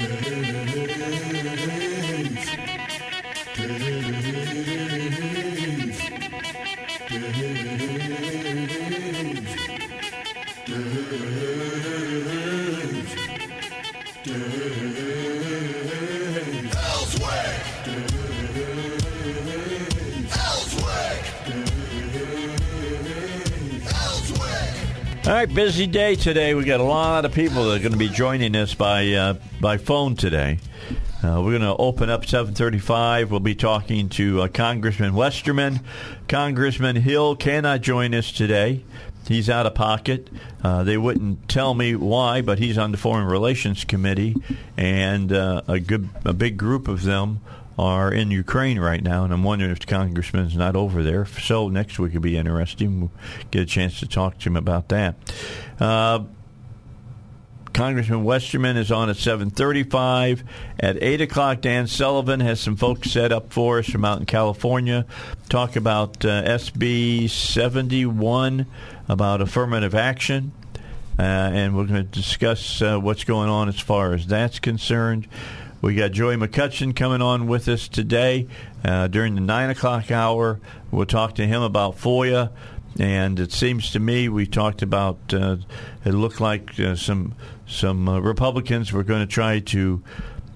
Yeah. All right, busy day today. We got a lot of people that are going to be joining us by uh, by phone today. Uh, we're going to open up 7:35. We'll be talking to uh, Congressman Westerman. Congressman Hill cannot join us today. He's out of pocket. Uh, they wouldn't tell me why, but he's on the Foreign Relations Committee, and uh, a good, a big group of them are in Ukraine right now, and I'm wondering if the congressman's not over there. So next week will be interesting. We'll get a chance to talk to him about that. Uh, Congressman Westerman is on at 7:35. At 8 o'clock, Dan Sullivan has some folks set up for us from out in California. Talk about uh, SB 71, about affirmative action. Uh, and we're going to discuss uh, what's going on as far as that's concerned. We got Joey McCutcheon coming on with us today uh, during the 9 o'clock hour. We'll talk to him about FOIA. And it seems to me we talked about, uh, it looked like uh, some, some uh, Republicans were going to try to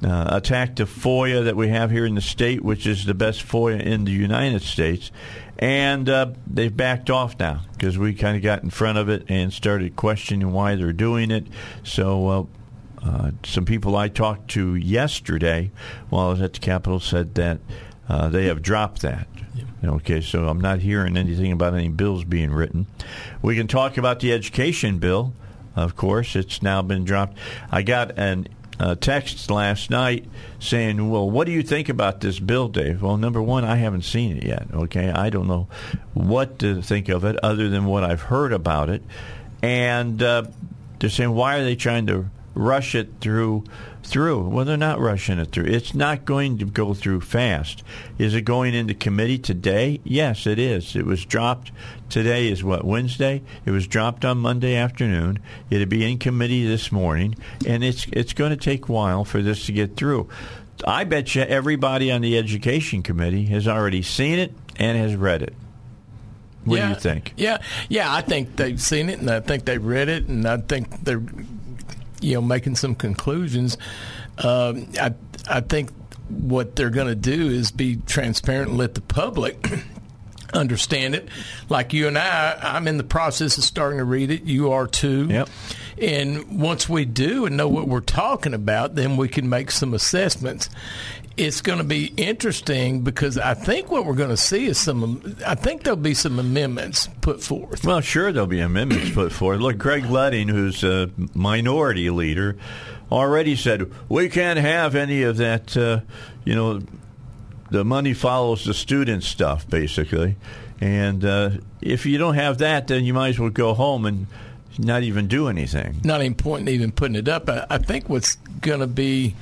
uh, attack the FOIA that we have here in the state, which is the best FOIA in the United States. And uh, they've backed off now because we kind of got in front of it and started questioning why they're doing it. So uh, some people I talked to yesterday while I was at the Capitol said that uh, they have dropped that. Okay, so I'm not hearing anything about any bills being written. We can talk about the education bill. Of course, it's now been dropped. I got an uh, text last night saying, "Well, what do you think about this bill, Dave?" Well, number one, I haven't seen it yet. Okay, I don't know what to think of it other than what I've heard about it, and uh, they're saying, "Why are they trying to rush it through through. Well, they're not rushing it through. It's not going to go through fast. Is it going into committee today? Yes, it is. It was dropped today is what Wednesday. It was dropped on Monday afternoon. It'll be in committee this morning, and it's it's going to take a while for this to get through. I bet you everybody on the education committee has already seen it and has read it. What yeah, do you think? Yeah, yeah, I think they've seen it, and I think they've read it, and I think they're you know making some conclusions. Um, I I think what they're going to do is be transparent and let the public understand it. Like you and I, I'm in the process of starting to read it. You are too. Yep. And once we do and know what we're talking about, then we can make some assessments. It's going to be interesting because I think what we're going to see is some. I think there'll be some amendments put forth. Well, sure, there'll be amendments put forth. Look, Greg Leding, who's a minority leader, already said we can't have any of that. Uh, you know, the money follows the student stuff, basically. And uh, if you don't have that, then you might as well go home and not even do anything. Not even point even putting it up. I, I think what's going to be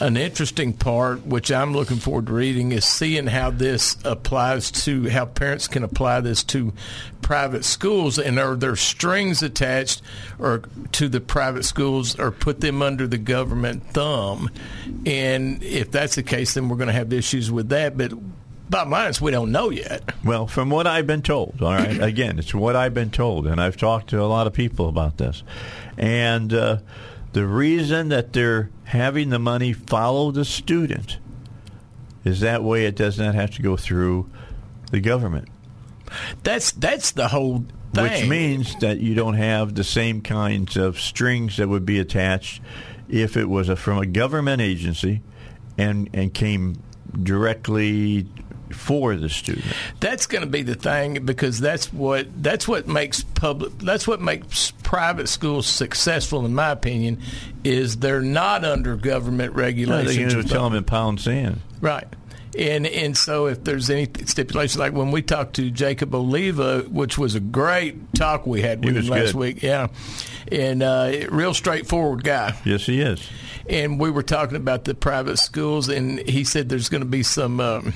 an interesting part, which I'm looking forward to reading, is seeing how this applies to how parents can apply this to private schools, and are there strings attached or to the private schools, or put them under the government thumb? And if that's the case, then we're going to have issues with that. But bottom line is we don't know yet. Well, from what I've been told, all right, again, it's what I've been told, and I've talked to a lot of people about this, and. Uh, the reason that they're having the money follow the student is that way it does not have to go through the government. That's that's the whole thing. Which means that you don't have the same kinds of strings that would be attached if it was a, from a government agency and and came directly for the student. That's going to be the thing because that's what that's what makes public that's what makes private schools successful, in my opinion, is they're not under government No, regulations. they or can tell them in pound sand. Right. And and so if there's any stipulations, like when we talked to Jacob Oliva, which was a great talk we had with him last good. week, yeah, and uh, real straightforward guy. Yes, he is. And we were talking about the private schools, and he said there's going to be some um,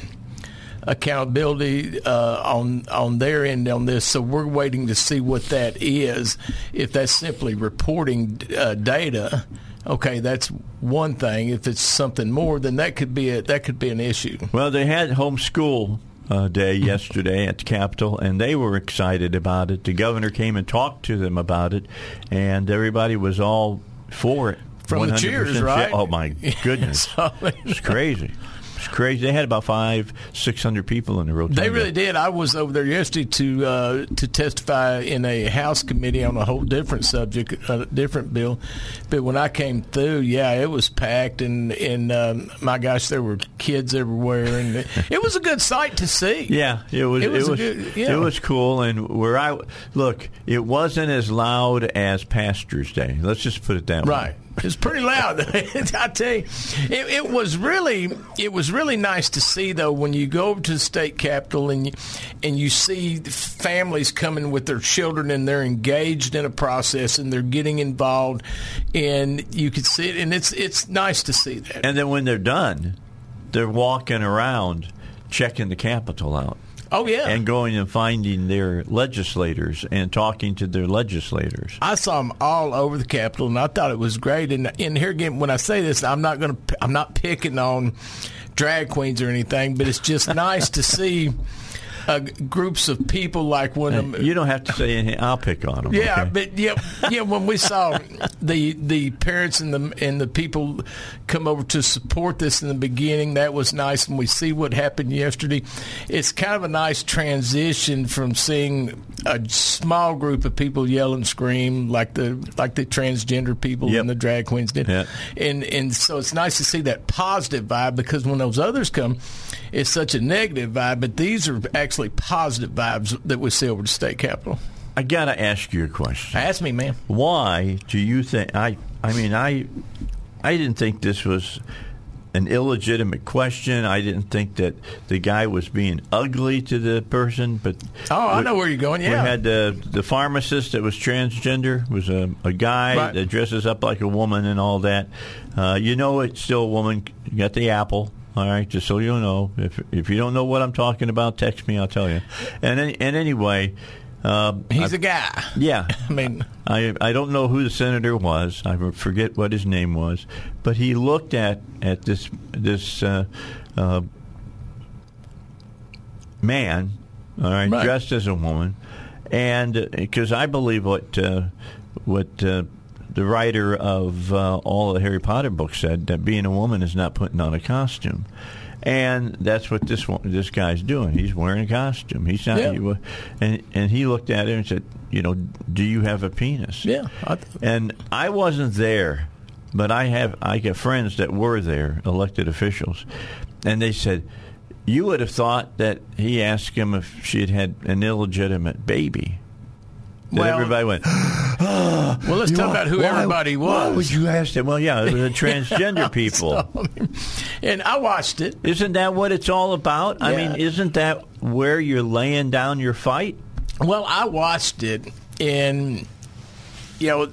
accountability uh, on on their end on this. So we're waiting to see what that is. If that's simply reporting uh, data, okay, that's one thing. If it's something more, then that could be a, that could be an issue. Well, they had homeschool uh, day yesterday at the Capitol, and they were excited about it. The governor came and talked to them about it, and everybody was all for it. From the 100% cheers, right? Oh my goodness, it's crazy. It's crazy. They had about five, six hundred people in the rotunda. They really did. I was over there yesterday to uh, to testify in a House committee on a whole different subject, a different bill. But when I came through, yeah, it was packed, and and um, my gosh, there were kids everywhere, and it was a good sight to see. Yeah, it was. It It was was. good- yeah. It was cool, and where I look, it wasn't as loud as Pastors Day. Let's just put it that way. Right. It's pretty loud. I tell you, it, it was really it was really nice to see though when you go to the state capitol and you, and you see families coming with their children and they're engaged in a process and they're getting involved and you could see it and it's it's nice to see that. And then when they're done, they're walking around checking the Capitol out. Oh yeah. and going and finding their legislators and talking to their legislators. I saw them all over the Capitol, and I thought it was great. And, and here again, when I say this, I'm not going to, I'm not picking on drag queens or anything, but it's just nice to see uh, groups of people like when them. You don't have to say anything. I'll pick on them. Yeah, okay? but yeah, yeah. When we saw the the parents and the and the people come over to support this in the beginning, that was nice. And we see what happened yesterday. It's kind of a nice transition from seeing a small group of people yell and scream like the like the transgender people Yep. and the drag queens did, Yeah. and and so it's nice to see that positive vibe because when those others come, it's such a negative vibe. But these are actually positive vibes that we see over the state capitol. I got to ask you a question. Ask me, man. Why do you think I? I mean, I, I didn't think this was an illegitimate question. I didn't think that the guy was being ugly to the person. But Oh, I know where you're going. Yeah. We had the the pharmacist that was transgender was a, a guy Right. that dresses up like a woman and all that. Uh, you know, it's still a woman. You got the apple. All right, just so you know. If if you don't know what I'm talking about, text me. I'll tell you. And and anyway, uh, He's a guy. yeah. I mean, I I don't know who the senator was. I forget what his name was, but he looked at at this this uh, uh, man, all right, Right. dressed as a woman, and because I believe what uh, what. The writer of uh, all the Harry Potter books said that being a woman is not putting on a costume, and that's what this one, this guy's doing. He's wearing a costume. He's not, Yeah. he and and he looked at him and said, "You know, do you have a penis?" yeah. I th- And I wasn't there, but I have I got friends that were there, elected officials, and they said you would have thought that he asked him if she had had an illegitimate baby. That Well- everybody went. well, let's talk about who Why- everybody was. Why would you ask them? Well, yeah, it was the transgender people. and I watched it. Isn't that what it's all about? I mean, isn't that where you're laying down your fight? Well, I watched it, and you know,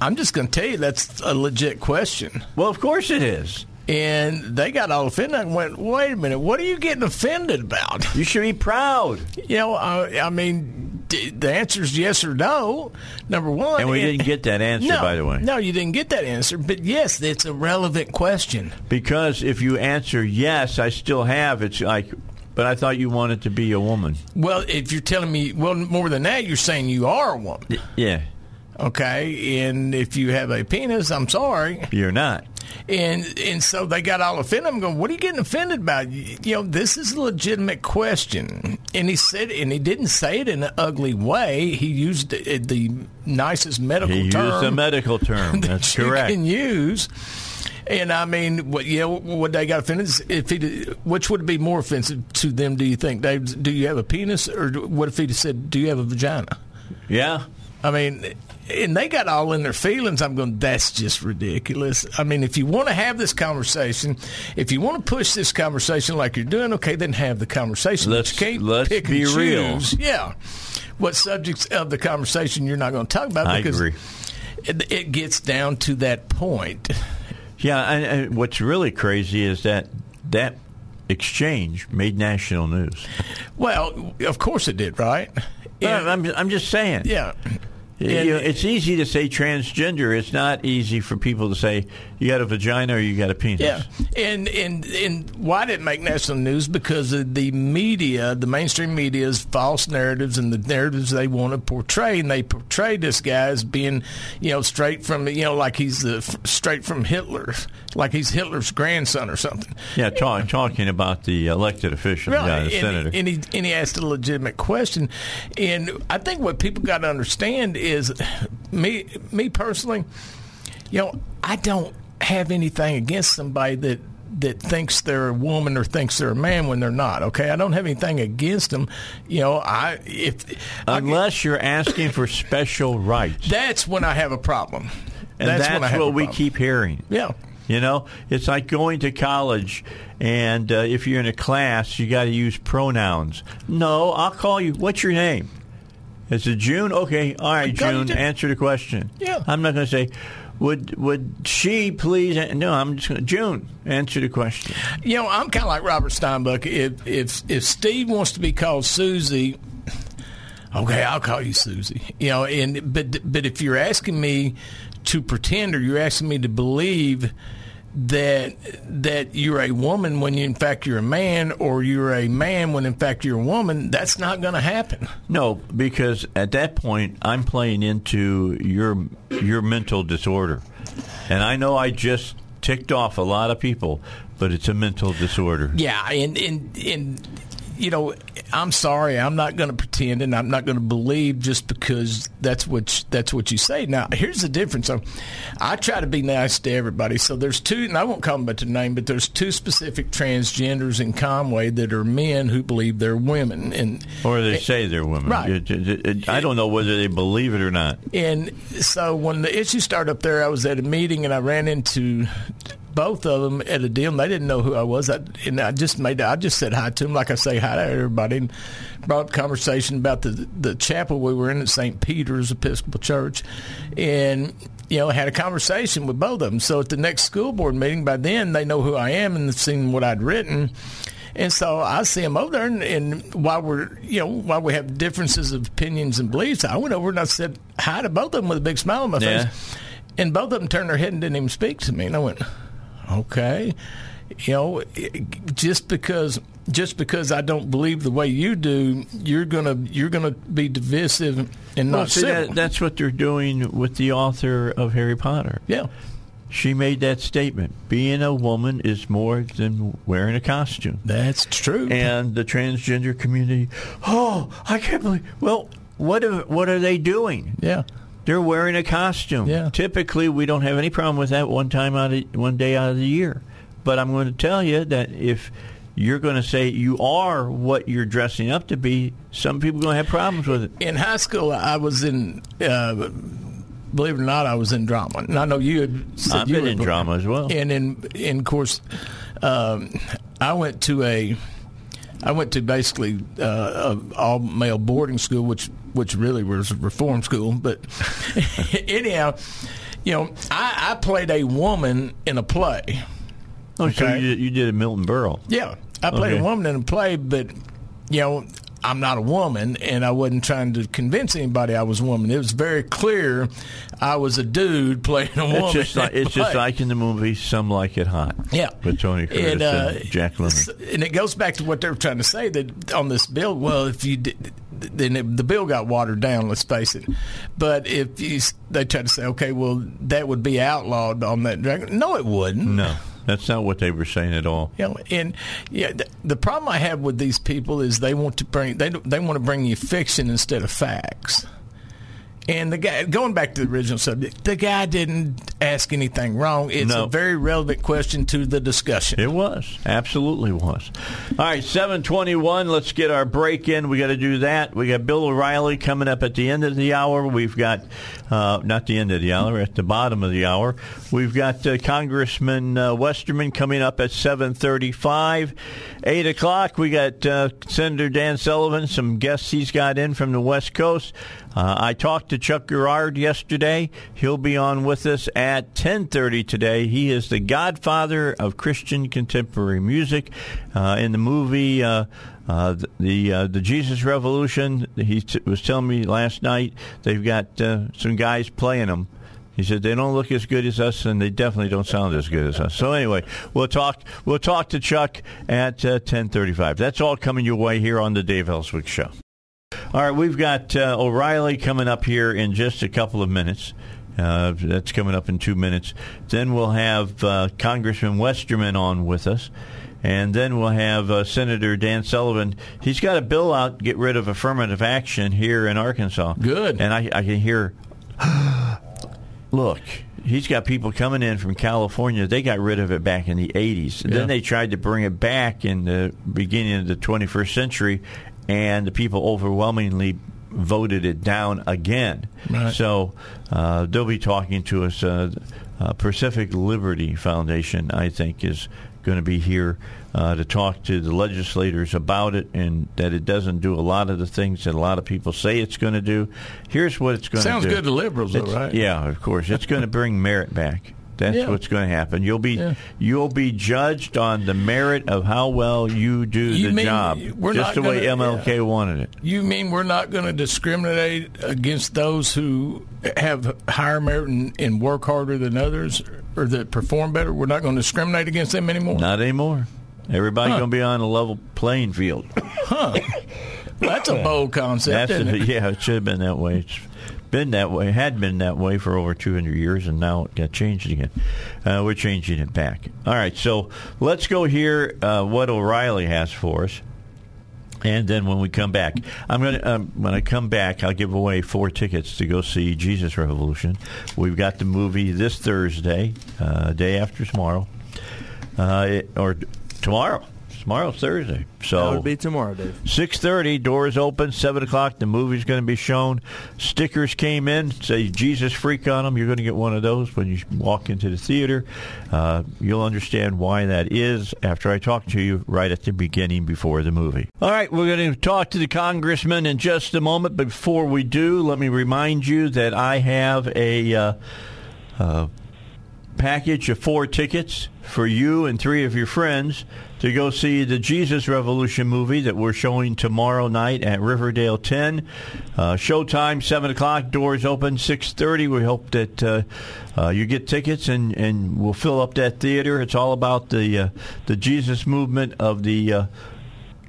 I'm just going to tell you that's a legit question. Well, of course it is. And they got all offended and went, "Wait a minute, what are you getting offended about?" You should be proud. You know, I, I mean, the answer is yes or no. Number one, And we didn't get that answer, no, by the way. No, you didn't get that answer. But yes, it's a relevant question. Because if you answer yes, I still have. It's like, but I thought you wanted to be a woman. Well, if you're telling me, well, more than that, you're saying you are a woman. Yeah, Okay, and if you have a penis, I'm sorry. you're not. And and so they got all offended. I'm going, what are you getting offended about? You know, this is a legitimate question. And he said, and he didn't say it in an ugly way. He used the, uh, the nicest medical He term used a medical term. that That's you correct. can use. And I mean, what you know, what they got offended if he, which would be more offensive to them? Do you think? They, do you have a penis, or what if he said, "Do you have a vagina"? Yeah. I mean, and they got all in their feelings. I'm going, that's just ridiculous. I mean, if you want to have this conversation, if you want to push this conversation like you're doing, okay, then have the conversation. Let's- but you let's pick be and real. choose. Yeah. What subjects of the conversation you're not going to talk about I because agree. It, it gets down to that point. Yeah, and, and what's really crazy is that that exchange made national news. Well, of course it did, right? Well, I'm, I'm just saying. yeah. You know, it's easy to say transgender. It's not easy for people to say you got a vagina or you got a penis. Yeah, and and and why did it make national news? Because of the media, the mainstream media's false narratives and the narratives they want to portray, and they portray this guy as being, you know, straight from you know, like he's the straight from Hitler, like he's Hitler's grandson or something. Yeah, talk, talking about the elected official, yeah, the and, senator. and he and he asked a legitimate question, and I think what people got to understand is, me me personally, you know, I don't have anything against somebody that that thinks they're a woman or thinks they're a man when they're not. Okay, I don't have anything against them. You know, I if I- Unless you're asking for special rights. that's when I have a problem. And that's, when I what, we problem. keep hearing. Yeah. You know, it's like going to college, and uh, if you're in a class, you got to use pronouns. No, I'll call you. What's your name? Is it June? Okay, all right, June. June. Answer the question. Yeah. I'm not going to say, would would she please? No, I'm just going to June. Answer the question. You know, I'm kind of like Robert Steinbuch. If if if Steve wants to be called Susie, okay, I'll call you Susie. You know, and but but if you're asking me to pretend or you're asking me to believe that that you're a woman when you in fact you're a man or you're a man when in fact you're a woman, that's not going to happen. No, because at that point, I'm playing into your your mental disorder, and I know I just ticked off a lot of people, but it's a mental disorder. Yeah, and and and you know, I'm sorry, I'm not going to pretend, and I'm not going to believe just because that's what you- that's what you say. Now, here's the difference. So, I try to be nice to everybody. So there's two, and I won't call them by their name, but there's two specific transgenders in Conway that are men who believe they're women, and Or they say they're women. Right. I don't know whether they believe it or not. And so when the issue started up there, I was at a meeting and I ran into both of them at a deal. They didn't know who I was, I, and I just made I just said hi to them like I say hi to everybody, and brought up conversation about the the chapel we were in at St. Peter's Episcopal Church, and you know had a conversation with both of them. So at the next school board meeting, by then they know who I am and they've seen what I'd written. And so I see him over there, and, and while we're, you know, while we have differences of opinions and beliefs, I went over and I said hi to both of them with a big smile on my Yeah. face. And both of them turned their head and didn't even speak to me. And I went, okay, you know, just because just because I don't believe the way you do, you're gonna you're gonna be divisive and Well, not see, that, that's what they're doing with the author of Harry Potter. yeah, She made that statement. Being a woman is more than wearing a costume. that's true. And the transgender community, oh, I can't believe. Well, what are, what are they doing? yeah, They're wearing a costume. Yeah. Typically, we don't have any problem with that one time out of one day out of the year. But I'm going to tell you that if you're going to say you are what you're dressing up to be, some people are going to have problems with it. in high school, I was in. Uh, believe it or not, I was in drama, and I know you had. Said I've you been were- in drama as well. And in, in of course, um, I went to a. I went to basically uh, a all male boarding school, which which really was a reform school. But anyhow, you know, I, I played a woman in a play. Oh, so okay. you, you did a Milton Berle. Yeah, I played Okay. a woman in a play, but you know, I'm not a woman, and I wasn't trying to convince anybody I was a woman. It was very clear I was a dude playing a woman. It's just like in it's just like in the movie Some Like It Hot. Yeah, with Tony Curtis and, uh, Jack Lemmon. And it goes back to what they were trying to say that on this bill. Well, if you did, then it, the bill got watered down. Let's face it. But if you, they tried to say, okay, well, that would be outlawed on that. No, it wouldn't. No, that's not what they were saying at all. Know, and yeah, the, the problem I have with these people is they want to bring they they want to bring you fiction instead of facts. And the guy, going back to the original subject, the guy didn't ask anything wrong. It's No. a very relevant question to the discussion. It was. Absolutely was. All right, 721. Let's get our break in. We got to do that. We got Bill O'Reilly coming up at the end of the hour. We've got, uh, not the end of the hour, at the bottom of the hour. We've got uh, Congressman uh, Westerman coming up at 735. 8 o'clock, we got uh, Senator Dan Sullivan, some guests he's got in from the West Coast. Uh, I talked to Chuck Girard yesterday. He'll be on with us at 10:30 today. He is the godfather of Christian contemporary music. Uh, in the movie uh, uh, the uh, the Jesus Revolution, he t- was telling me last night they've got uh, some guys playing them. He said they don't look as good as us, and they definitely don't sound as good as us. So anyway, we'll talk. We'll talk to Chuck at ten thirty-five. That's all coming your way here on the Dave Elswick Show. All right, we've got uh, O'Reilly coming up here in just a couple of minutes. Uh, that's coming up in two minutes. Then we'll have uh, Congressman Westerman on with us. And then we'll have uh, Senator Dan Sullivan. He's got a bill out to get rid of affirmative action here in Arkansas. Good. And I, I can hear, look, he's got people coming in from California. They got rid of it back in the 80s. Yeah. Then they tried to bring it back in the beginning of the 21st century, and the people overwhelmingly voted it down again. Right. So uh, they'll be talking to us. Uh, uh, Pacific Liberty Foundation, I think, is going to be here uh, to talk to the legislators about it, and that it doesn't do a lot of the things that a lot of people say it's going to do. Here's what it's going to do. Sounds good to liberals, though, right? Yeah, of course. It's going to bring merit back. That's Yeah. what's going to happen. You'll be Yeah. you'll be judged on the merit of how well you do You the mean job, just the way gonna- MLK wanted it. You mean we're not going to discriminate against those who have higher merit and, and work harder than others, or that perform better? We're not going to discriminate against them anymore. Not anymore. Everybody's Huh. going to be on a level playing field. Huh. That's a bold concept, it? yeah, it should have been that way. It's been that way, had been that way for over 200 years, and now it got changed again. Uh, we're changing it back. All right, so let's go hear uh, what O'Reilly has for us. And then when we come back, I'm gonna um, when I come back, I'll give away four tickets to go see Jesus Revolution. We've got the movie this Thursday, uh, day after tomorrow, uh, or tomorrow. Tomorrow's Thursday, so That would be tomorrow, Dave. Six thirty, doors open. Seven o'clock, the movie's going to be shown. Stickers came in, say Jesus freak on them. You're going to get one of those when you walk into the theater. Uh, you'll understand why that is after I talk to you right at the beginning before the movie. All right, we're going to talk to the congressman in just a moment. But before we do, let me remind you that I have a. Uh, uh, package of four tickets for you and three of your friends to go see the Jesus Revolution movie that we're showing tomorrow night at Riverdale 10. Uh, showtime 7 o'clock. Doors open 6:30. We hope that uh, uh, you get tickets and, and we'll fill up that theater. It's all about the uh, the Jesus movement of the uh,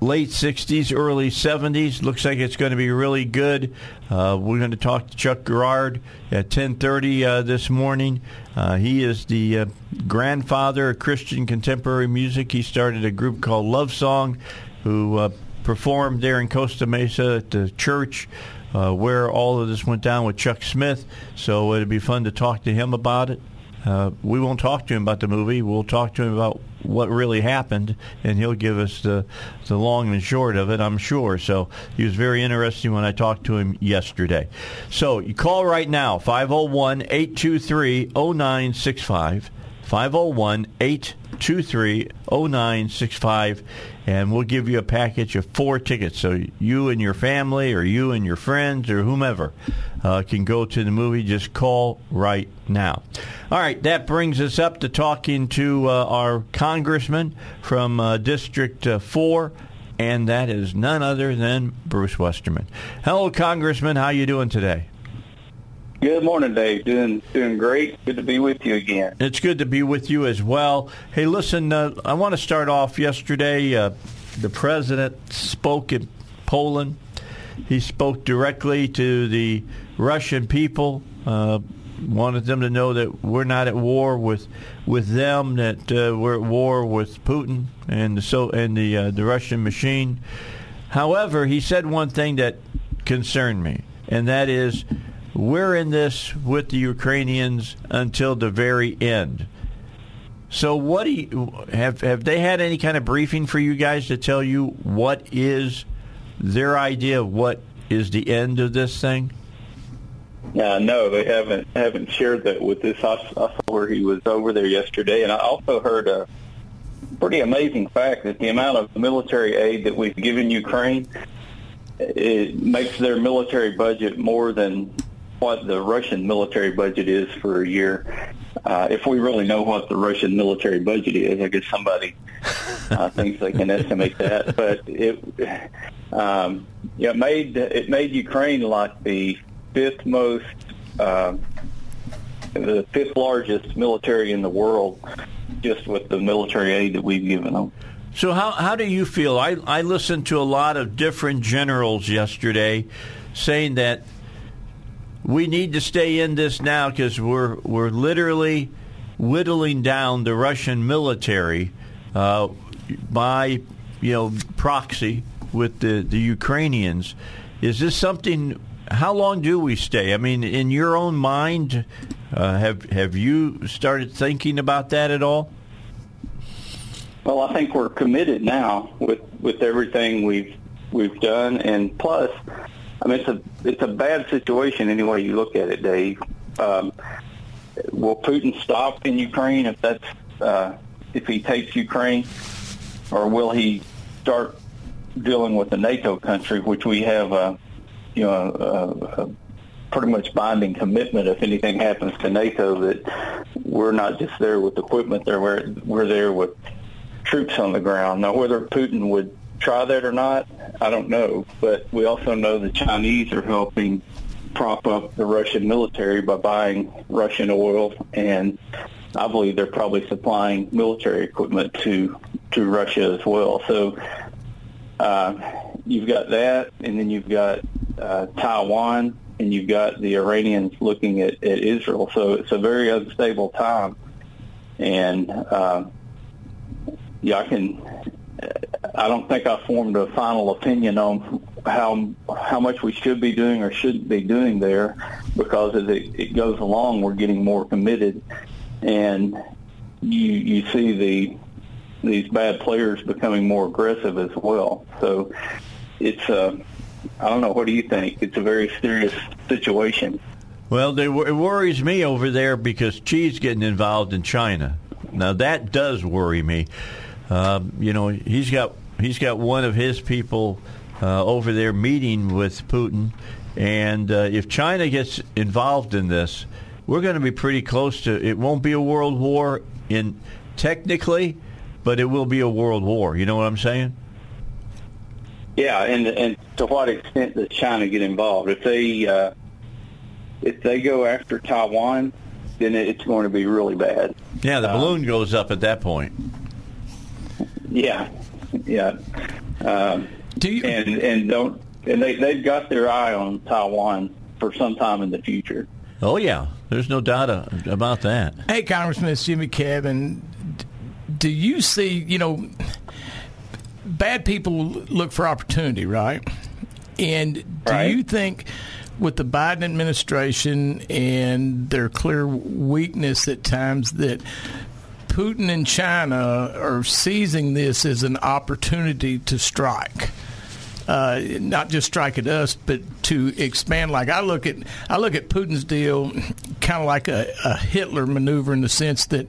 late 60s, early 70s. Looks like it's going to be really good. Uh, we're going to talk to Chuck Girard at 10:30 uh, this morning. Uh, he is the uh, grandfather of Christian contemporary music. He started a group called Love Song, who uh, performed there in Costa Mesa at the church. Uh, where all of this went down with Chuck Smith, so it'd be fun to talk to him about it. Uh, we won't talk to him about the movie. We'll talk to him about what really happened, and he'll give us the the long and short of it, I'm sure. So he was very interesting when I talked to him yesterday. So you call right now, 501-823-0965, 501-823-0965, and we'll give you a package of four tickets. So you and your family or you and your friends or whomever uh, can go to the movie. Just call right now. All right, that brings us up to talking to uh, our congressman from uh, District uh, 4, and that is none other than Bruce Westerman. Hello, Congressman. How you doing today? Good morning, Dave. Doing doing great. Good to be with you again. It's good to be with you as well. Hey, listen, uh, I want to start off yesterday. Uh, the president spoke in Poland. He spoke directly to the Russian people. Uh, wanted them to know that we're not at war with with them. That uh, we're at war with Putin and the so and the uh, the Russian machine. However, he said one thing that concerned me, and that is we're in this with the Ukrainians until the very end. So, what do you have? Have they had any kind of briefing for you guys to tell you what is their idea of what is the end of this thing? Uh, no, they haven't haven't shared that with us. I, I saw where he was over there yesterday, and I also heard a pretty amazing fact that the amount of military aid that we've given Ukraine it makes their military budget more than what the Russian military budget is for a year. Uh, if we really know what the Russian military budget is, I guess somebody uh, thinks they can estimate that. But it, um, yeah, it made it made Ukraine like the fifth most, uh, the fifth largest military in the world, just with the military aid that we've given them. So how how do you feel? I I listened to a lot of different generals yesterday saying that we need to stay in this now because we're we're literally whittling down the Russian military uh, by you know proxy with the the Ukrainians. Is this something? How long do we stay? I mean, in your own mind, uh, have have you started thinking about that at all? Well, I think we're committed now with with everything we've we've done, and plus, I mean, it's a it's a bad situation any way you look at it, Dave. Um, will Putin stop in Ukraine if that's uh, if he takes Ukraine, or will he start dealing with the NATO country, which we have, uh, you know, a, a pretty much binding commitment if anything happens to NATO that we're not just there with equipment, there we're we're there with troops on the ground. Now, whether Putin would try that or not, I don't know. But we also know the Chinese are helping prop up the Russian military by buying Russian oil, and I believe they're probably supplying military equipment to to Russia as well. So uh, you've got that, and then you've got uh, Taiwan, and you've got the Iranians looking at, at Israel. So it's a very unstable time, and uh, yeah, I can. I don't think I formed a final opinion on how how much we should be doing or shouldn't be doing there, because as it, it goes along, we're getting more committed, and you you see the these bad players becoming more aggressive as well. So it's uh, I don't know. What do you think? It's a very serious situation. Well, they, it worries me over there because Xi's getting involved in China. Now that does worry me. Um, you know, he's got he's got one of his people uh, over there meeting with Putin, and uh, if China gets involved in this, we're going to be pretty close to. It won't be a world war in technically, but it will be a world war. You know what I'm saying? Yeah, and and to what extent does China get involved? If they uh, if they go after Taiwan, then it's going to be really bad. Yeah, the balloon um, goes up at that point. Yeah, yeah. Um, Do you and and don't and they they've got their eye on Taiwan for some time in the future. Oh yeah, there's no doubt about that. Hey, Congressman, it's Jimmy Cavin. Do you see? You know, bad people look for opportunity, right? And do right. you think? with the Biden administration and their clear weakness at times that Putin and China are seizing this as an opportunity to strike. Uh, not just strike at us, but to expand. Like I look at, I look at Putin's deal kind of like a, a, Hitler maneuver in the sense that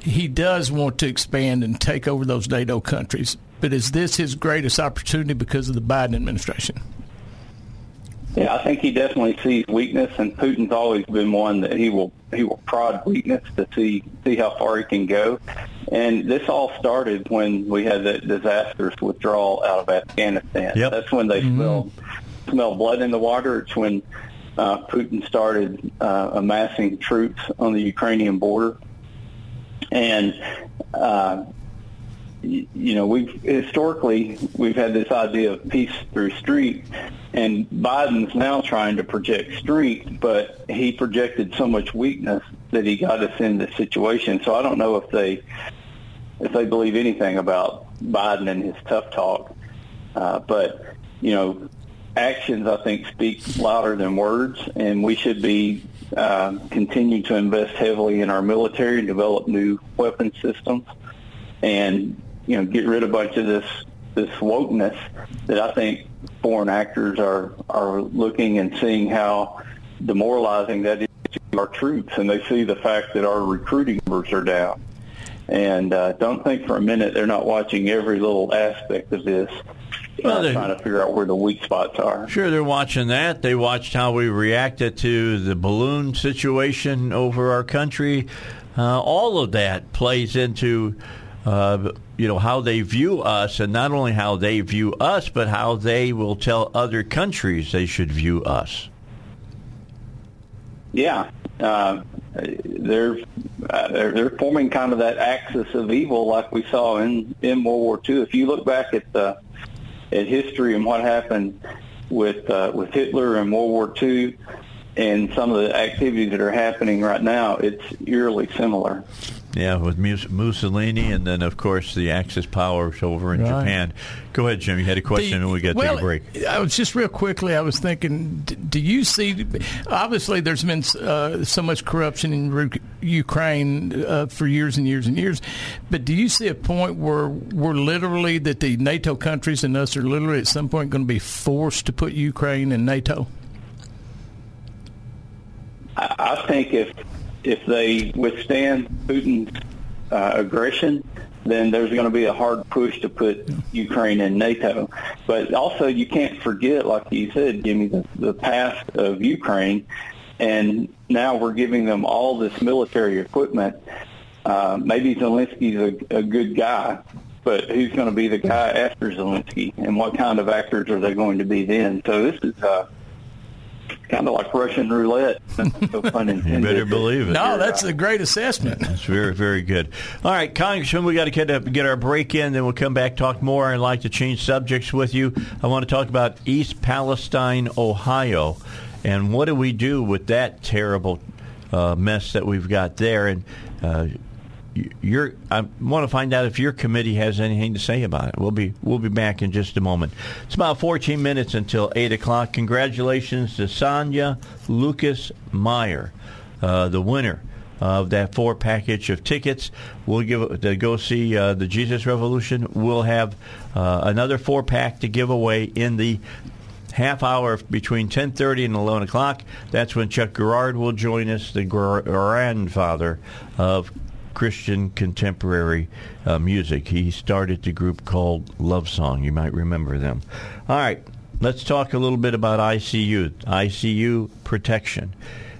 he does want to expand and take over those NATO countries. But is this his greatest opportunity because of the Biden administration? Yeah, I think he definitely sees weakness, and Putin's always been one that he will he will prod weakness to see see how far he can go. And this all started when we had that disastrous withdrawal out of Afghanistan. Yep. That's when they mm-hmm. smelled smelled blood in the water. It's when uh, Putin started uh, amassing troops on the Ukrainian border, and uh, you know, we've historically we've had this idea of peace through strength, and Biden's now trying to project strength, but he projected so much weakness that he got us in this situation. So I don't know if they if they believe anything about Biden and his tough talk, uh, but you know, actions, I think, speak louder than words, and we should be uh, continue to invest heavily in our military and develop new weapon systems, and you know, get rid of a bunch of this this wokeness that I think foreign actors are are looking and seeing how demoralizing that is to our troops, and they see the fact that our recruiting numbers are down. And uh, don't think for a minute they're not watching every little aspect of this, well, uh, trying to figure out where the weak spots are. Sure, they're watching that. They watched how we reacted to the balloon situation over our country. Uh, all of that plays into uh, you know how they view us, and not only how they view us, but how they will tell other countries they should view us. Yeah, uh, they're, uh, they're they're forming kind of that axis of evil, like we saw in in World War II. If you look back at the at history and what happened with uh, with Hitler and World War II, and some of the activities that are happening right now, it's eerily similar. Yeah, with Mussolini, and then of course the Axis powers over in right. Japan. Go ahead, Jim. You had a question, the, and we got to well, take a break. I was just real quickly. I was thinking, do you see? Obviously, there's been uh, so much corruption in Ukraine uh, for years and years and years, but do you see a point where we're literally that the NATO countries and us are literally at some point going to be forced to put Ukraine in NATO? I think if if they withstand Putin's uh, aggression, then there's going to be a hard push to put Ukraine in NATO. But also, you can't forget, like you said, Jimmy, the, the past of Ukraine, and now we're giving them all this military equipment. Uh, maybe Zelensky's a, a good guy, but who's going to be the guy after Zelensky, and what kind of actors are they going to be then? So this is. Uh, kind of like Russian roulette. you better believe it. No, that's a great assessment. That's very, very good. All right, Congressman, we got to get, up, get our break in, then we'll come back talk more. I'd like to change subjects with you. I want to talk about East Palestine, Ohio, and what do we do with that terrible uh, mess that we've got there? And uh, I want to find out if your committee has anything to say about it. We'll be we'll be back in just a moment. It's about 14 minutes until eight o'clock. Congratulations to Sonia Lucas Meyer, uh, the winner of that four package of tickets. We'll give to go see uh, the Jesus Revolution. We'll have uh, another four pack to give away in the half hour between 10.30 and 11 o'clock. That's when Chuck Girard will join us, the grandfather of Christian contemporary uh, music. He started the group called Love Song. You might remember them. All right, let's talk a little bit about ICU, ICU protection.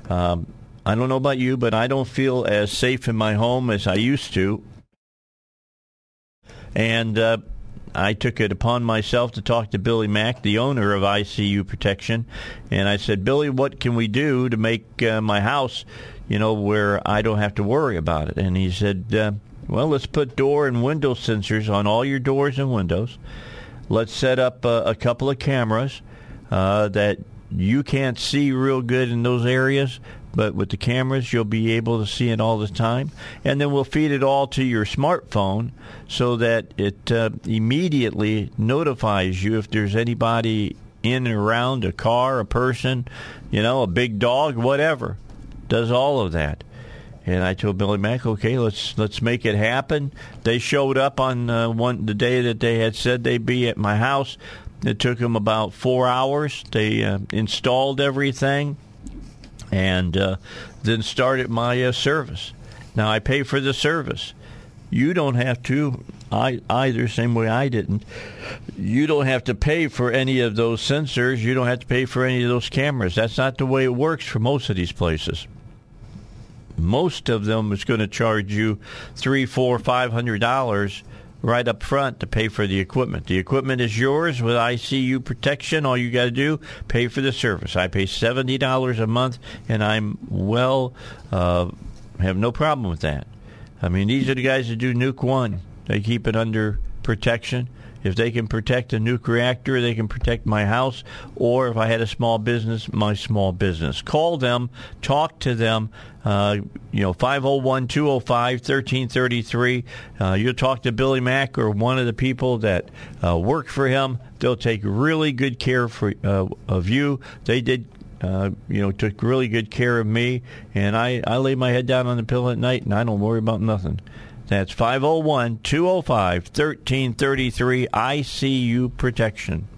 Um, I don't know about you, but I don't feel as safe in my home as I used to. And uh, I took it upon myself to talk to Billy Mack, the owner of ICU Protection, and I said, Billy, what can we do to make uh, my house you know, where I don't have to worry about it. And he said, uh, well, let's put door and window sensors on all your doors and windows. Let's set up a, a couple of cameras uh, that you can't see real good in those areas, but with the cameras you'll be able to see it all the time. And then we'll feed it all to your smartphone so that it uh, immediately notifies you if there's anybody in and around a car, a person, you know, a big dog, whatever does all of that. And I told Billy Mack, okay, let's let's make it happen. They showed up on uh, one the day that they had said they'd be at my house. It took them about four hours. They uh, installed everything, and uh, then started my uh, service. Now I pay for the service. You don't have to I, either, same way I didn't. You don't have to pay for any of those sensors. You don't have to pay for any of those cameras. That's not the way it works for most of these places most of them is going to charge you three, four, five hundred dollars right up front to pay for the equipment. The equipment is yours with ICU protection. All you got to do pay for the service. I pay seventy dollars a month, and I'm well uh, have no problem with that. I mean, these are the guys that do Nuke One. They keep it under protection, If they can protect a nuke reactor, they can protect my house, or if I had a small business, my small business. Call them, talk to them. Uh, you know, 501 205 1333. Uh, you'll talk to Billy Mack or one of the people that uh, work for him. They'll take really good care for, uh, of you. They did uh, you know, took really good care of me, and I, I lay my head down on the pillow at night, and I don't worry about nothing. That's 501 205 1333 ICU Protection.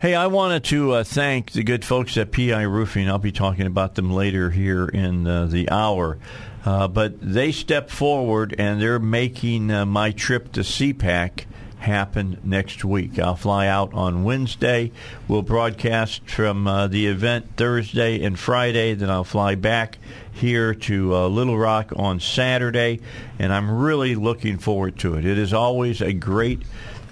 Hey, I wanted to uh, thank the good folks at PI Roofing. I'll be talking about them later here in uh, the hour. Uh, but they stepped forward and they're making uh, my trip to CPAC happen next week. I'll fly out on Wednesday. We'll broadcast from uh, the event Thursday and Friday. Then I'll fly back here to uh, Little Rock on Saturday, and I'm really looking forward to it. It is always a great,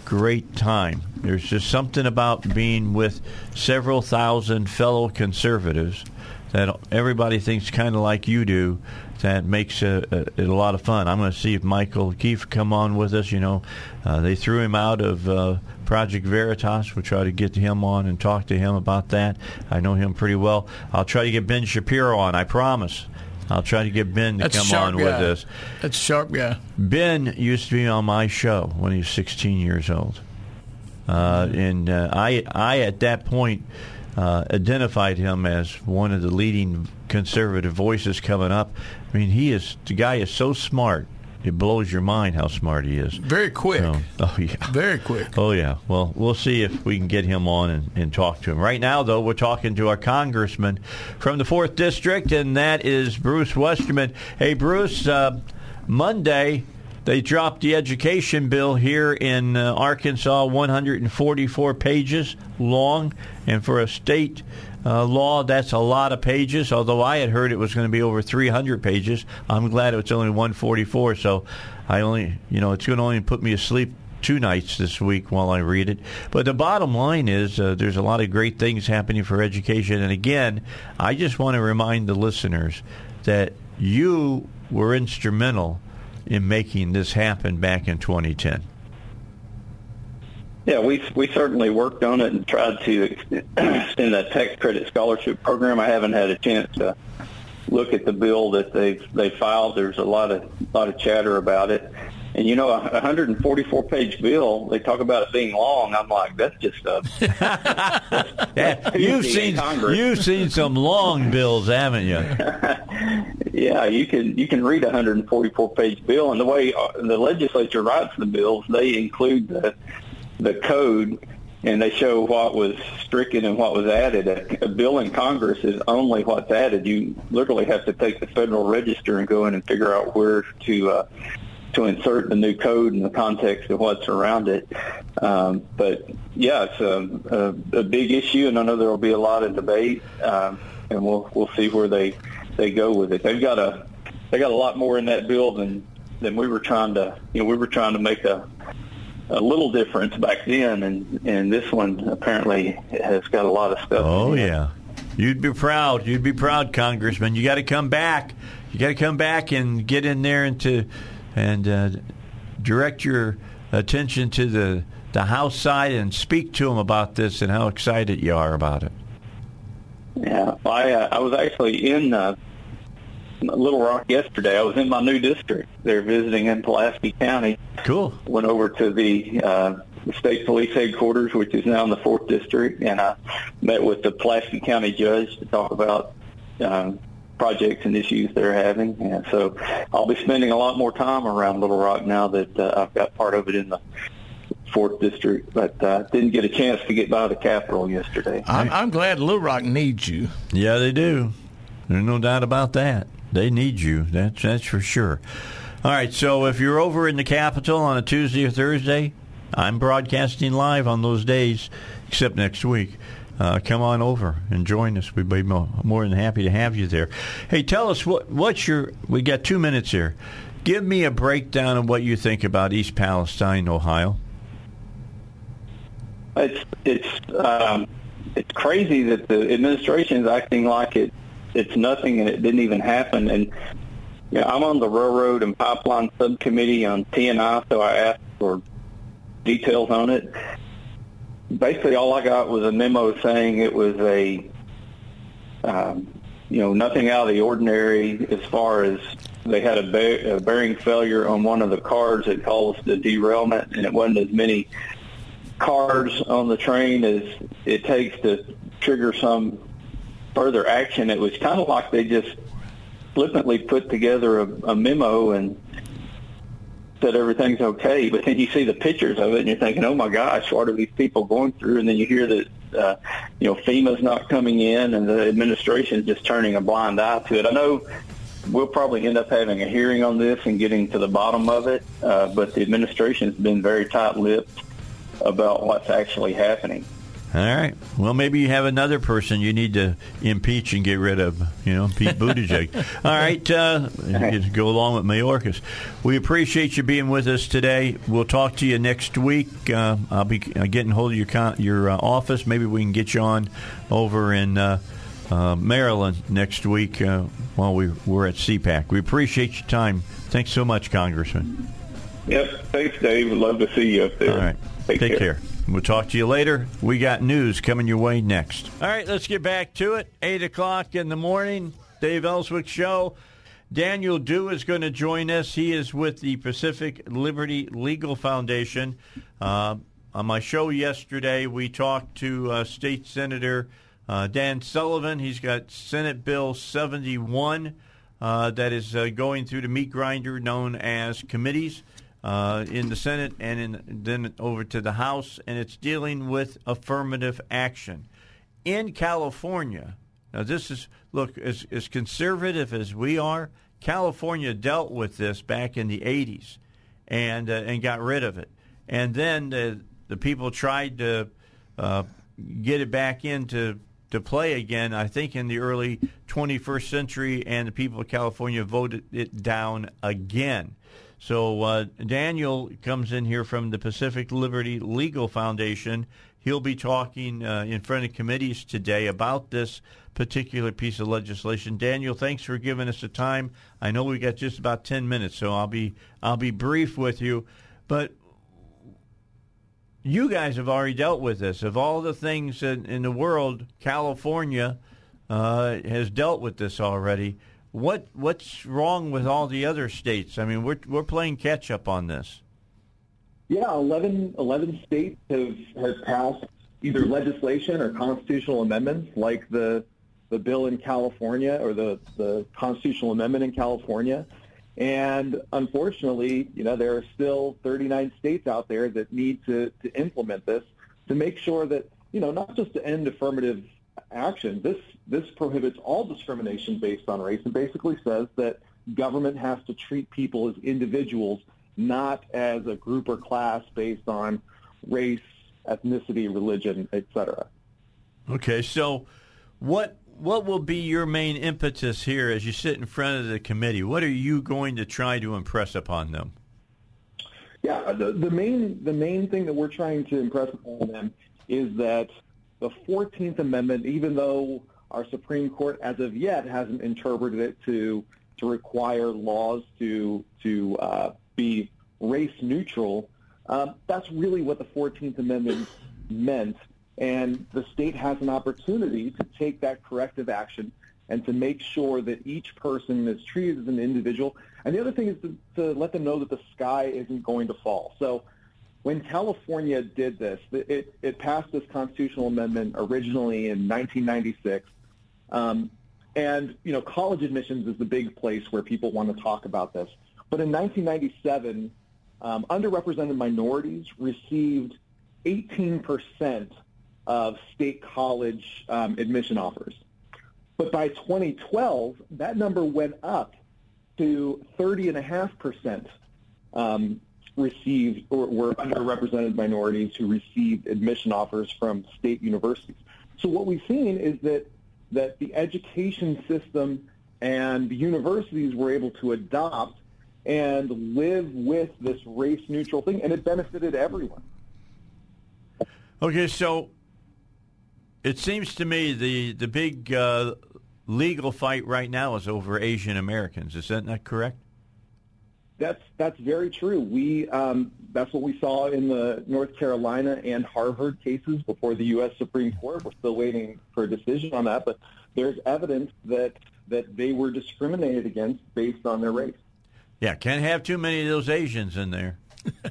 great time. There's just something about being with several thousand fellow conservatives that everybody thinks kind of like you do that makes it a, a, lot of fun. I'm going to see if Michael Keefe come on with us. You know, uh, they threw him out of uh, Project Veritas. We'll try to get him on and talk to him about that. I know him pretty well. I'll try to get Ben Shapiro on. I promise. I'll try to get Ben to That's come on guy. with us. That's sharp guy. Ben used to be on my show when he was 16 years old, uh, and uh, I, I at that point uh, identified him as one of the leading conservative voices coming up. I mean, he is the guy is so smart. It blows your mind how smart he is. Very quick. So, oh yeah. Very quick. Oh yeah. Well, we'll see if we can get him on and, and talk to him. Right now, though, we're talking to our congressman from the fourth district, and that is Bruce Westerman. Hey, Bruce. Uh, Monday, they dropped the education bill here in uh, Arkansas, 144 pages long, and for a state uh, law, that's a lot of pages. Although I had heard it was going to be over 300 pages, I'm glad it's only 144. So I only, you know, it's going to only put me asleep two nights this week while I read it. But the bottom line is uh, there's a lot of great things happening for education. And again, I just want to remind the listeners that you were instrumental in making this happen back in 2010. Yeah, we we certainly worked on it and tried to extend that tax credit scholarship program. I haven't had a chance to look at the bill that they've they filed. There's a lot of lot of chatter about it, and you know, a 144 page bill. They talk about it being long. I'm like, that's just a. yeah, you've seen you've seen some long bills, haven't you? yeah, you can you can read a 144 page bill, and the way uh, the legislature writes the bills, they include the the code and they show what was stricken and what was added. A, a bill in Congress is only what's added. You literally have to take the Federal Register and go in and figure out where to uh, to insert the new code in the context of what's around it. Um, but yeah, it's a, a, a big issue, and I know there will be a lot of debate, um, and we'll we'll see where they they go with it. They've got a they got a lot more in that bill than than we were trying to you know we were trying to make a a little difference back then, and and this one apparently has got a lot of stuff. Oh yeah, you'd be proud. You'd be proud, Congressman. You got to come back. You got to come back and get in there and to and uh, direct your attention to the the House side and speak to them about this and how excited you are about it. Yeah, I uh, I was actually in uh, Little Rock yesterday. I was in my new district. They're visiting in Pulaski County. Cool. Went over to the uh, state police headquarters, which is now in the fourth district, and I met with the Pulaski County judge to talk about um, projects and issues they're having. And so I'll be spending a lot more time around Little Rock now that uh, I've got part of it in the fourth district, but uh, didn't get a chance to get by the Capitol yesterday. I'm, I'm glad Little Rock needs you. Yeah, they do. There's no doubt about that. They need you. That's that's for sure. All right. So if you're over in the Capitol on a Tuesday or Thursday, I'm broadcasting live on those days, except next week. Uh, come on over and join us. We'd be more than happy to have you there. Hey, tell us what what's your. We got two minutes here. Give me a breakdown of what you think about East Palestine, Ohio. It's it's um, it's crazy that the administration is acting like it it's nothing and it didn't even happen. And you know, I'm on the railroad and pipeline subcommittee on T&I, so I asked for details on it. Basically, all I got was a memo saying it was a, um, you know, nothing out of the ordinary as far as they had a, ba- a bearing failure on one of the cars that caused the derailment, and it wasn't as many cars on the train as it takes to trigger some further action. It was kind of like they just flippantly put together a, a memo and said everything's okay, but then you see the pictures of it and you're thinking, oh my gosh, what are these people going through? And then you hear that, uh, you know, FEMA's not coming in and the administration's just turning a blind eye to it. I know we'll probably end up having a hearing on this and getting to the bottom of it, uh, but the administration's been very tight-lipped about what's actually happening. All right. Well, maybe you have another person you need to impeach and get rid of. You know, Pete Buttigieg. All right. Uh, go along with Mayorkas. We appreciate you being with us today. We'll talk to you next week. Uh, I'll be getting hold of your con- your uh, office. Maybe we can get you on over in uh, uh, Maryland next week uh, while we, we're at CPAC. We appreciate your time. Thanks so much, Congressman. Yep. Thanks, Dave. Love to see you up there. All right. Take, Take care. care. We'll talk to you later. We got news coming your way next. All right, let's get back to it. 8 o'clock in the morning, Dave Elswick Show. Daniel Dew is going to join us. He is with the Pacific Liberty Legal Foundation. Uh, on my show yesterday, we talked to uh, State Senator uh, Dan Sullivan. He's got Senate Bill 71 uh, that is uh, going through the meat grinder known as committees uh, in the Senate and in, then over to the House, and it's dealing with affirmative action. In California, now this is, look, as, as conservative as we are, California dealt with this back in the 80s and, uh, and got rid of it. And then the, the people tried to uh, get it back into to play again, I think, in the early 21st century, and the people of California voted it down again. So uh, Daniel comes in here from the Pacific Liberty Legal Foundation. He'll be talking uh, in front of committees today about this particular piece of legislation. Daniel, thanks for giving us the time. I know we got just about ten minutes, so I'll be I'll be brief with you. But you guys have already dealt with this. Of all the things in, in the world, California uh, has dealt with this already. What what's wrong with all the other states? I mean, we're we're playing catch up on this. Yeah, 11, 11 states have have passed either legislation or constitutional amendments, like the the bill in California or the the constitutional amendment in California. And unfortunately, you know, there are still 39 states out there that need to, to implement this to make sure that, you know, not just to end affirmative action, this, this prohibits all discrimination based on race and basically says that government has to treat people as individuals, not as a group or class based on race, ethnicity, religion, etc. Okay, so what what will be your main impetus here as you sit in front of the committee? What are you going to try to impress upon them? Yeah, uh, the, the main the main thing that we're trying to impress upon them is that the 14th Amendment, even though our Supreme Court as of yet hasn't interpreted it to to require laws to to uh, be race neutral, um, that's really what the 14th Amendment meant and the state has an opportunity to take that corrective action and to make sure that each person is treated as an individual. And the other thing is to, to let them know that the sky isn't going to fall. So when California did this, it, it passed this constitutional amendment originally in 1996. Um, and, you know, college admissions is the big place where people want to talk about this. But in 1997, um, underrepresented minorities received 18 percent of state college um, admission offers. But by 2012, that number went up to 30.5% um, received or were underrepresented minorities who received admission offers from state universities. So what we've seen is that that the education system and the universities were able to adopt and live with this race neutral thing, and it benefited everyone. Okay, so it seems to me the the big uh, legal fight right now is over Asian Americans. Is that not correct? That's that's very true. We um, that's what we saw in the North Carolina and Harvard cases before the U.S. Supreme Court. We're still waiting for a decision on that, but there's evidence that that they were discriminated against based on their race. Yeah, can't have too many of those Asians in there.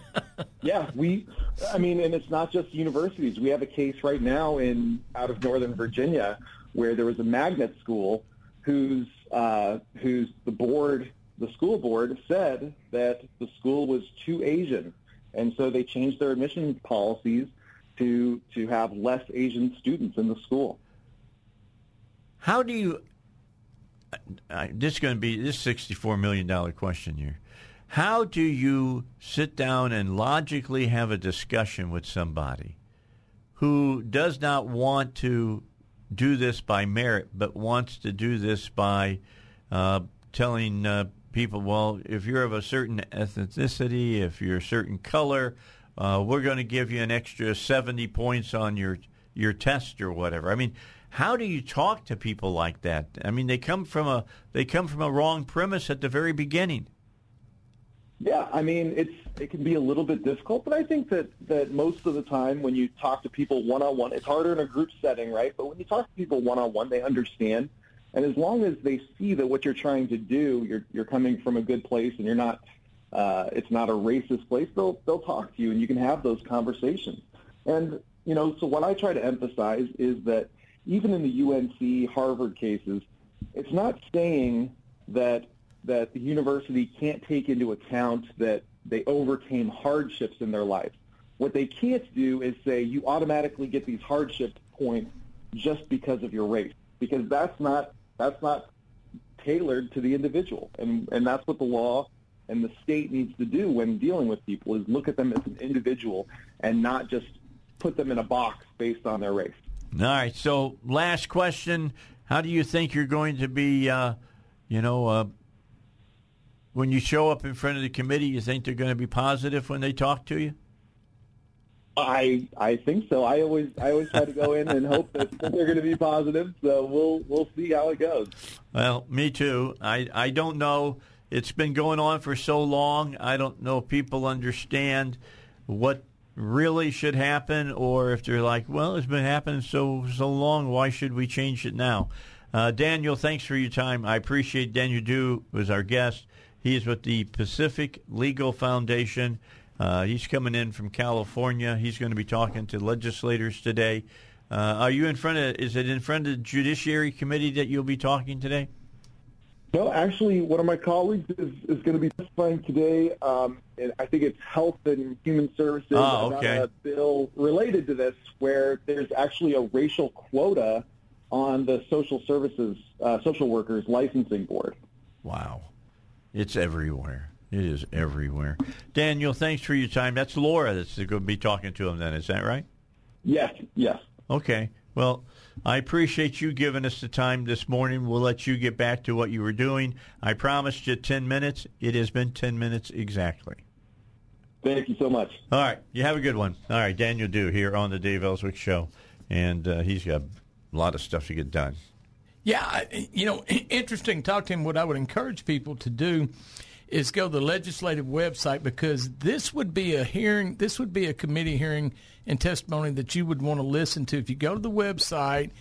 yeah, we. I mean, and it's not just universities. We have a case right now in out of Northern Virginia where there was a magnet school whose uh, whose the board the school board said that the school was too Asian, and so they changed their admission policies to to have less Asian students in the school. How do you? Uh, this is going to be this sixty-four million dollar question here. How do you sit down and logically have a discussion with somebody who does not want to do this by merit, but wants to do this by uh, telling uh, people, well, if you're of a certain ethnicity, if you're a certain color, uh, we're going to give you an extra 70 points on your your test or whatever. I mean, how do you talk to people like that? I mean, they come from a they come from a wrong premise at the very beginning. Yeah, I mean, it's it can be a little bit difficult, but I think that that most of the time when you talk to people one on one, it's harder in a group setting, right? But when you talk to people one on one, they understand and as long as they see that what you're trying to do, you're you're coming from a good place, and you're not, uh, it's not a racist place. They'll they'll talk to you, and you can have those conversations. And you know, so what I try to emphasize is that even in the UNC Harvard cases, it's not saying that that the university can't take into account that they overcame hardships in their life. What they can't do is say you automatically get these hardship points just because of your race, because that's not that's not tailored to the individual, and and that's what the law and the state needs to do when dealing with people is look at them as an individual and not just put them in a box based on their race. All right. So, last question: How do you think you're going to be? Uh, you know, uh, when you show up in front of the committee, you think they're going to be positive when they talk to you? I I think so. I always I always try to go in and hope that, they're going to be positive. So we'll we'll see how it goes. Well, me too. I I don't know. It's been going on for so long. I don't know if people understand what really should happen, or if they're like, well, it's been happening so so long. Why should we change it now? Uh, Daniel, thanks for your time. I appreciate Daniel Dew was our guest. He is with the Pacific Legal Foundation. Uh, he's coming in from California. He's going to be talking to legislators today. Uh, are you in front of? Is it in front of the Judiciary Committee that you'll be talking today? No, actually, one of my colleagues is, is going to be testifying today. Um, and I think it's Health and Human Services oh, okay. about a bill related to this, where there's actually a racial quota on the social services, uh, social workers licensing board. Wow, it's everywhere. It is everywhere. Daniel, thanks for your time. That's Laura that's going to be talking to him then. Is that right? Yes, yes. Okay. Well, I appreciate you giving us the time this morning. We'll let you get back to what you were doing. I promised you 10 minutes. It has been 10 minutes exactly. Thank you so much. All right. You have a good one. All right. Daniel Dew here on the Dave Elswick Show. And uh, he's got a lot of stuff to get done. Yeah. You know, interesting. Talk to him. What I would encourage people to do is go to the legislative website because this would be a hearing, this would be a committee hearing and testimony that you would want to listen to. If you go to the website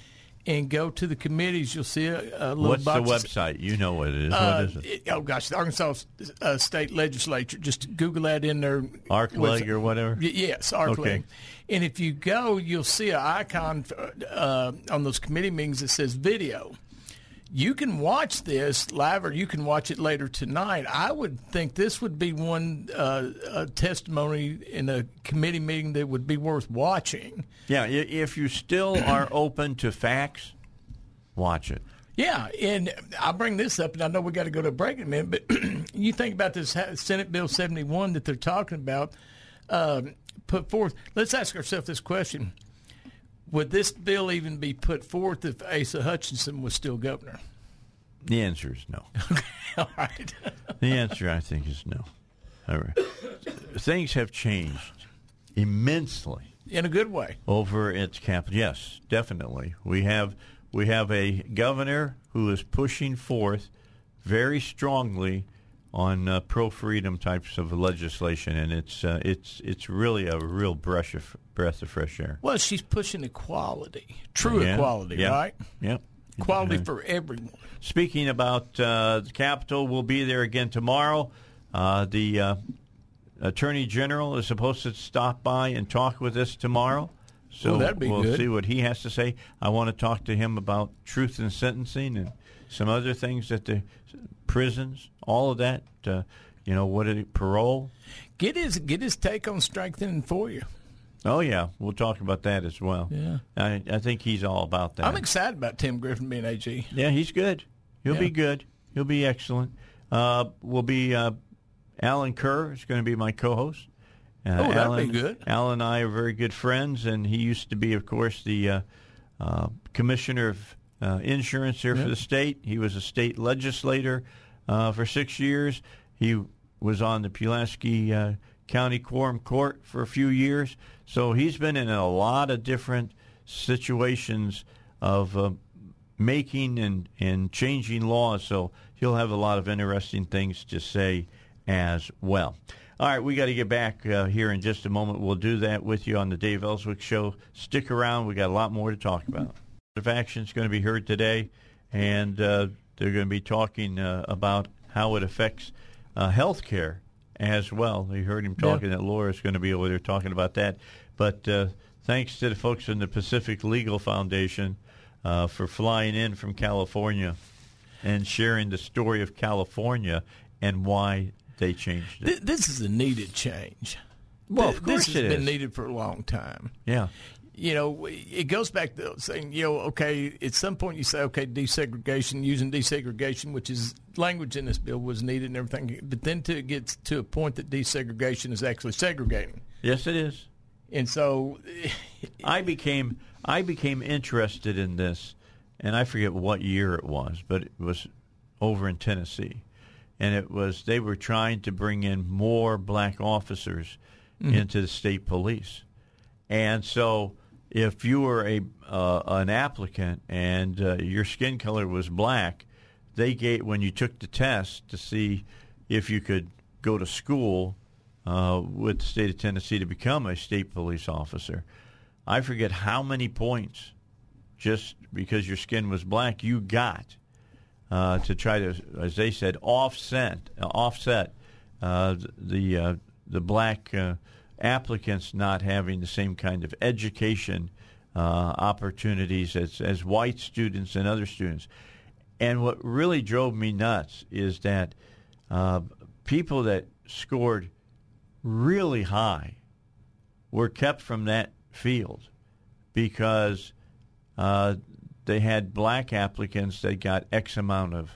and go to the committees, you'll see a, a little What's box. the website? You know what it is. Uh, what is it? Oh gosh, the Arkansas uh, State Legislature. Just Google that in there. ArkLeg or whatever. Y- yes, ArkLeg. Okay. And if you go, you'll see an icon uh, on those committee meetings that says video you can watch this live or you can watch it later tonight. I would think this would be one uh, testimony in a committee meeting that would be worth watching. Yeah, if you still are open to facts, watch it. Yeah, and I'll bring this up, and I know we got to go to a break in a minute, but you think about this Senate Bill 71 that they're talking about um, put forth. Let's ask ourselves this question would this bill even be put forth if Asa Hutchinson was still governor? The answer is no. All right. the answer, I think, is no. All right. Things have changed immensely in a good way over its capital. Yes, definitely. We have we have a governor who is pushing forth very strongly on uh, pro freedom types of legislation, and it's uh, it's it's really a real brush of breath of fresh air. Well, she's pushing equality, true Yeah, equality, yeah, right? Yep. Equality for everyone. Speaking about uh, the Capitol, we'll be there again tomorrow. Uh, the uh, Attorney General is supposed to stop by and talk with us tomorrow. So that'd be we'll good. see what he has to say. I want to talk to him about truth in sentencing and some other things that the prisons, all of that. Uh, you know, what it, parole. Get his get his take on strengthening for you. Oh yeah, we'll talk about that as well. Yeah. I, I think he's all about that. I'm excited about Tim Griffin being AG. Yeah, he's good. He'll Yeah. be good. He'll be excellent. Uh, will be uh, Allen Kerr is going to be my co-host. Uh, Oh, that'd be Allen, good. Allen and I are very good friends, and he used to be, of course, the uh, uh, commissioner of uh, insurance here for the state. He was a state legislator uh, for six years. He was on the Pulaski uh, County Quorum Court for a few years. So he's been in a lot of different situations of uh, making and, and changing laws. So he'll have a lot of interesting things to say as well. All right, we got to get back uh, here in just a moment. We'll do that with you on the Dave Elswick Show. Stick around. We got a lot more to talk about. The action is going to be heard today, and uh, they're going to be talking uh, about how it affects uh, health care as well. You heard him talking that Laura's going to be over there talking about that. But uh, thanks to the folks in the Pacific Legal Foundation uh, for flying in from California and sharing the story of California and why they changed it. Th- This is a needed change. Well, Th- of course this has been needed for a long time. Yeah. You know, it goes back to saying, you know, okay, at some point you say, okay, desegregation, using desegregation, which is language in this bill was needed and everything, but then to get to a point that desegregation is actually segregating. Yes, it is. And so, I became I became interested in this, and I forget what year it was, but it was over in Tennessee, and it was they were trying to bring in more black officers mm-hmm. into the state police, and so if you were a uh, an applicant and uh, your skin color was black, they gave when you took the test to see if you could go to school uh, with the state of Tennessee to become a state police officer. I forget how many points just because your skin was black you got uh, to try to, as they said, offset offset uh, the uh, the black applicants not having the same kind of education uh, opportunities as as white students and other students. And what really drove me nuts is that uh, people that scored really high were kept from that field because uh, they had black applicants that got X amount of,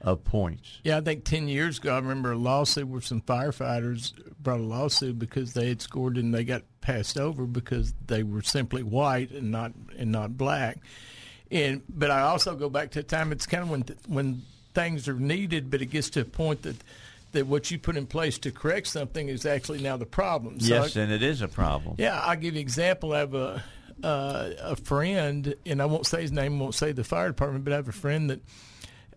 of points. yeah, I think 10 years ago, I remember a lawsuit where some firefighters brought a lawsuit because they had scored and they got passed over because they were simply white and not and not black. And but I also go back to the time it's kind of when when things are needed, but it gets to a point that that what you put in place to correct something is actually now the problem. So yes, I- and it is a problem. yeah, I'll give you an example. I have a uh, a friend, and I won't say his name, won't say the fire department, but I have a friend that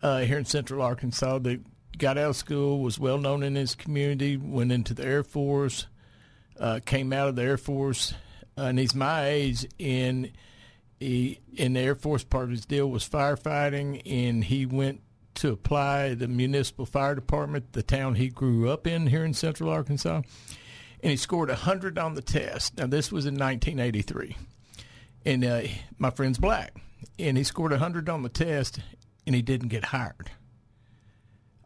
uh, here in Central Arkansas that got out of school, was well known in his community, went into the Air Force, uh, came out of the Air Force, and he's my age, and he in the Air Force part of his deal was firefighting, and he went to apply the municipal fire department, the town he grew up in here in Central Arkansas, and he scored 100 on the test. Now, this was in 1983. And uh, my friend's black, and he scored 100 on the test, and he didn't get hired.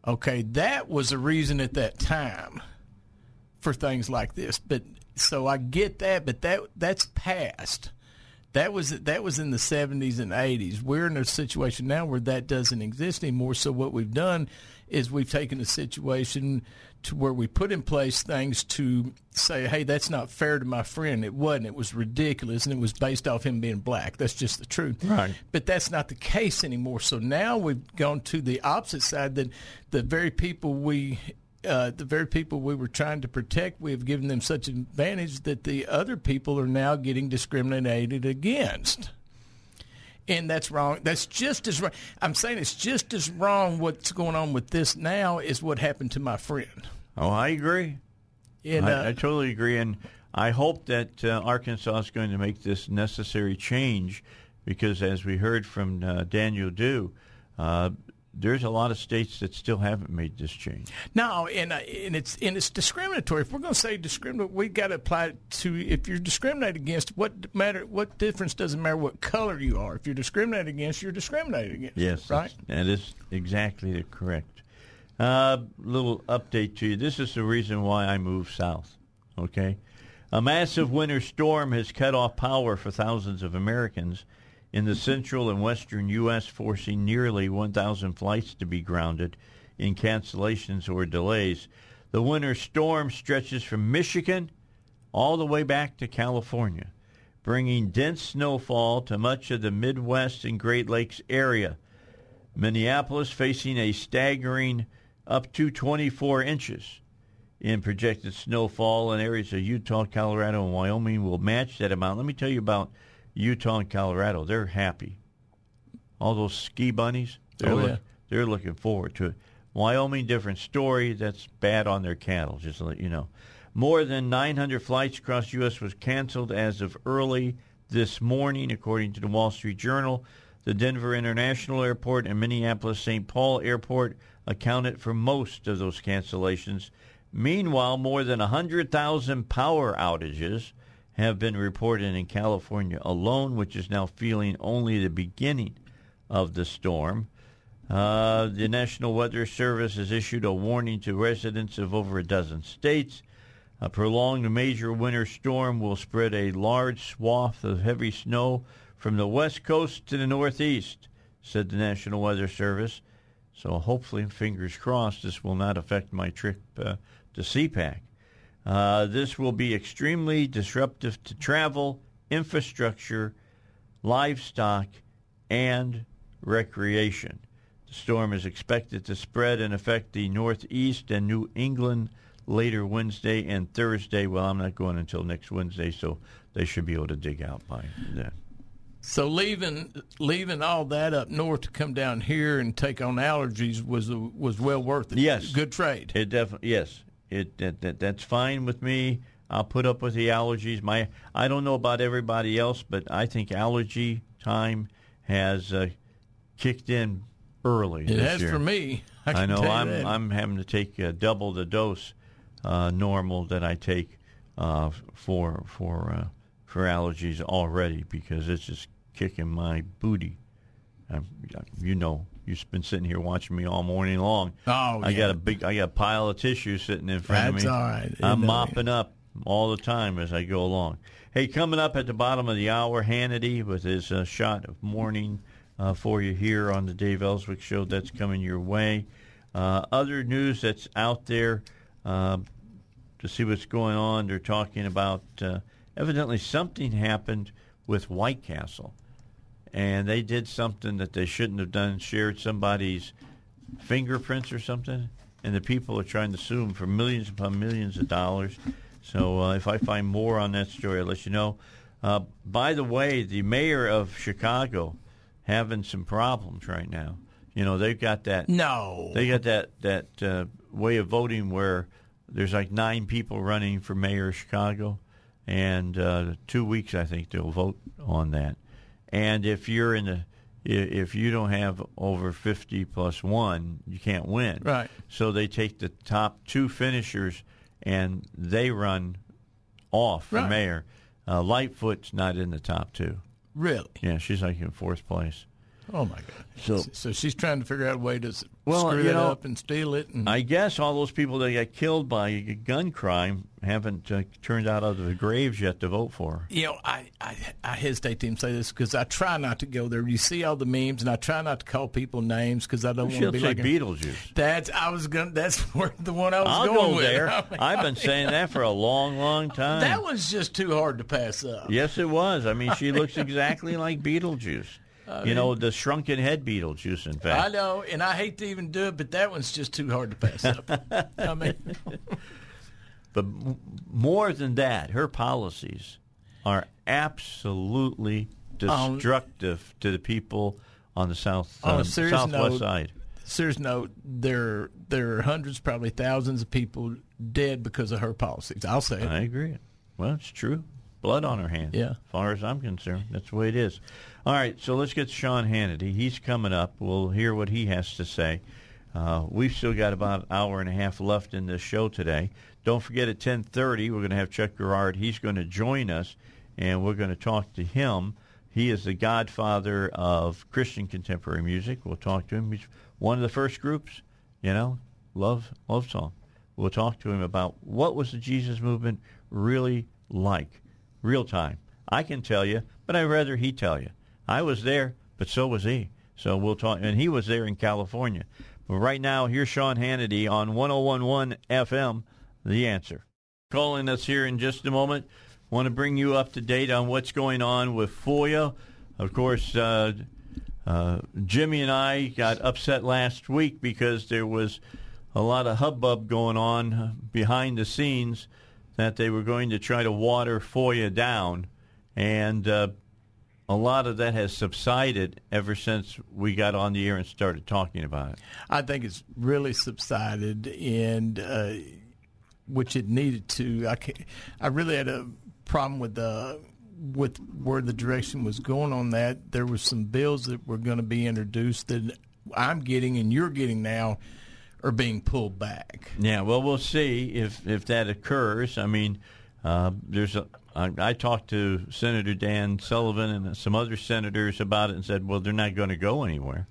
Okay, that was a reason at that time for things like this. But so I get that, but that that's past. That was that was in the 70s and 80s. We're in a situation now where that doesn't exist anymore. So what we've done is we've taken a situation to where we put in place things to say, "Hey, that's not fair to my friend." It wasn't. It was ridiculous, and it was based off him being black. That's just the truth. Right. But that's not the case anymore. So now we've gone to the opposite side. That the very people we uh, the very people we were trying to protect, we have given them such an advantage that the other people are now getting discriminated against. And that's wrong. That's just as wrong. I'm saying it's just as wrong. What's going on with this now is what happened to my friend. Oh, I agree. And, I, uh, I totally agree, and I hope that uh, Arkansas is going to make this necessary change because, as we heard from uh, Daniel Dew, uh, there's a lot of states that still haven't made this change. No, and uh, and it's and it's discriminatory. If we're going to say discriminatory, we got to apply it to if you're discriminated against. What matter? What difference does it matter what color you are? If you're discriminated against, you're discriminated against. Yes, right. That is exactly correct. Uh, little update to you. This is the reason why I moved south. Okay, a massive winter storm has cut off power for thousands of Americans in the central and western U.S., forcing nearly 1,000 flights to be grounded in cancellations or delays. The winter storm stretches from Michigan all the way back to California, bringing dense snowfall to much of the Midwest and Great Lakes area. Minneapolis facing a staggering up to 24 inches in projected snowfall, and areas of Utah, Colorado, and Wyoming will match that amount. Let me tell you about Utah and Colorado. They're happy. All those ski bunnies, they're, Oh, yeah. look, they're looking forward to it. Wyoming, different story. That's bad on their cattle, just to let you know. More than 900 flights across the U.S. was canceled as of early this morning, according to the Wall Street Journal. The Denver International Airport and Minneapolis St. Paul Airport accounted for most of those cancellations. Meanwhile, more than 100,000 power outages have been reported in California alone, which is now feeling only the beginning of the storm. Uh, the National Weather Service has issued a warning to residents of over a dozen states. A prolonged major winter storm will spread a large swath of heavy snow from the west coast to the northeast, said the National Weather Service. So hopefully, fingers crossed, this will not affect my trip uh, to CPAC. Uh, this will be extremely disruptive to travel, infrastructure, livestock, and recreation. The storm is expected to spread and affect the Northeast and New England later Wednesday and Thursday. Well, I'm not going until next Wednesday, so they should be able to dig out by then. So leaving leaving all that up north to come down here and take on allergies was was well worth it. Yes. good trade. It definitely yes. It that, that that's fine with me. I'll put up with the allergies. My I don't know about everybody else, but I think allergy time has uh, kicked in early. It has year. for me. I, I know I'm that. I'm having to take uh, double the dose uh, normal that I take uh, for for uh, for allergies already because it's just kicking my booty. Um, you know, you've been sitting here watching me all morning long. Oh, I yeah. got a big, I got a pile of tissue sitting in front That's of me. all right. I'm You know mopping up all the time as I go along. Hey, coming up at the bottom of the hour, Hannity with his uh, shot of morning uh, for you here on the Dave Elswick Show. That's coming your way. Uh, other news that's out there uh, to see what's going on. They're talking about uh, evidently something happened with White Castle, and they did something that they shouldn't have done. Shared somebody's fingerprints or something, and the people are trying to sue them for millions upon millions of dollars. So uh, if I find more on that story, I'll let you know. Uh, by the way, the mayor of Chicago having some problems right now. You know, they've got that. no. They got that that uh, way of voting where there's like nine people running for mayor of Chicago, and uh, two weeks I think they'll vote on that. And if you're in the if you don't have over 50 plus one, you can't win. Right. So they take the top two finishers and they run off Right. mayor. Uh, Lightfoot's not in the top two. really. Yeah, she's like in fourth place. Oh my God. So- so she's trying to figure out a way to Well, screw it know, up and steal it. And, I guess all those people that got killed by a gun crime haven't uh, turned out of the graves yet to vote for. you know, I, I, I hesitate to even say this because I try not to go there. You see all the memes, and I try not to call people names because I don't want to be like a- Beetlejuice. That's I was going. That's where the one I was I'll going go with. there. I mean, I've been saying that for a long, long time. that was just too hard to pass up. yes, it was. I mean, she looks exactly like Beetlejuice. You know, the shrunken head Beetlejuice, in fact. I know, and I hate to even do it, but that one's just too hard to pass up. I mean, But more than that, her policies are absolutely destructive to the people on the south On a um, southwest note, side. Serious note: there there are hundreds, probably thousands of people dead because of her policies. I'll say it. I agree. Well, it's true. Blood on her hands. Yeah. As far as I'm concerned, that's the way it is. All right, so let's get Sean Hannity. He's coming up. We'll hear what he has to say. Uh, we've still got about an hour and a half left in this show today. Don't forget at 10:30 we're going to have Chuck Girard. He's going to join us, and we're going to talk to him. He is the godfather of Christian contemporary music. We'll talk to him. He's one of the first groups, you know, love love song. We'll talk to him about what was the Jesus movement really like, real time. I can tell you, but I'd rather he tell you. I was there, but so was he. So we'll talk, and he was there in California. But right now, here's Sean Hannity on 1011 FM, The Answer. Calling us here in just a moment. Want to bring you up to date on what's going on with FOIA. Of course, uh, uh, Jimmy and I got upset last week because there was a lot of hubbub going on behind the scenes that they were going to try to water FOIA down. And uh, a lot of that has subsided ever since we got on the air and started talking about it. I think it's really subsided, and uh, which it needed to. I I really had a problem with the with where the direction was going on that. There were some bills that were going to be introduced that I'm getting and you're getting now are being pulled back. Yeah, well, we'll see if if that occurs. I mean, uh, there's a. I, I talked to Senator Dan Sullivan and some other senators about it and said, well, they're not going to go anywhere.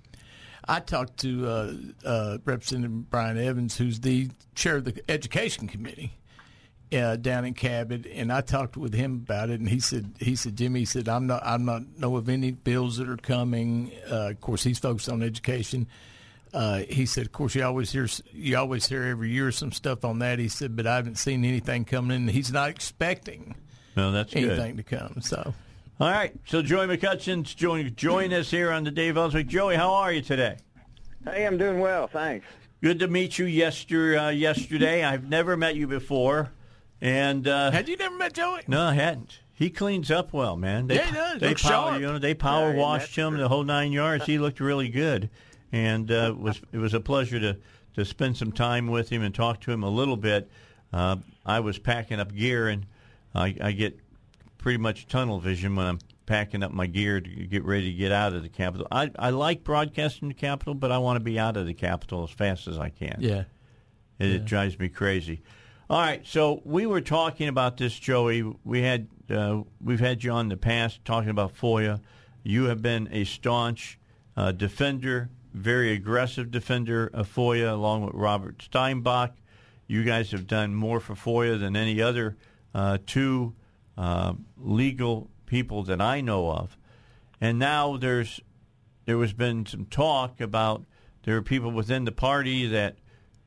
I talked to uh, uh, Representative Brian Evans, who's the chair of the Education Committee uh, down in Cabot, and I talked with him about it, and he said, he said, Jimmy, he said, I'm not, I'm not know of any bills that are coming. Uh, of course, he's focused on education. Uh, he said, of course, you always hear, you always hear every year some stuff on that. He said, but I haven't seen anything coming in. He's not expecting No, that's good. anything to come. So. All right, so Joey McCutcheon's join join us here on the Dave Elswick. Joey, how are you today? Hey, I'm doing well, thanks. Good to meet you yester, uh, yesterday. I've never met you before, and uh, Had you never met Joey? no, I hadn't. He cleans up well, man. They, Yeah, he does. They Looks power, sharp. you know, they power Yeah, washed that's him the whole nine yards. He looked really good, and uh, it was it was a pleasure to to spend some time with him and talk to him a little bit. Uh, I was packing up gear, and I, I get pretty much tunnel vision when I'm packing up my gear to get ready to get out of the capital. I, I like broadcasting the capital, but I want to be out of the capital as fast as I can. Yeah. It, it drives me crazy. All right, so we were talking about this, Joey. We had uh, we've had you on in the past talking about FOIA. You have been a staunch uh, defender, very aggressive defender of FOIA, along with Robert Steinbuch. You guys have done more for FOIA than any other uh, two uh, legal people that I know of. And now there's there has been some talk about there are people within the party that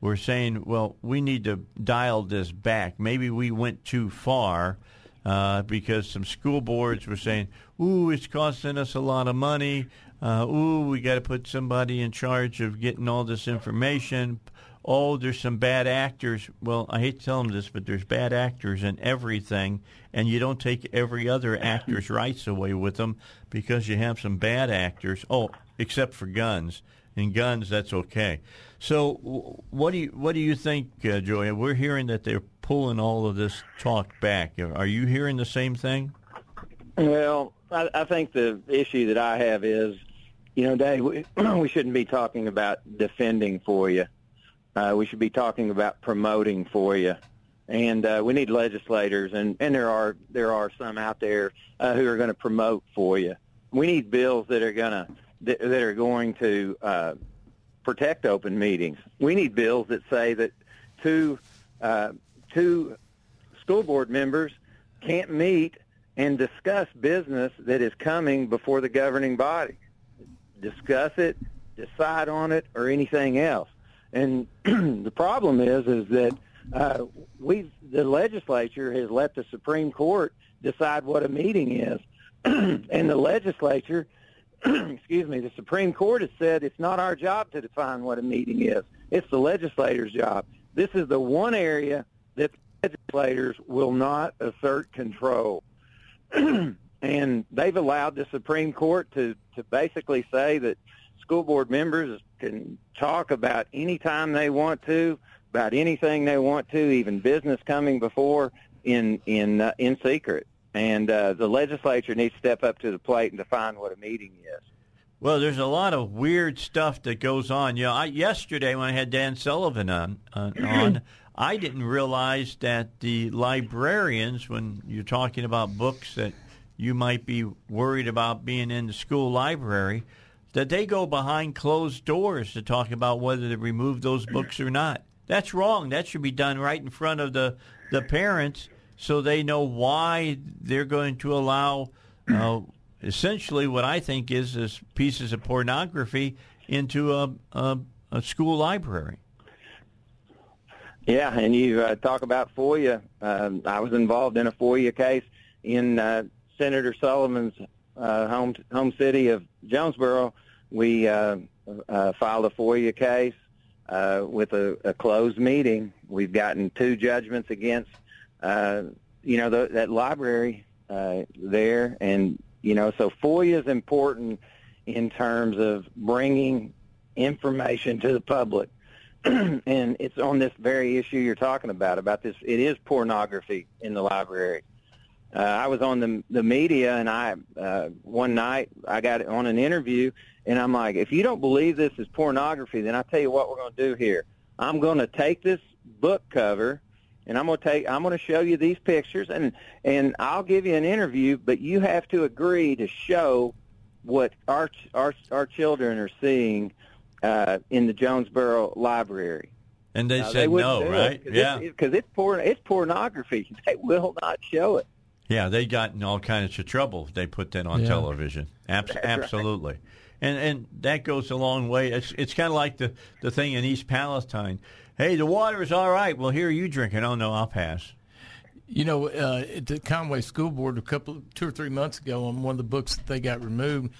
were saying, well, we need to dial this back. Maybe we went too far uh, because some school boards were saying, ooh, it's costing us a lot of money. Uh, ooh, we got to put somebody in charge of getting all this information. Oh, there's some bad actors. Well, I hate to tell them this, but there's bad actors in everything, and you don't take every other actor's rights away with them because you have some bad actors. Oh, except for guns. In guns, that's okay. So, what do you what do you think, uh? We're hearing that they're pulling all of this talk back. Are you hearing the same thing? Well, I, I think the issue that I have is, you know, Dave, we, we shouldn't be talking about defending FOIA. Uh, we should be talking about promoting FOIA. And uh, we need legislators, and, and there are there are some out there uh, who are going to promote FOIA. We need bills that are going to that, that are going to uh, protect open meetings. We need bills that say that two uh, two school board members can't meet and discuss business that is coming before the governing body. Discuss it, decide on it, or anything else. And the problem is, is that uh, we, the legislature, has let the Supreme Court decide what a meeting is, and the legislature, excuse me, the Supreme Court has said it's not our job to define what a meeting is. It's the legislator's job. This is the one area that legislators will not assert control. And they've allowed the Supreme Court to to basically say that school board members can talk about any time they want to, about anything they want to, even business coming before in in uh, in secret. And uh, the legislature needs to step up to the plate and define what a meeting is. Well, there's a lot of weird stuff that goes on. You know, I, yesterday when I had Dan Sullivan on, uh, on, I didn't realize that the librarians, when you're talking about books that you might be worried about being in the school library, that they go behind closed doors to talk about whether to remove those books or not. That's wrong. That should be done right in front of the the parents so they know why they're going to allow uh, essentially what I think is, is pieces of pornography into a, a, a school library. Yeah, and you uh, talk about FOIA. Um, I was involved in a FOIA case in uh, Senator Sullivan's uh, home home city of Jonesboro. We uh, uh, filed a FOIA case uh, with a, a closed meeting. We've gotten two judgments against uh, you know, the, that library uh, there. And, you know, so FOIA is important in terms of bringing information to the public. and it's on this very issue you're talking about, about this. It is pornography in the library. Uh, I was on the the media, and I uh, one night I got on an interview, and I'm like, if you don't believe this is pornography, then I tell you what we're going to do here. I'm going to take this book cover and I'm going to take I'm going to show you these pictures and and I'll give you an interview but you have to agree to show what our our our children are seeing uh, in the Jonesboro library. And they uh, said they no, right? Cause yeah, because it's, it's porn it's pornography. They will not show it. Yeah, they got in all kinds of trouble if they put that on yeah. television. Abs- absolutely. Right. And and that goes a long way. It's it's kind of like the the thing in East Palestine hey, the water is all right. Well, here you drink it. Oh no, I'll pass. You know, uh, at the Conway School Board a couple, two or three months ago, on one of the books that they got removed,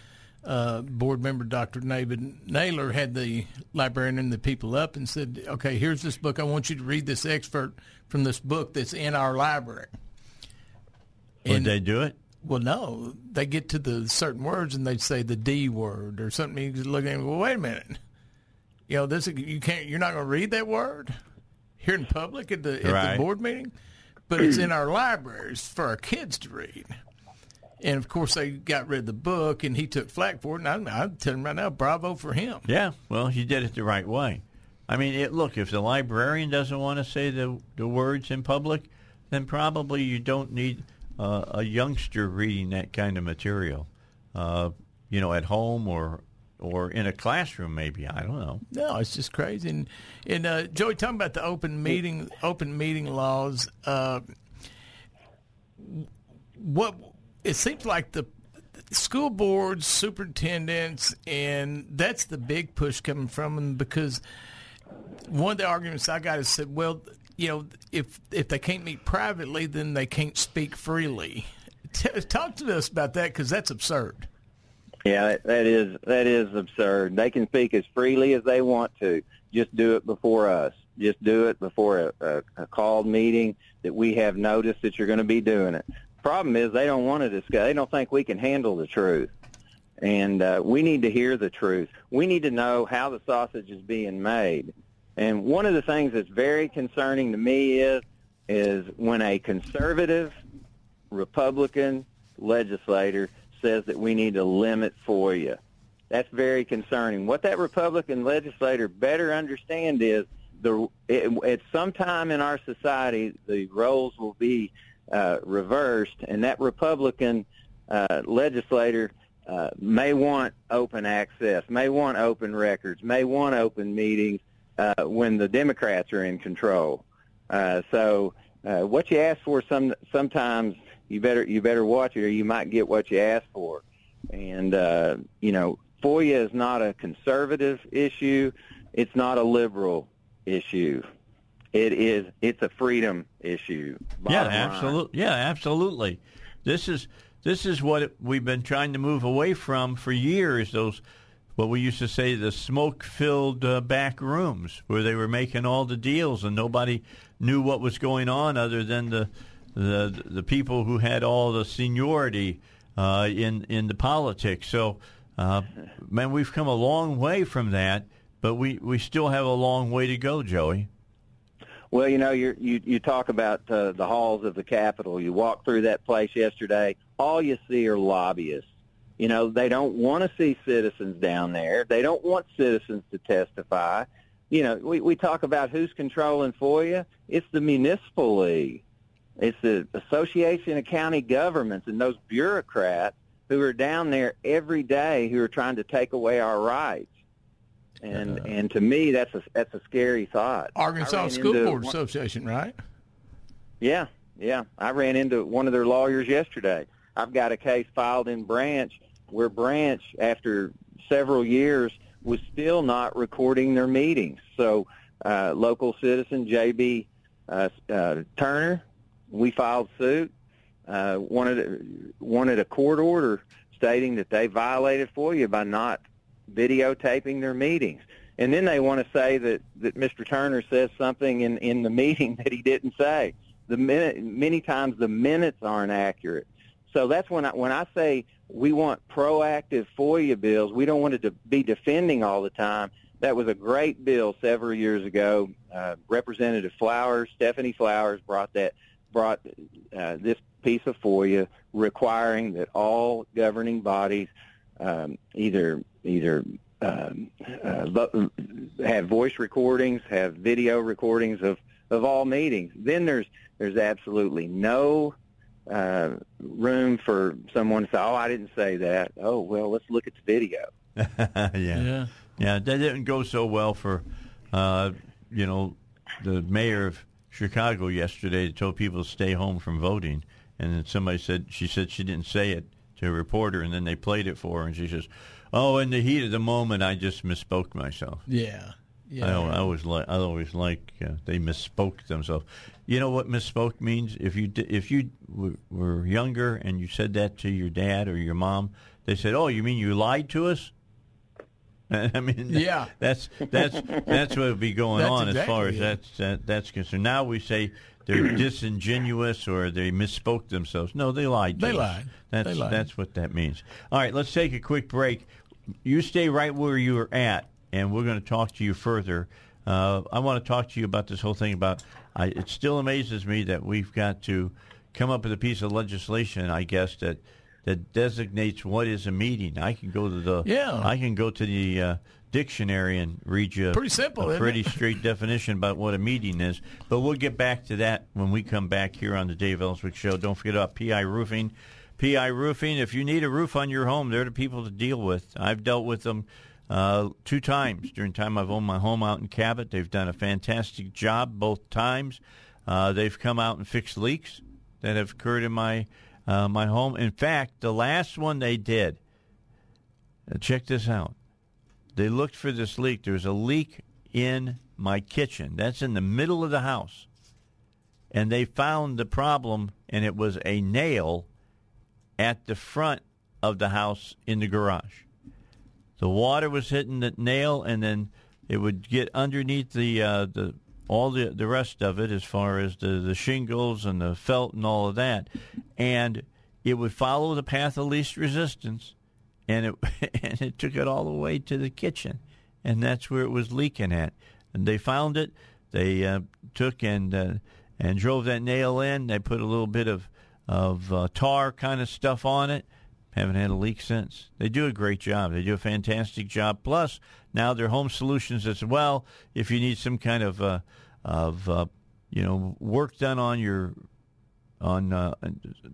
uh, board member Dr. David Naylor had the librarian and the people up and said, "Okay, here's this book. I want you to read this excerpt from this book that's in our library." Would they do it? Well, no. They get to the certain words and they say the D word or something. You look at him. Well, wait a minute you know, this you can't. You're not going to read that word here in public at the at right. the board meeting, but it's in our libraries for our kids to read. And of course, they got rid of the book, and he took flack for it. And I'm, I'm telling right now, bravo for him. Yeah, well, he did it the right way. I mean, it, look, if the librarian doesn't want to say the the words in public, then probably you don't need uh, a youngster reading that kind of material, uh, you know, at home or or in a classroom, maybe. I don't know. No, it's just crazy. And, and uh, Joey, talking about the open meeting, open meeting laws. Uh, what it seems like the school boards, superintendents, and that's the big push coming from them because one of the arguments I got is said, well, you know, if if they can't meet privately, then they can't speak freely. T- talk to us about that because that's absurd. Yeah, that, is that is absurd. They can speak as freely as they want to. Just do it before us. Just do it before a, a, a called meeting that we have noticed that you're going to be doing it. Problem is they don't want to discuss. They don't think we can handle the truth, and uh, we need to hear the truth. We need to know how the sausage is being made. And one of the things that's very concerning to me is is when a conservative Republican legislator says that we need to limit FOIA. That's very concerning. What that Republican legislator better understand is the it, at some time in our society the roles will be uh, reversed, and that Republican uh, legislator uh, may want open access, may want open records, may want open meetings uh, when the Democrats are in control. Uh, so uh, what you ask for some sometimes you better you better watch it or you might get what you ask for. And uh, you know, FOIA is not a conservative issue. It's not a liberal issue. It is. It's a freedom issue. Yeah, absolutely. Yeah, absolutely. This is this is what we've been trying to move away from for years. Those what we used to say the smoke-filled uh, back rooms where they were making all the deals and nobody knew what was going on other than the the the people who had all the seniority uh, in in the politics. So, uh, man, we've come a long way from that, but we, we still have a long way to go, Joey. Well, you know, you you you talk about uh, the halls of the Capitol. You walk through that place yesterday. All you see are lobbyists. You know, they don't want to see citizens down there. They don't want citizens to testify. You know, we we talk about who's controlling FOIA. It's the municipal league. It's the Association of County Governments and those bureaucrats who are down there every day who are trying to take away our rights. And uh, and to me, that's a that's a scary thought. Arkansas School Board one, Association, right? Yeah, yeah. I ran into one of their lawyers yesterday. I've got a case filed in Branch where Branch, after several years, was still not recording their meetings. So, uh, local citizen J.B. Uh, uh, Turner, we filed suit. Uh, wanted wanted a court order stating that they violated FOIA by not videotaping their meetings. And then they want to say that, that Mr. Turner says something in, in the meeting that he didn't say. The minute, many times the minutes aren't accurate. So that's when I, when I say we want proactive FOIA bills, we don't want to be defending all the time. That was a great bill several years ago. Uh, Representative Flowers, Stephanie Flowers, brought that brought uh, this piece of FOIA requiring that all governing bodies um, either either um, uh, have voice recordings, have video recordings of, of all meetings. Then there's there's absolutely no uh, room for someone to say, "Oh, I didn't say that." Oh, well, let's look at the video. yeah. yeah, yeah, that didn't go so well for uh, you know the mayor of Chicago yesterday. Told people to stay home from voting, and then somebody said she said she didn't say it to a reporter, and then they played it for her, and she says, "Oh, in the heat of the moment, I just misspoke myself." Yeah. Yeah. I, I always like. I always like. Uh, they misspoke themselves. You know what misspoke means? If you if you were younger and you said that to your dad or your mom, they said, "Oh, you mean you lied to us?" I mean, yeah, that's that's that's what would be going on exactly as far as that's that, that's concerned. Now we say they're disingenuous or they misspoke themselves. No, they lied. They lied. That's they lied. that's what that means. All right, let's take a quick break. You stay right where you are at, and we're going to talk to you further. Uh, I want to talk to you about this whole thing about. I, it still amazes me that we've got to come up with a piece of legislation. I guess that that designates what is a meeting. I can go to the yeah. I can go to the uh, dictionary and read you pretty simple, a pretty straight definition about what a meeting is. But we'll get back to that when we come back here on the Dave Elswick Show. Don't forget about PI Roofing. PI Roofing. If you need a roof on your home, they're the people to deal with. I've dealt with them uh, two times during time I've owned my home out in Cabot. They've done a fantastic job both times. Uh, they've come out and fixed leaks that have occurred in my uh, my home. In fact, the last one they did, uh, check this out. They looked for this leak. There was a leak in my kitchen. That's in the middle of the house. And they found the problem, and it was a nail at the front of the house in the garage. The water was hitting the nail, and then it would get underneath the uh, the all the the rest of it, as far as the the shingles and the felt and all of that, and it would follow the path of least resistance, and it and it took it all the way to the kitchen, and that's where it was leaking at. And they found it. They uh, took and uh, and drove that nail in. They put a little bit of of uh, tar kind of stuff on it. Haven't had a leak since. They do a great job. They do a fantastic job. Plus, now they're home solutions as well. If you need some kind of uh, of uh, you know work done on your on uh,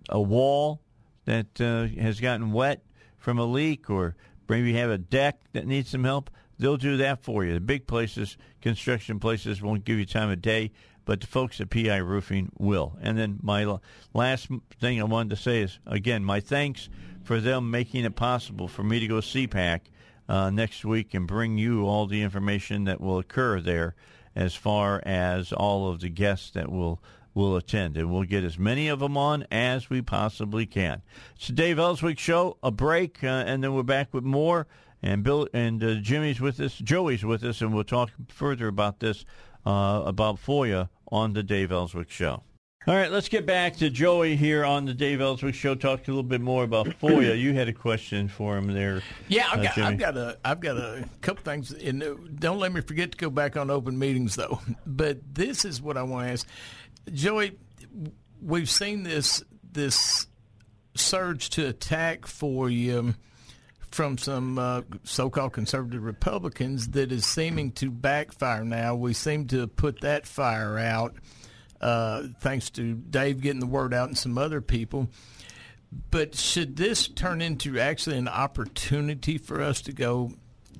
a wall that uh, has gotten wet from a leak, or maybe you have a deck that needs some help, they'll do that for you. The big places, construction places, won't give you time of day, but the folks at PI Roofing will. And then my last thing I wanted to say is again, my thanks for them making it possible for me to go CPAC uh, next week and bring you all the information that will occur there as far as all of the guests that will will attend, and we'll get as many of them on as we possibly can. It's the Dave Elswick Show. A break, uh, and then we're back with more. And Bill and uh, Jimmy's with us, Joey's with us, and we'll talk further about this uh, about FOIA on the Dave Elswick Show. All right, let's get back to Joey here on the Dave Elswick Show. Talk a little bit more about FOIA. you had a question for him there. Yeah, I've uh, got, I've got a, I've got a couple things. And uh, don't let me forget to go back on open meetings, though. But this is what I want to ask, Joey. We've seen this this surge to attack FOIA from some uh, so-called conservative Republicans that is seeming to backfire. Now we seem to put that fire out, uh, thanks to Dave getting the word out and some other people. But should this turn into actually an opportunity for us to go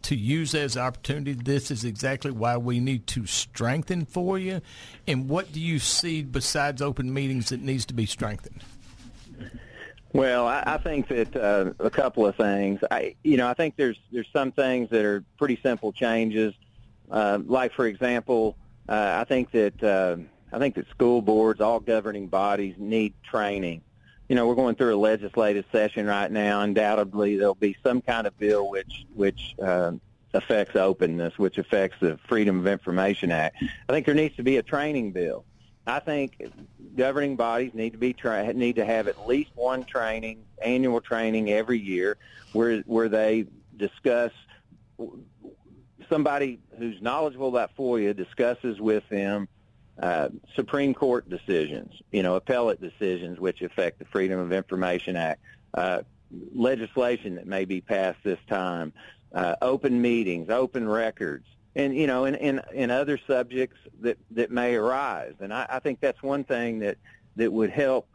to use as opportunity? This is exactly why we need to strengthen FOIA. And what do you see besides open meetings that needs to be strengthened? Well, I, I think that uh, a couple of things. I, you know, I think there's there's some things that are pretty simple changes. Uh, like, for example, uh, I think that uh, I think that school boards, all governing bodies, need training. You know, we're going through a legislative session right now. Undoubtedly, there'll be some kind of bill which which uh, affects openness, which affects the Freedom of Information Act. I think there needs to be a training bill. I think governing bodies need to be tra- need to have at least one training, annual training every year, where where they discuss somebody who's knowledgeable about FOIA discusses with them uh, Supreme Court decisions, you know, appellate decisions which affect the Freedom of Information Act, uh, legislation that may be passed this time, uh, open meetings, open records, and you know, and, and, and other subjects that, that may arise. And I, I think that's one thing that that would help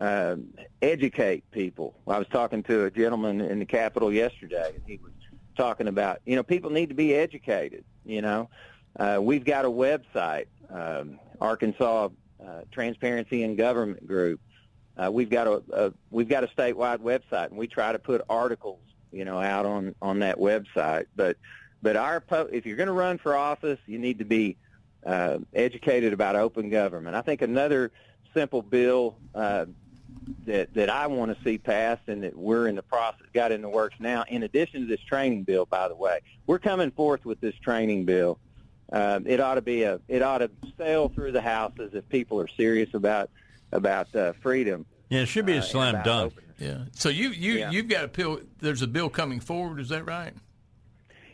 uh, educate people. I was talking to a gentleman in the Capitol yesterday, and he was talking about, you know, people need to be educated. You know, uh, we've got a website, um, Arkansas uh, Transparency in Government Group. Uh, we've got a, a we've got a statewide website, and we try to put articles, you know, out on on that website. But but our if you're going to run for office, you need to be uh, educated about open government. I think another simple bill uh, that that I want to see passed and that we're in the process got in the works now. In addition to this training bill, by the way, we're coming forth with this training bill. Um, it ought to be a it ought to sail through the houses if people are serious about about uh, freedom. Yeah, it should be a uh, slam about dunk. openness. Yeah. So you you Yeah. you've got a bill. There's a bill coming forward. Is that right?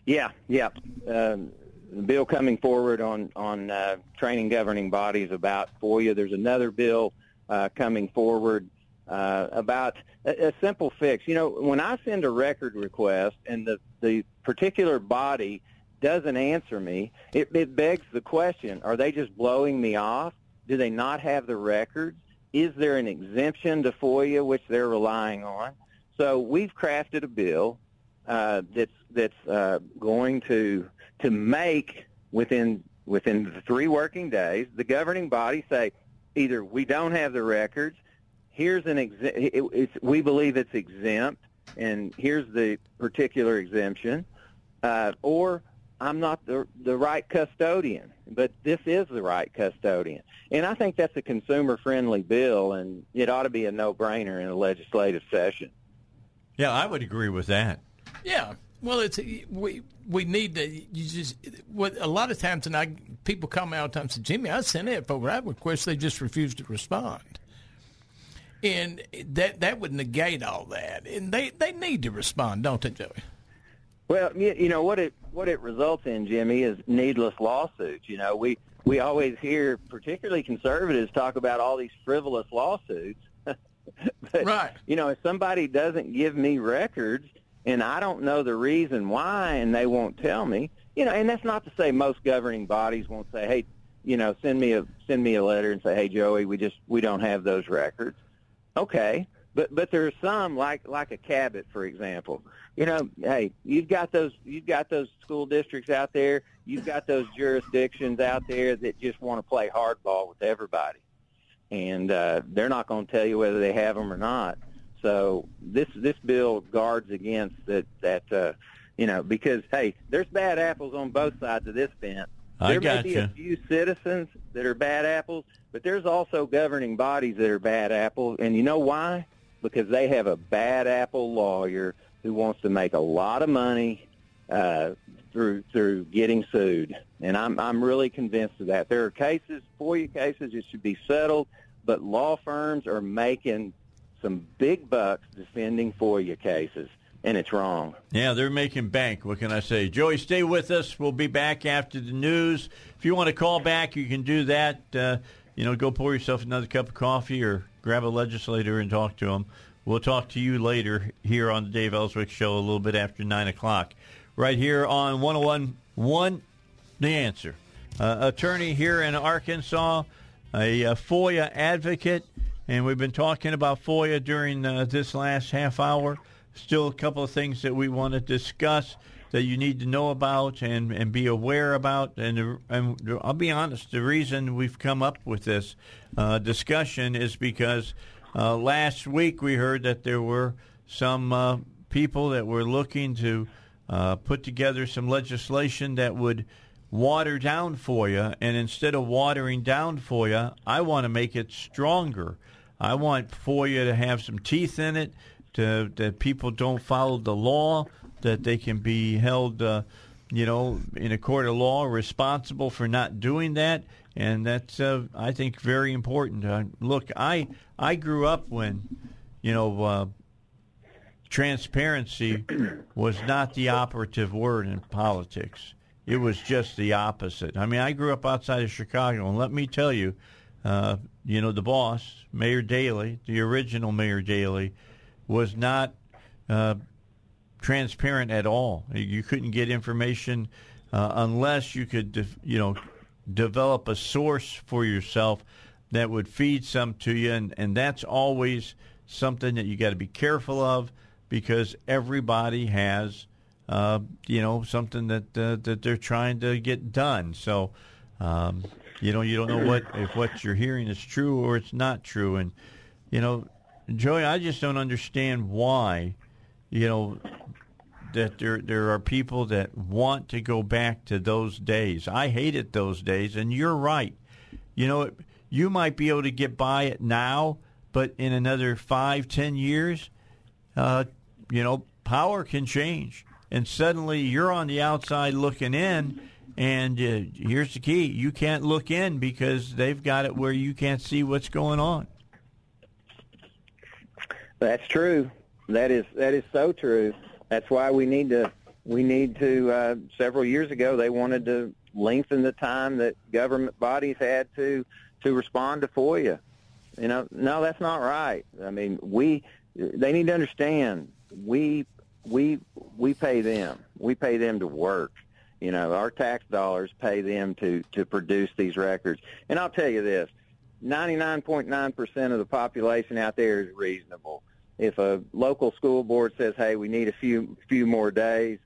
Yeah, yeah. Um, the bill coming forward on on uh, training governing bodies about FOIA. There's another bill uh, coming forward uh, about a, a simple fix. You know, when I send a record request and the the particular body doesn't answer me, it, it begs the question: Are they just blowing me off? Do they not have the records? Is there an exemption to FOIA which they're relying on? So we've crafted a bill uh, that's that's uh, going to to make within within the three working days the governing body say either we don't have the records, here's an exe- it, we believe it's exempt, and here's the particular exemption, uh, or I'm not the the right custodian, but this is the right custodian, and I think that's a consumer friendly bill, and it ought to be a no brainer in a legislative session. Yeah, I would agree with that. Yeah. Well, it's we we need to. You just what a lot of times, and I people call me all the time and say, Jimmy, I sent it FOIA request. They just refuse to respond, and that that would negate all that. And they they need to respond, don't they, Joey? Well, you, know what it what it results in, Jimmy, is needless lawsuits. You know, we we always hear, particularly conservatives, talk about all these frivolous lawsuits. but, Right. You know, if somebody doesn't give me records and I don't know the reason why, and they won't tell me, you know, and that's not to say most governing bodies won't say, hey, you know, send me a send me a letter and say, hey, Joey, we just we don't have those records. Okay, but but there are some like like a Cabot, for example. You know, hey, you've got those you've got those school districts out there, you've got those jurisdictions out there that just want to play hardball with everybody, and uh, they're not going to tell you whether they have them or not. So this this bill guards against that that uh, you know because hey, there's bad apples on both sides of this fence. I There may be a few citizens that are bad apples, but there's also governing bodies that are bad apples, and you know why? Because they have a bad apple lawyer who wants to make a lot of money uh, through through getting sued, and I'm I'm really convinced of that. There are cases, FOIA cases, that should be settled but law firms are making some big bucks defending FOIA cases, and it's wrong. Yeah, they're making bank. What can I say? Joey, stay with us. We'll be back after the news. If you want to call back, you can do that. Uh, you know, go pour yourself another cup of coffee or grab a legislator and talk to them. We'll talk to you later here on the Dave Elswick Show a little bit after 9 o'clock. Right here on 101.1 The Answer. Uh, attorney here in Arkansas, a, a, FOIA advocate, and we've been talking about FOIA during uh, this last half hour. Still a couple of things that we want to discuss that you need to know about and, and be aware about. And, and I'll be honest, the reason we've come up with this uh, discussion is because uh, last week we heard that there were some uh, people that were looking to uh, put together some legislation that would water down FOIA, and instead of watering down FOIA, I want to make it stronger. I want FOIA to have some teeth in it, to, that people don't follow the law, that they can be held, uh, you know, in a court of law responsible for not doing that, and that's uh, I think very important. Uh, look, I I grew up when, you know, uh, transparency was not the operative word in politics. It was just the opposite. I mean, I grew up outside of Chicago, and let me tell you, uh, you know, the boss, Mayor Daley, the original Mayor Daley, was not uh, transparent at all. You couldn't get information uh, unless you could, you know, develop a source for yourself that would feed some to you, and, and that's always something that you got to be careful of because everybody has, uh, you know, something that uh, that they're trying to get done. So, um, you know, you don't know what if what you're hearing is true or it's not true, and you know, Joey, I just don't understand why, you know, that there there are people that want to go back to those days. I hated those days, and you're right. You know, you might be able to get by it now, but in another five, ten years, uh, you know, power can change, and suddenly you're on the outside looking in. And uh, here's the key: you can't look in because they've got it where you can't see what's going on. That's true. That is that is so true that's why we need to we need to uh, several years ago they wanted to lengthen the time that government bodies had to to respond to FOIA. You know, no, that's not right. I mean, we they need to understand we we we pay them. We pay them to work. You know, our tax dollars pay them to to produce these records. And I'll tell you this: ninety nine point nine percent of the population out there is reasonable if a local school board says, "Hey, we need a few few more days,"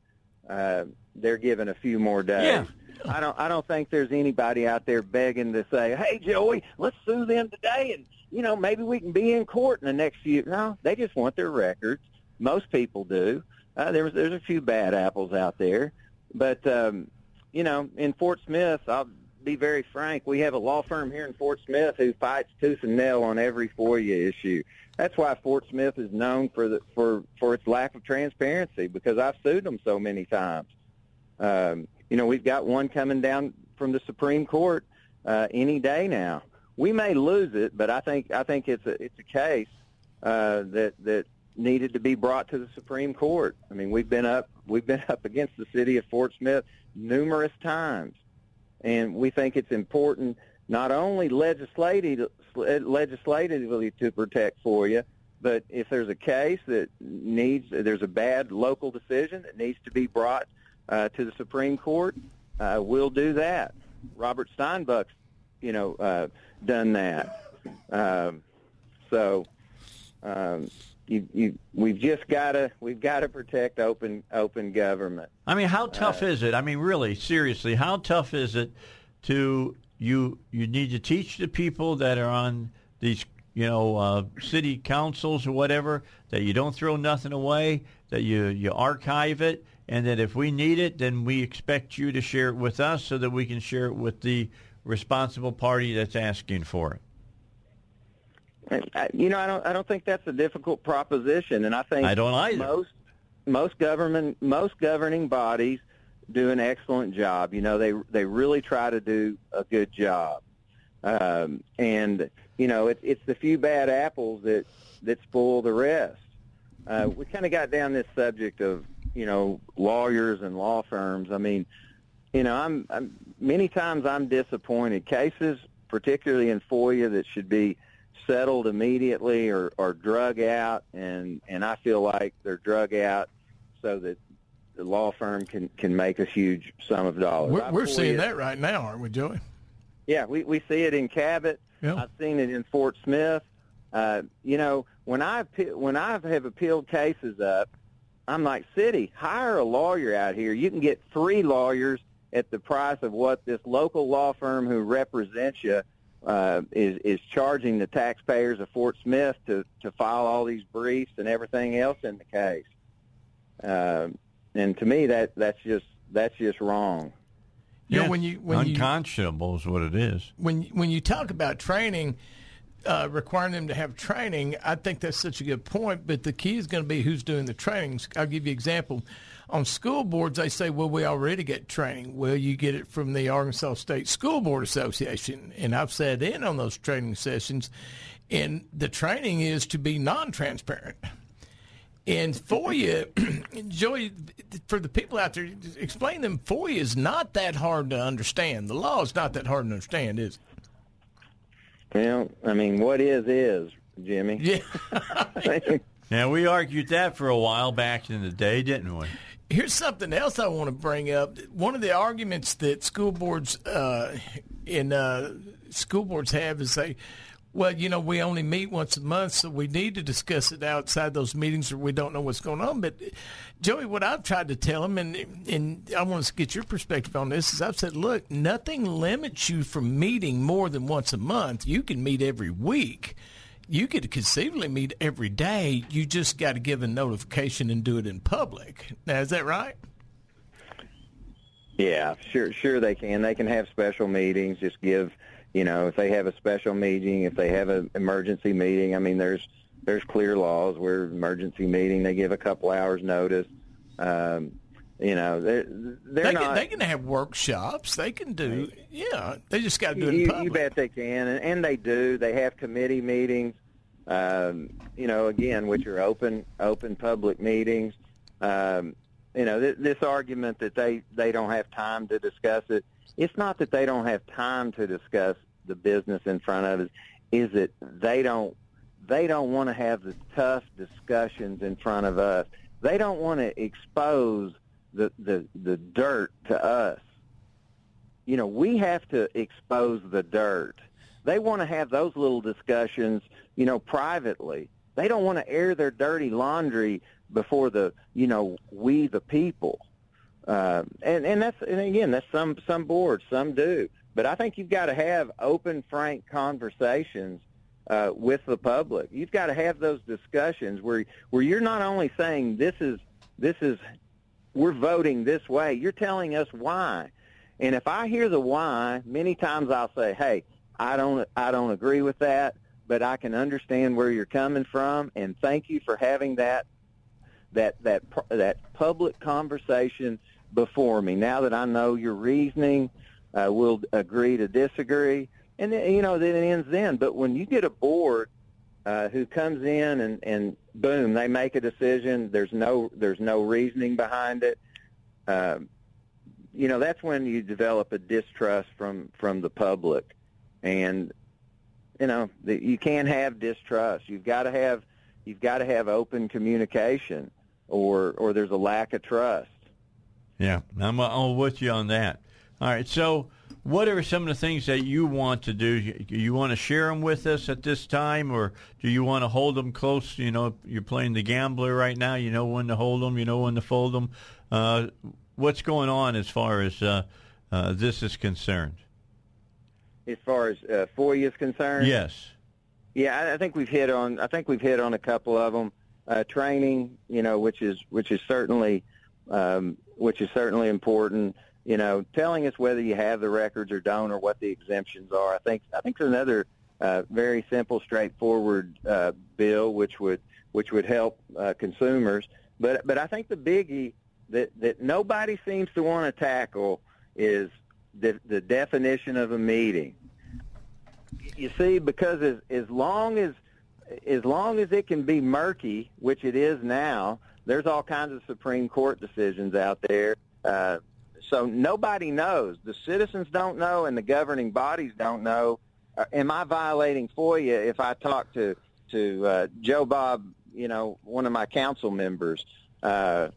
uh, they're given a few more days. Yeah. I don't. I don't think there's anybody out there begging to say, "Hey, Joey, let's sue them today," and you know maybe we can be in court in the next few. No, they just want their records. Most people do. Uh, there's there's a few bad apples out there, but um, you know, in Fort Smith, I'll be very frank. We have a law firm here in Fort Smith who fights tooth and nail on every FOIA issue that's why Fort Smith is known for the for for its lack of transparency because I've sued them so many times. Um, you know, we've got one coming down from the Supreme Court uh, any day now. We may lose it, but I think I think it's a it's a case uh, that that needed to be brought to the Supreme Court. I mean, we've been up we've been up against the city of Fort Smith numerous times, and we think it's important not only legislative, legislatively to protect FOIA. but if there's a case that needs, there's a bad local decision that needs to be brought uh, to the Supreme Court, uh, we'll do that. Robert Steinbuch's, you know, uh, done that. Um, so um, you, you, we've just got to we've got to protect open open government. I mean, how tough uh, is it? I mean, really, seriously, how tough is it to you you need to teach the people that are on these you know uh, city councils or whatever that you don't throw nothing away, that you you archive it, and that if we need it, then we expect you to share it with us so that we can share it with the responsible party that's asking for it. You know, I don't. I don't think that's a difficult proposition, and I think I don't either. Most most government most governing bodies do an excellent job. You know, they they really try to do a good job. Um, and you know, it's it's the few bad apples that that spoil the rest. Uh, we kind of got down this subject of you know lawyers and law firms. I mean, you know, I'm, I'm many times I'm disappointed. Cases, particularly in FOIA, that should be settled immediately or, or drug out, and and I feel like they're drug out so that the law firm can can make a huge sum of dollars. We're, we're seeing that right now, aren't we, Joey? Yeah, we we see it in Cabot. Yeah. I've seen it in Fort Smith. Uh, you know, when I when I have appealed cases up, I'm like, city, hire a lawyer out here. You can get three lawyers at the price of what this local law firm who represents you uh, is is charging the taxpayers of Fort Smith to to file all these briefs and everything else in the case. Uh, and to me, that that's just that's just wrong. You know, when you when you unconscionable is what it is. when when you talk about training, uh, requiring them to have training, I think that's such a good point. But the key is going to be who's doing the trainings. I'll give you an example. On school boards, they say, "Well, we already get training." Well, you get it from the Arkansas State School Board Association, and I've sat in on those training sessions, and the training is to be non-transparent. And FOIA, Joey, for the people out there, explain them. FOIA is not that hard to understand. The law is not that hard to understand, is it? Well, I mean, what is is Jimmy? Yeah. now, we argued that for a while back in the day, didn't we? Here's something else I want to bring up. One of the arguments that school boards uh, in uh, school boards have is they, well, you know, we only meet once a month, so we need to discuss it outside those meetings, or we don't know what's going on. But Joey, what I've tried to tell them, and and I want to get your perspective on this, is I've said, look, nothing limits you from meeting more than once a month. You can meet every week. You could conceivably meet every day. You just got to give a notification and do it in public. Now, is that right? Yeah, sure, sure they can. They can have special meetings. Just give, you know, if they have a special meeting, if they have an emergency meeting. I mean, there's there's clear laws where emergency meeting they give a couple hours notice. Um, you know, they're they're they not. Can, they can have workshops. They can do, yeah. They just got to do it in you, public. you bet they can, and, and they do. They have committee meetings. Um, you know, again, which are open open public meetings. Um, you know, th- this argument that they they don't have time to discuss it. It's not that they don't have time to discuss the business in front of us. Is that they don't they don't want to have the tough discussions in front of us. They don't want to expose the, the, the dirt to us. You know, we have to expose the dirt. They want to have those little discussions, you know, privately. They don't want to air their dirty laundry before the, you know, we the people. Uh, and and that's and again, that's some some boards, some do. But I think you've got to have open, frank conversations uh, with the public. You've got to have those discussions where where you're not only saying this is this is we're voting this way. You're telling us why. And if I hear the why, many times I'll say, "Hey, I don't I don't agree with that, but I can understand where you're coming from and thank you for having that that that that public conversation before me. Now that I know your reasoning, uh, we'll agree to disagree." And then, you know, then it ends then. But when you get a board uh, who comes in and, and boom, they make a decision. There's no there's no reasoning behind it. Uh, you know, that's when you develop a distrust from from the public, and you know you can't have distrust. You've got to have you've got to have open communication, or or there's a lack of trust. Yeah, I'm, with you on that. All right, so what are some of the things that you want to do? You, you want to share them with us at this time, or do you want to hold them close? You know, you're playing the gambler right now. You know when to hold them. You know when to fold them. Uh, what's going on as far as uh, uh, this is concerned? As far as uh, FOIA is concerned, Yes. Yeah, I, I think we've hit on. I think we've hit on a couple of them. Uh, training, you know, which is which is certainly um, which is certainly important. You know, telling us whether you have the records or don't, or what the exemptions are. I think I think there's another uh, very simple, straightforward uh, bill which would which would help uh, consumers. But but I think the biggie that that nobody seems to want to tackle is the the definition of a meeting you see, because as, as long as as long as it can be murky, which it is now, there's all kinds of Supreme Court decisions out there. Uh, so nobody knows. The citizens don't know, and the governing bodies don't know. Uh, am I violating FOIA if I talk to to uh, Joe Bob, you know, one of my council members? Uh,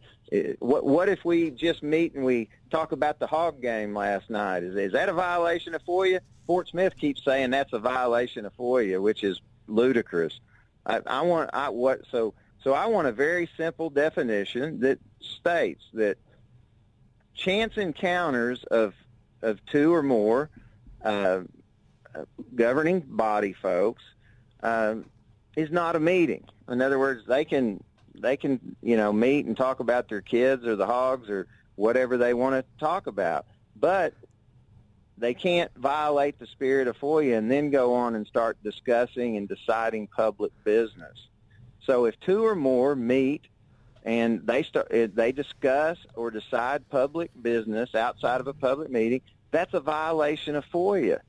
what what if we just meet and we talk about the hog game last night? Is is that a violation of FOIA? Fort Smith keeps saying that's a violation of FOIA, which is ludicrous. I, I want I what so so I want a very simple definition that states that chance encounters of of two or more uh, governing body folks uh, is not a meeting. In other words, they can they can you know meet and talk about their kids or the hogs or whatever they want to talk about, but they can't violate the spirit of FOIA and then go on and start discussing and deciding public business. So if two or more meet and they start they discuss or decide public business outside of a public meeting, that's a violation of FOIA.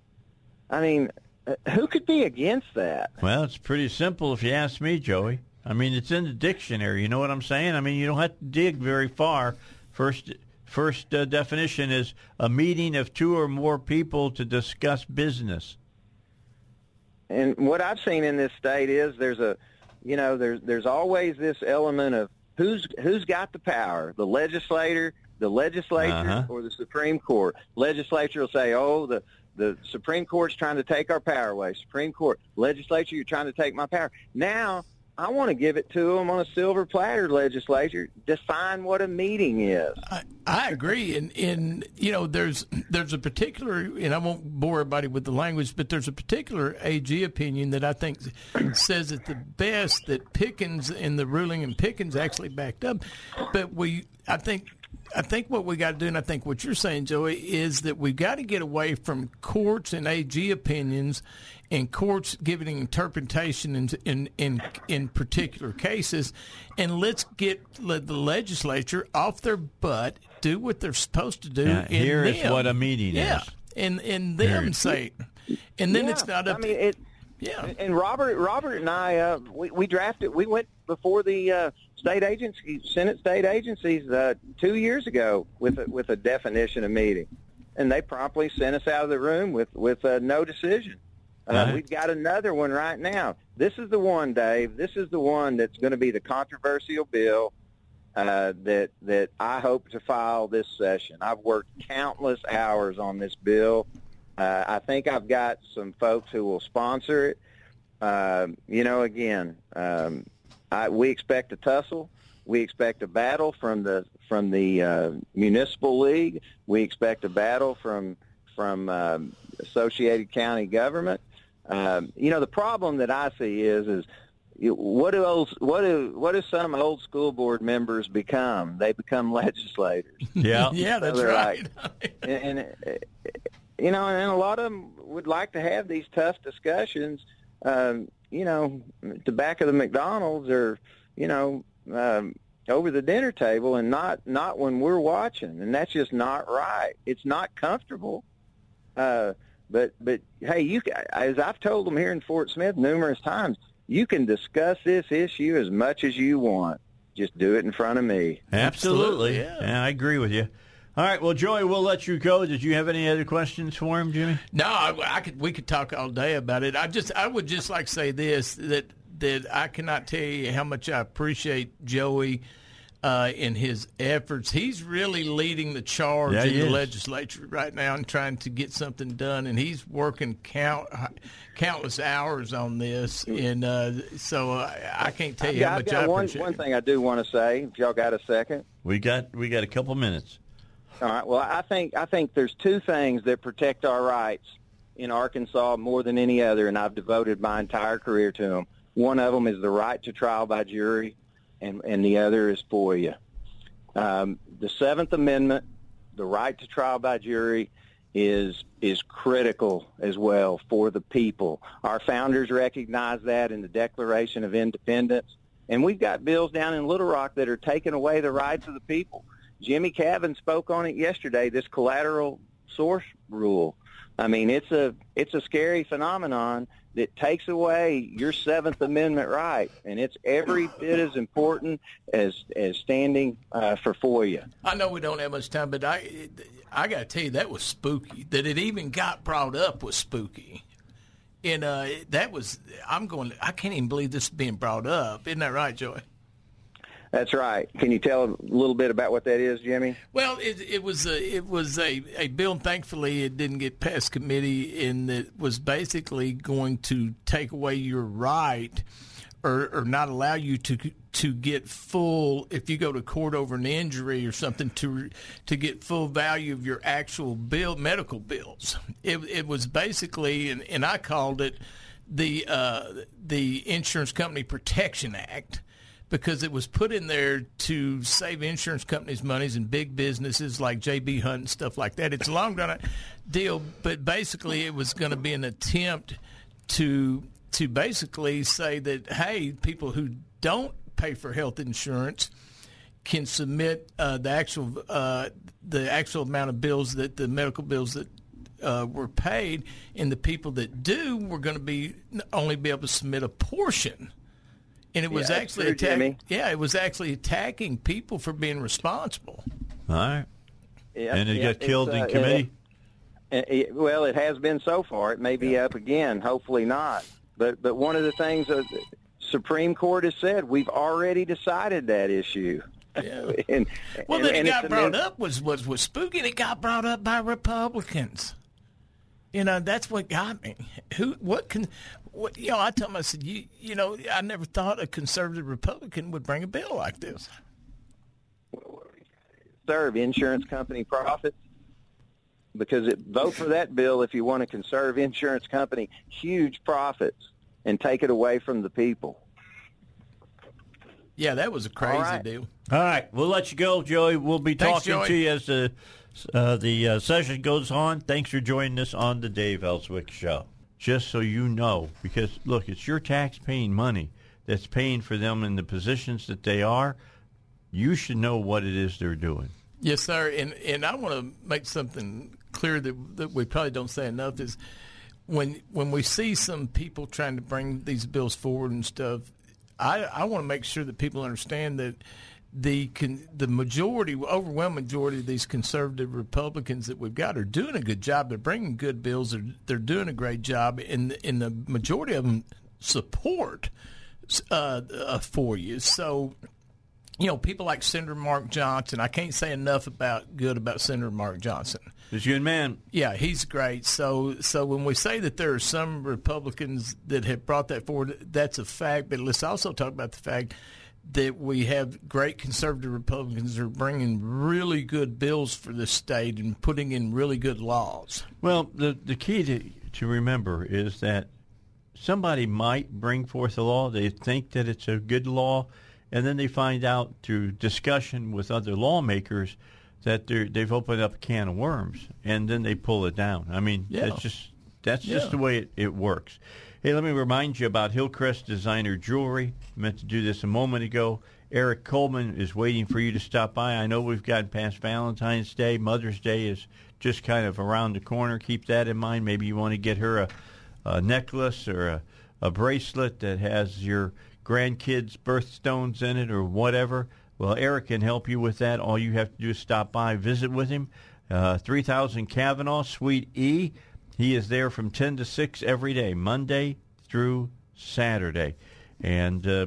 I mean, uh, who could be against that? Well, it's pretty simple if you ask me, Joey. I mean, it's in the dictionary. You know what I'm saying? I mean, you don't have to dig very far. First, first uh, definition is a meeting of two or more people to discuss business. And what I've seen in this state is there's a, you know, there's there's always this element of who's who's got the power, the legislator, the legislature, uh-huh. or the Supreme Court. Legislature will say, "Oh, the the Supreme Court's trying to take our power away. Supreme Court, legislature, you're trying to take my power." Now I want to give it to them on a silver platter, legislature. Define what a meeting is. I, I agree, and and you know, there's there's a particular, and I won't bore everybody with the language, but there's a particular AG opinion that I think says it the best that Pickens and the ruling and Pickens actually backed up, but we, I think I think what we got to do, and I think what you're saying, Joey, is that we've got to get away from courts and AG opinions and courts giving interpretation in in in, in particular cases, and let's get let the legislature off their butt, do what they're supposed to do. Yeah, here is what a meeting yeah, is. and and them say, and then yeah, it's not up. I mean, it, yeah. And Robert, Robert and I, uh, we, we drafted. We went before the uh, state agency, Senate state agencies, uh, two years ago with a, with a definition of meeting, and they promptly sent us out of the room with with uh, no decision. Uh, right. We've got another one right now. This is the one, Dave. This is the one that's going to be the controversial bill uh, that that I hope to file this session. I've worked countless hours on this bill. Uh, I think I've got some folks who will sponsor it. Uh, you know, again, um, I, we expect a tussle. We expect a battle from the from the uh, municipal league. We expect a battle from from um, Associated County government. Um, you know, the problem that I see is is what do old, what do what do some old school board members become? They become legislators. Yeah, yeah, that's so right. Like, and, and you know, and a lot of them would like to have these tough discussions. Um, you know, at the back of the McDonald's or you know um, over the dinner table, and not not when we're watching, and that's just not right. It's not comfortable. Uh, but but hey, you as I've told them here in Fort Smith numerous times, you can discuss this issue as much as you want. Just do it in front of me. Absolutely. Yeah, yeah I agree with you. All right. Well, Joey, we'll let you go. Did you have any other questions for him, Jimmy? No, I, I could. We could talk all day about it. I just, I would just like to say this that that I cannot tell you how much I appreciate Joey uh, in his efforts. He's really leading the charge yeah, in the is. legislature right now and trying to get something done. And he's working count countless hours on this. And uh, so uh, I can't tell you got, how much got I one, appreciate one it. thing I do want to say. If y'all got a second. We got we got a couple minutes. All right. Well, I think I think there's two things that protect our rights in Arkansas more than any other, and I've devoted my entire career to them. One of them is the right to trial by jury, and, and the other is FOIA. Um, the Seventh Amendment, the right to trial by jury, is is critical as well for the people. Our founders recognized that in the Declaration of Independence, and we've got bills down in Little Rock that are taking away the rights of the people. Jimmy Cavin spoke on it yesterday. This collateral source rule. I mean, it's a it's a scary phenomenon that takes away your Seventh Amendment right, and it's every bit as important as as standing uh, for FOIA. I know we don't have much time, but I I got to tell you that was spooky. That it even got brought up was spooky, and uh, that was I'm going. I can't even believe this is being brought up. Isn't that right, Joey? That's right. Can you tell a little bit about what that is, Jimmy? Well, it, it was a it was a, a bill. Thankfully, it didn't get past committee, and it was basically going to take away your right, or or not allow you to to get full if you go to court over an injury or something to to get full value of your actual bill medical bills. It it was basically, and, and I called it the uh, the Insurance Company Protection Act because it was put in there to save insurance companies monies and big businesses like JB Hunt and stuff like that. It's a long run deal, but basically it was going to be an attempt to to basically say that hey, people who don't pay for health insurance can submit uh, the actual uh, the actual amount of bills that the medical bills that uh, were paid, and the people that do were going to be only be able to submit a portion and it was yeah, actually true, attacking. Yeah, it was actually attacking people for being responsible. All right. Yeah, and it yeah, got killed uh, in committee. It, it, well, it has been so far. It may be up again. Hopefully not. But but one of the things the Supreme Court has said we've already decided that issue. Yeah. and, well, and, then and it got it's brought up was was was spooky. and It got brought up by Republicans. You know, that's what got me. Who? What can? What? You know, I told him, I said, you, you know, I never thought a conservative Republican would bring a bill like this. Serve insurance company profits because it, vote for that bill if you want to conserve insurance company huge profits and take it away from the people. Yeah, that was a crazy right. deal. All right, we'll let you go, Joey. We'll be Thanks, talking Joey. to you as the uh, the uh, session goes on. Thanks for joining us on the Dave Elswick Show. Just so you know, because look, it's your tax-paying money that's paying for them in the positions that they are. You should know what it is they're doing. Yes, sir. And and I want to make something clear that that we probably don't say enough is when when we see some people trying to bring these bills forward and stuff. I I want to make sure that people understand that the con, the majority, overwhelming majority of these conservative Republicans that we've got are doing a good job. They're bringing good bills. They're they're doing a great job, and and the majority of them support uh, uh, for you. So you know, people like Senator Mark Johnson. I can't say enough about good about Senator Mark Johnson. A good man. Yeah, he's great. So, so when we say that there are some Republicans that have brought that forward, that's a fact. But let's also talk about the fact that we have great conservative Republicans that are bringing really good bills for the state and putting in really good laws. Well, the the key to to remember is that somebody might bring forth a law. They think that it's a good law, and then they find out through discussion with other lawmakers that they're, they've opened up a can of worms, and then they pull it down. I mean, Yeah. that's just that's Yeah. just the way it, it works. Hey, let me remind you about Hillcrest Designer Jewelry. I meant to do this a moment ago. Eric Coleman is waiting for you to stop by. I know we've gotten past Valentine's Day. Mother's Day is just kind of around the corner. Keep that in mind. Maybe you want to get her a, a necklace or a, a bracelet that has your grandkids' birthstones in it or whatever. Well, Eric can help you with that. All you have to do is stop by, visit with him. Uh, 3000 Kavanaugh, Suite E. He is there from 10 to 6 every day, Monday through Saturday. And uh,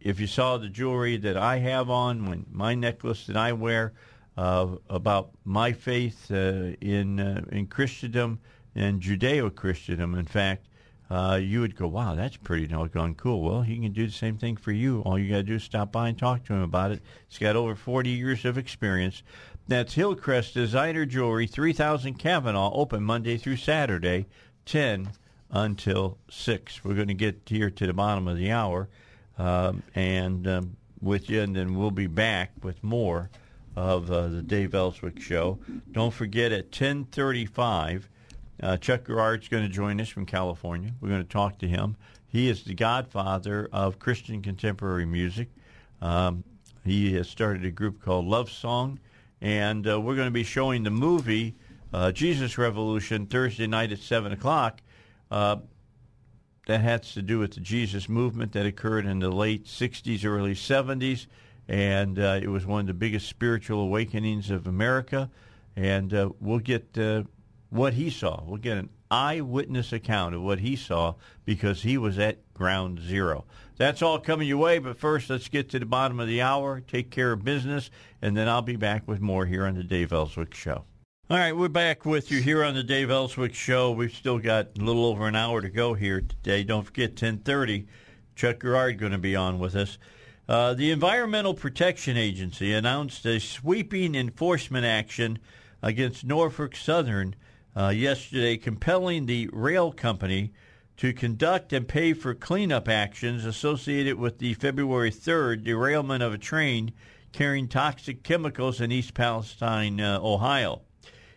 if you saw the jewelry that I have on, my necklace that I wear, uh, about my faith uh, in uh, in Christendom and Judeo-Christendom, in fact, uh, you would go, "Wow, that's pretty doggone cool." Well, he can do the same thing for you. All you got to do is stop by and talk to him about it. He's got over 40 years of experience. That's Hillcrest Designer Jewelry, 3000 Kavanaugh, open Monday through Saturday, 10 until 6. We're going to get here to the bottom of the hour um, and um, with you, and then we'll be back with more of uh, the Dave Elswick Show. Don't forget at 1035, uh, Chuck Girard's going to join us from California. We're going to talk to him. He is the godfather of Christian contemporary music. Um, he has started a group called Love Song, and uh, we're going to be showing the movie uh, Jesus Revolution Thursday night at 7 o'clock. Uh, that has to do with the Jesus movement that occurred in the late 60s, early 70s. And uh, it was one of the biggest spiritual awakenings of America. And uh, we'll get uh, what he saw. We'll get an eyewitness account of what he saw because he was at ground zero. That's all coming your way, but first let's get to the bottom of the hour, take care of business, and then I'll be back with more here on the Dave Elswick Show. All right, we're back with you here on the Dave Elswick Show. We've still got a little over an hour to go here today. Don't forget, 1030, Chuck Girard going to be on with us. Uh, the Environmental Protection Agency announced a sweeping enforcement action against Norfolk Southern uh, yesterday, compelling the rail company to conduct and pay for cleanup actions associated with the February 3rd derailment of a train carrying toxic chemicals in East Palestine, uh, Ohio.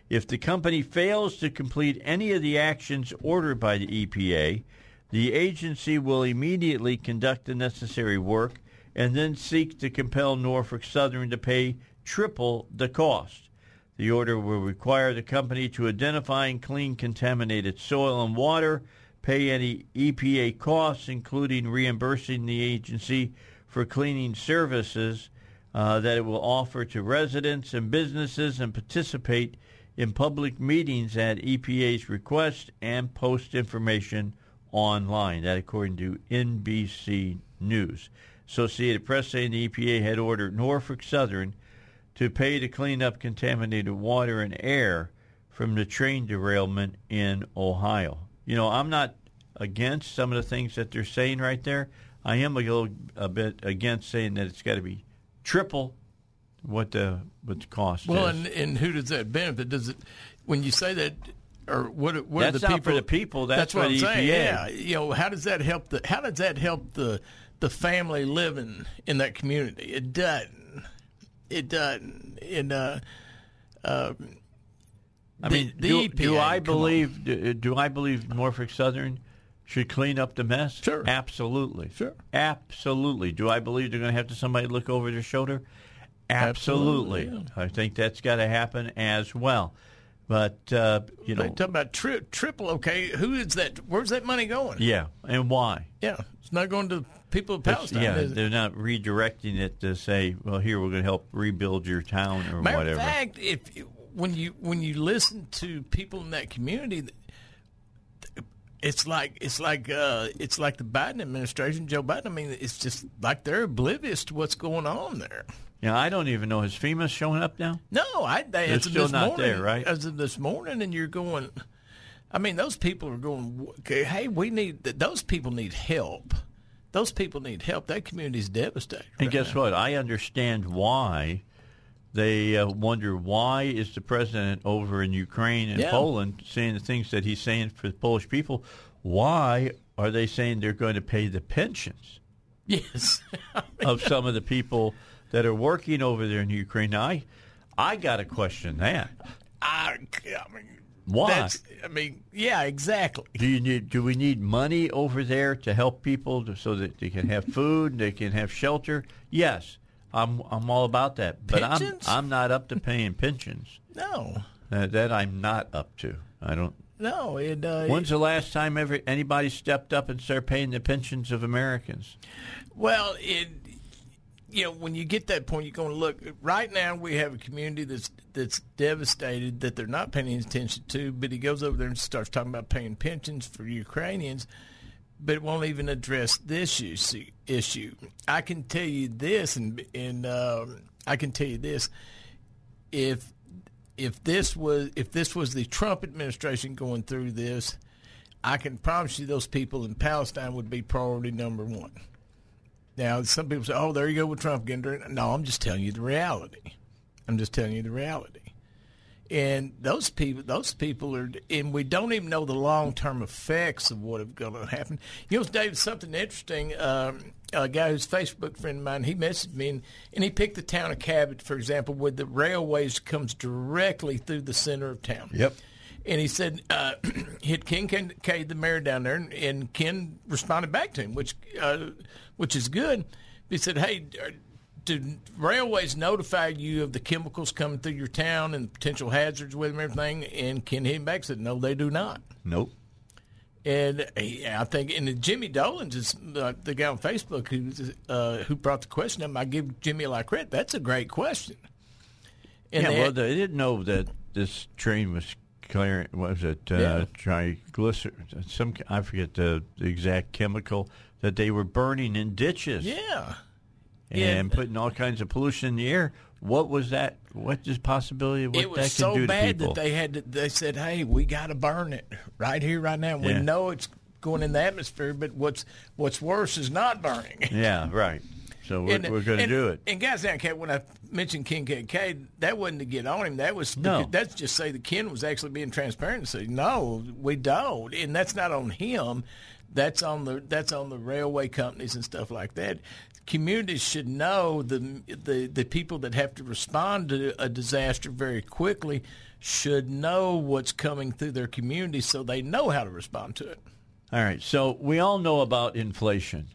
If the company fails to complete any of the actions ordered by the EPA, the agency will immediately conduct the necessary work and then seek to compel Norfolk Southern to pay triple the cost. The order will require the company to identify and clean contaminated soil and water, pay any EPA costs, including reimbursing the agency for cleaning services uh, that it will offer to residents and businesses, and participate in public meetings at EPA's request and post information online. That according to NBC News. Associated Press saying the EPA had ordered Norfolk Southern to pay to clean up contaminated water and air from the train derailment in Ohio. You know, I'm not against some of the things that they're saying right there. I am a little a bit against saying that it's got to be triple what the what the cost well, is. and and who does that benefit? Does it when you say that? Or what? What That's are the not people? for the people, that's what for I'm the saying. EPA. Yeah, you know, how does that help the? How does that help the the family living in that community? It doesn't. It doesn't. And uh, uh, I the- mean, the do, EPA, do I believe do, do I believe Norfolk Southern should clean up the mess? Sure. absolutely, Sure. absolutely. Do I believe they're going to have to somebody look over their shoulder? Absolutely. Absolutely, I think that's got to happen as well. But uh, you They know, talk about tri- triple. Okay, who is that? Where's that money going? yeah, and why? Yeah, it's not going to people of Palestine. yeah, they're not redirecting it to say, "Well, here we're going to help rebuild your town" or Matter whatever. of fact, if when you when you listen to people in that community, it's like it's like uh, it's like the Biden administration, Joe Biden. I mean, it's just like they're oblivious to what's going on there. Yeah, I don't even know. Is FEMA showing up now? No, I they, They're still not morning, there, right? As of this morning, and you're going. I mean, those people are going. Okay, hey, we need those people need help. Those people need help. That community's devastated. And guess now. what? I understand why they uh, wonder why is the president over in Ukraine and Yeah. Poland saying the things that he's saying for the Polish people. Why are they saying they're going to pay the pensions Yes. of some of the people that are working over there in Ukraine? Now, I, I got to question that. I, I mean, Why? I mean, yeah, exactly. Do you need? Do we need money over there to help people to, so that they can have food, they can have shelter? Yes, I'm. I'm all about that. But Pensions? I'm. I'm not up to paying pensions. No, Uh, that I'm not up to. I don't. no. It, uh, When's the last time ever anybody stepped up and started paying the pensions of Americans? well, it, you know, when you get that point, you're going to look. Right now, we have a community that's that's devastated that they're not paying attention to. But he goes over there and starts talking about paying pensions for Ukrainians, but it won't even address this issue. Issue. I can tell you this, and and um, I can tell you this: if if this was if this was the Trump administration going through this, I can promise you those people in Palestine would be priority number one. Now, some people say, "Oh, there you go with Trump getting." dirty." No, I'm just telling you the reality. I'm just telling you the reality. And those people, those people are, and we don't even know the long term effects of what is going to happen. You know, Dave, something interesting. Um, a guy who's a Facebook friend of mine, he messaged me, and, and he picked the town of Cabot, for example, where the railways comes directly through the center of town. Yep. And he said, uh, hit Ken Kincade, the mayor down there, and, and Ken responded back to him, which uh, which is good. He said, hey, do railways notify you of the chemicals coming through your town and potential hazards with them and everything? And Ken Higginback said, no, they do not. Nope. And I think, and Jimmy Dolans is uh, the guy on Facebook who uh, who brought the question up. I give Jimmy a lot of credit. That's a great question. And yeah, they, well, they didn't know that this train was clearing. Was it uh, yeah. triglycer? Some I forget the, the exact chemical that they were burning in ditches. Yeah, and, and putting all kinds of pollution in the air. What was that? What is the possibility of what it was so bad that they had to, they said, "Hey, we got to burn it right here, right now. We know it's going in the atmosphere, but what's what's worse is not burning." Yeah, right. So we're, we're going to do it. And guys, when I mentioned Ken KK, that wasn't to get on him. That was no. That's just say the Ken was actually being transparent and say, "No, we don't," and that's not on him. That's on the that's on the railway companies and stuff like that. Communities should know the the the people that have to respond to a disaster very quickly should know what's coming through their community so they know how to respond to it. All right. So we all know about inflation.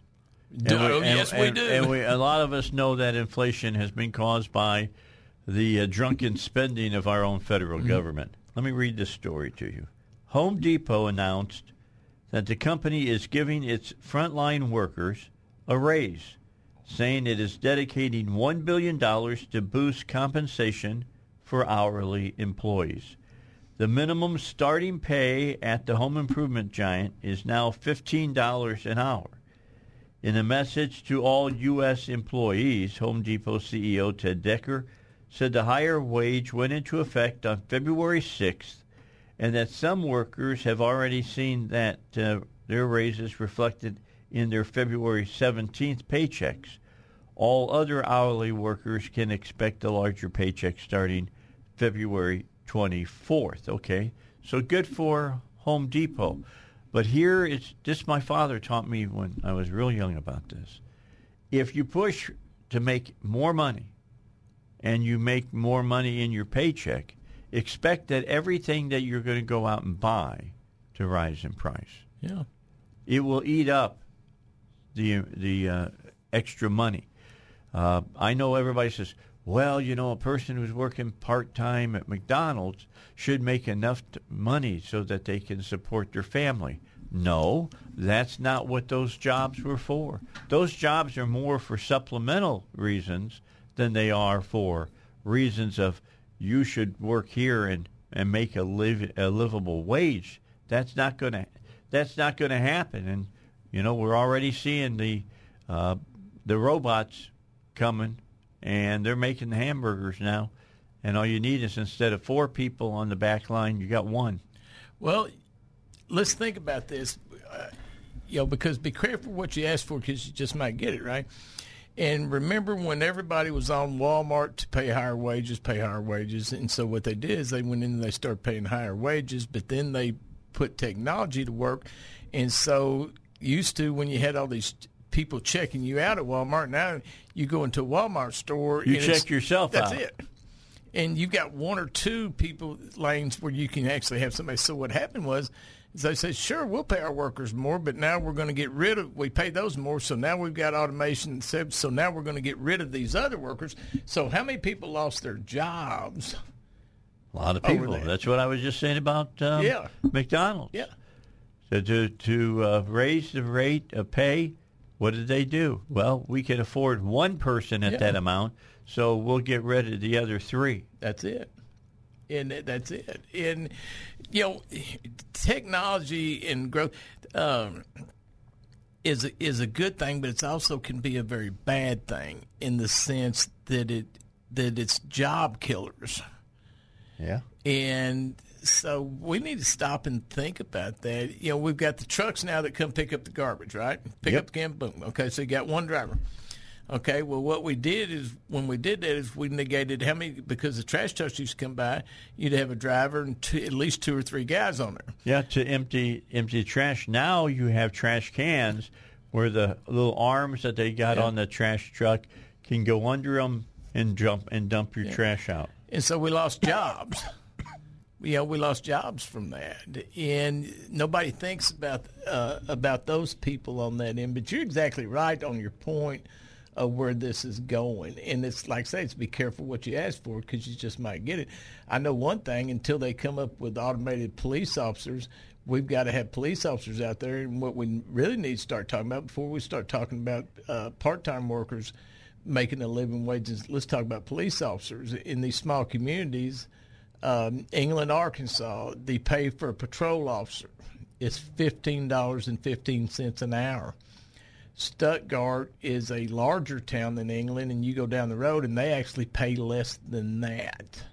Do, we, and, yes, we and, do. And we, a lot of us know that inflation has been caused by the uh, drunken spending of our own federal mm-hmm. government. Let me read this story to you. Home Depot announced that the company is giving its frontline workers a raise, saying it is dedicating $1 billion to boost compensation for hourly employees. The minimum starting pay at the home improvement giant is now $15 an hour. In a message to all U.S. employees, Home Depot CEO Ted Decker said the higher wage went into effect on February 6th and that some workers have already seen that uh, their raises reflected in their February 17th paychecks. All other hourly workers can expect a larger paycheck starting February 24th. Okay, so good for Home Depot. But here is this my father taught me when I was real young about this. If you push to make more money and you make more money in your paycheck, expect that everything that you're going to go out and buy to rise in price. Yeah. It will eat up the the uh, extra money. Uh, I know everybody says, well, you know, a person who's working part time at McDonald's should make enough t- money so that they can support their family. No, that's not what those jobs were for. Those jobs are more for supplemental reasons than they are for reasons of you should work here and, and make a live a livable wage. That's not to that's not to happen. And you know we're already seeing the uh, the robots coming, and they're making the hamburgers now. And all you need is instead of four people on the back line, you got one. Well, let's think about this. Uh, you know, because be careful what you ask for because you just might get it right. And remember when everybody was on Walmart to pay higher wages, pay higher wages. And so what they did is they went in and they started paying higher wages, but then they put technology to work. And so used to when you had all these people checking you out at Walmart, now you go into a Walmart store. You check yourself that's out. That's it. And you've got one or two people lanes where you can actually have somebody. So what happened was they said, sure, we'll pay our workers more, but now we're going to get rid of, we pay those more, so now we've got automation, so now we're going to get rid of these other workers. So how many people lost their jobs? A lot of people. That's what I was just saying about um, yeah. McDonald's. Yeah. So to, to uh, raise the rate of pay, what did they do? Well, we can afford one person at yeah. that amount, so we'll get rid of the other three. That's it and that's it. And you know, technology and growth um, is a, is a good thing, but it also can be a very bad thing in the sense that it that it's job killers. Yeah, and so we need to stop and think about that. You know, we've got the trucks now that come pick up the garbage, right? Pick yep. up the can, boom. Okay, so you got one driver. Okay, well, what we did is when we did that is we negated how many because the trash trucks used to come by, you'd have a driver and two, at least two or three guys on there. Yeah, to empty empty trash. Now you have trash cans where the little arms that they got yeah. on the trash truck can go under them and jump and dump your yeah. trash out. And so we lost jobs. you know, we lost jobs from that, and nobody thinks about uh, about those people on that end. But you're exactly right on your point of where this is going. And it's like I say, it's be careful what you ask for because you just might get it. I know one thing: until they come up with automated police officers, we've got to have police officers out there. And what we really need to start talking about before we start talking about uh, part-time workers making a living wages, let's talk about police officers in these small communities. Um, England, Arkansas, the pay for a patrol officer is fifteen dollars and fifteen cents an hour. Stuttgart is a larger town than England, and you go down the road, and they actually pay less than that.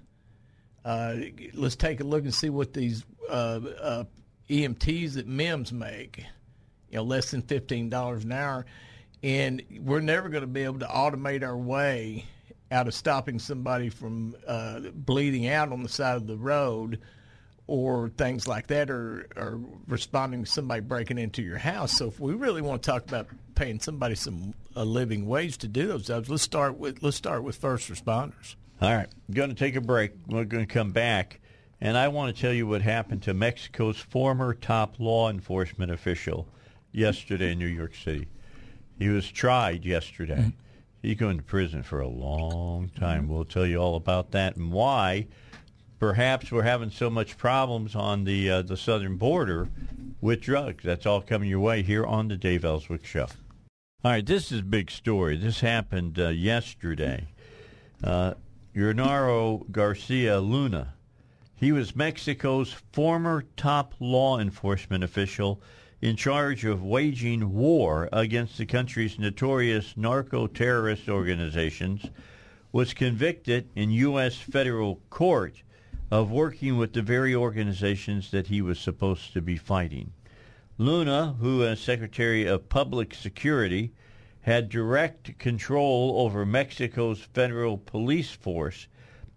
Uh, let's take a look and see what these uh, uh, EMTs at MEMS make. You know, less than fifteen dollars an hour, and we're never going to be able to automate our way out of stopping somebody from uh, bleeding out on the side of the road or things like that or, or responding to somebody breaking into your house. So if we really want to talk about paying somebody some a living wage to do those jobs, let's start with let's start with first responders. All right, I'm going to take a break. We're going to come back, and I want to tell you what happened to Mexico's former top law enforcement official yesterday in New York City. He was tried yesterday. Mm-hmm. He's going to prison for a long time. We'll tell you all about that and why. Perhaps we're having so much problems on the uh, the southern border with drugs. That's all coming your way here on the Dave Elswick Show. All right, this is a big story. This happened uh, yesterday. Uh, Garcia Luna. He was Mexico's former top law enforcement official in charge of waging war against the country's notorious narco terrorist organizations, was convicted in U.S. federal court of working with the very organizations that he was supposed to be fighting. Luna, who as Secretary of Public Security had direct control over Mexico's federal police force,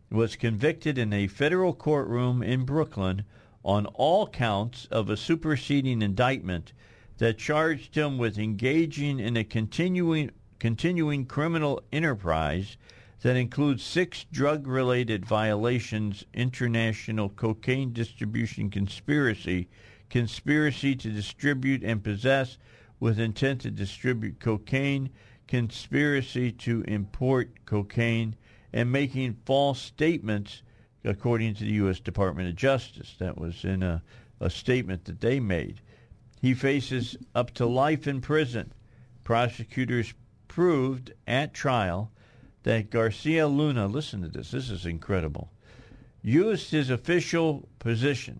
was convicted in a federal courtroom in Brooklyn on all counts of a superseding indictment that charged him with engaging in a continuing continuing criminal enterprise that includes six drug-related violations, international cocaine distribution conspiracy, conspiracy to distribute and possess with intent to distribute cocaine, conspiracy to import cocaine, and making false statements according to the U.S. Department of Justice. That was in a, a statement that they made. He faces up to life in prison. Prosecutors proved at trial that Garcia Luna, listen to this, this is incredible, used his official position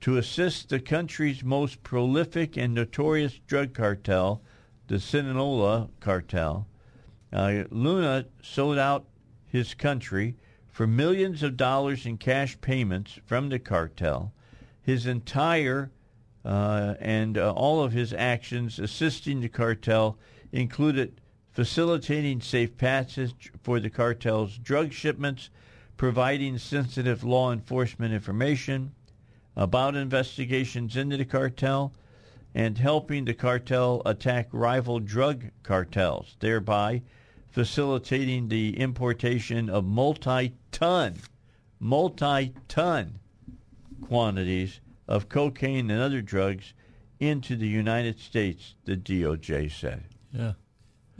to assist the country's most prolific and notorious drug cartel, the Sinaloa cartel. Uh, Luna sold out his country for millions of dollars in cash payments from the cartel. His entire uh, and uh, all of his actions assisting the cartel included facilitating safe passage for the cartel's drug shipments, providing sensitive law enforcement information about investigations into the cartel, and helping the cartel attack rival drug cartels, thereby facilitating the importation of multi-ton, multi-ton quantities of cocaine and other drugs into the United States, the DOJ said. Yeah.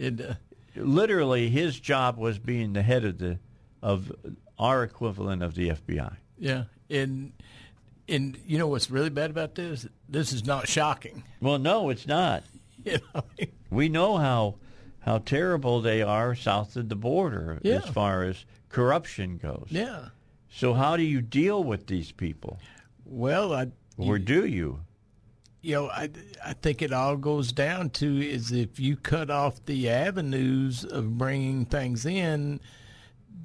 It, uh, Literally, his job was being the head of the of our equivalent of the FBI. Yeah, and and you know what's really bad about this? This is not shocking. Well, no, it's not. You know? we know how how terrible they are south of the border Yeah. as far as corruption goes. Yeah. So how do you deal with these people, Well, I or do you? You know, I, I think it all goes down to is if you cut off the avenues of bringing things in,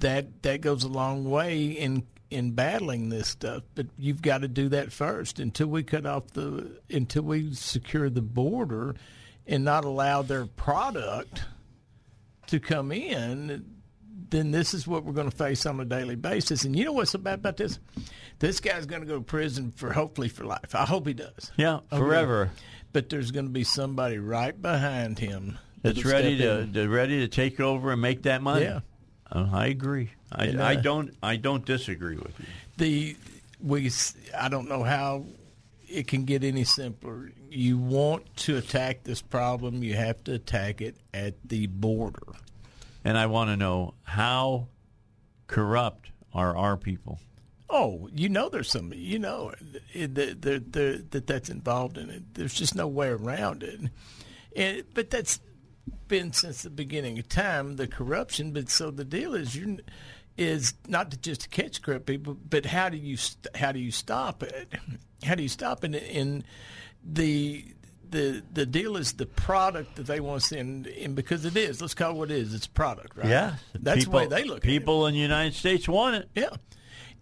that that goes a long way in in battling this stuff. But you've got to do that first until we cut off the until we secure the border and not allow their product to come in. Then this is what we're going to face on a daily basis. And you know what's so bad about this? This guy's going to go to prison for hopefully for life. I hope he does. Yeah, Okay. forever. But there's going to be somebody right behind him That's ready to, ready to take over and make that money. Yeah. Uh, I agree. I, And, I uh, don't I don't disagree with you. the we. I don't know how it can get any simpler. You want to attack this problem, you have to attack it at the border. And I want to know how corrupt are our people? Oh, you know, there's some, you know, eh, that that that's involved in it. There's just no way around it. And but that's been since the beginning of time the corruption. But so the deal is you is not to just catch corrupt people, but how do you how do you stop it? How do you stop it? And the the the deal is the product that they want to send, and because it is, let's call it what it is. It's a product, right? Yeah, that's people, the way they look. People in the United States want it. Yeah.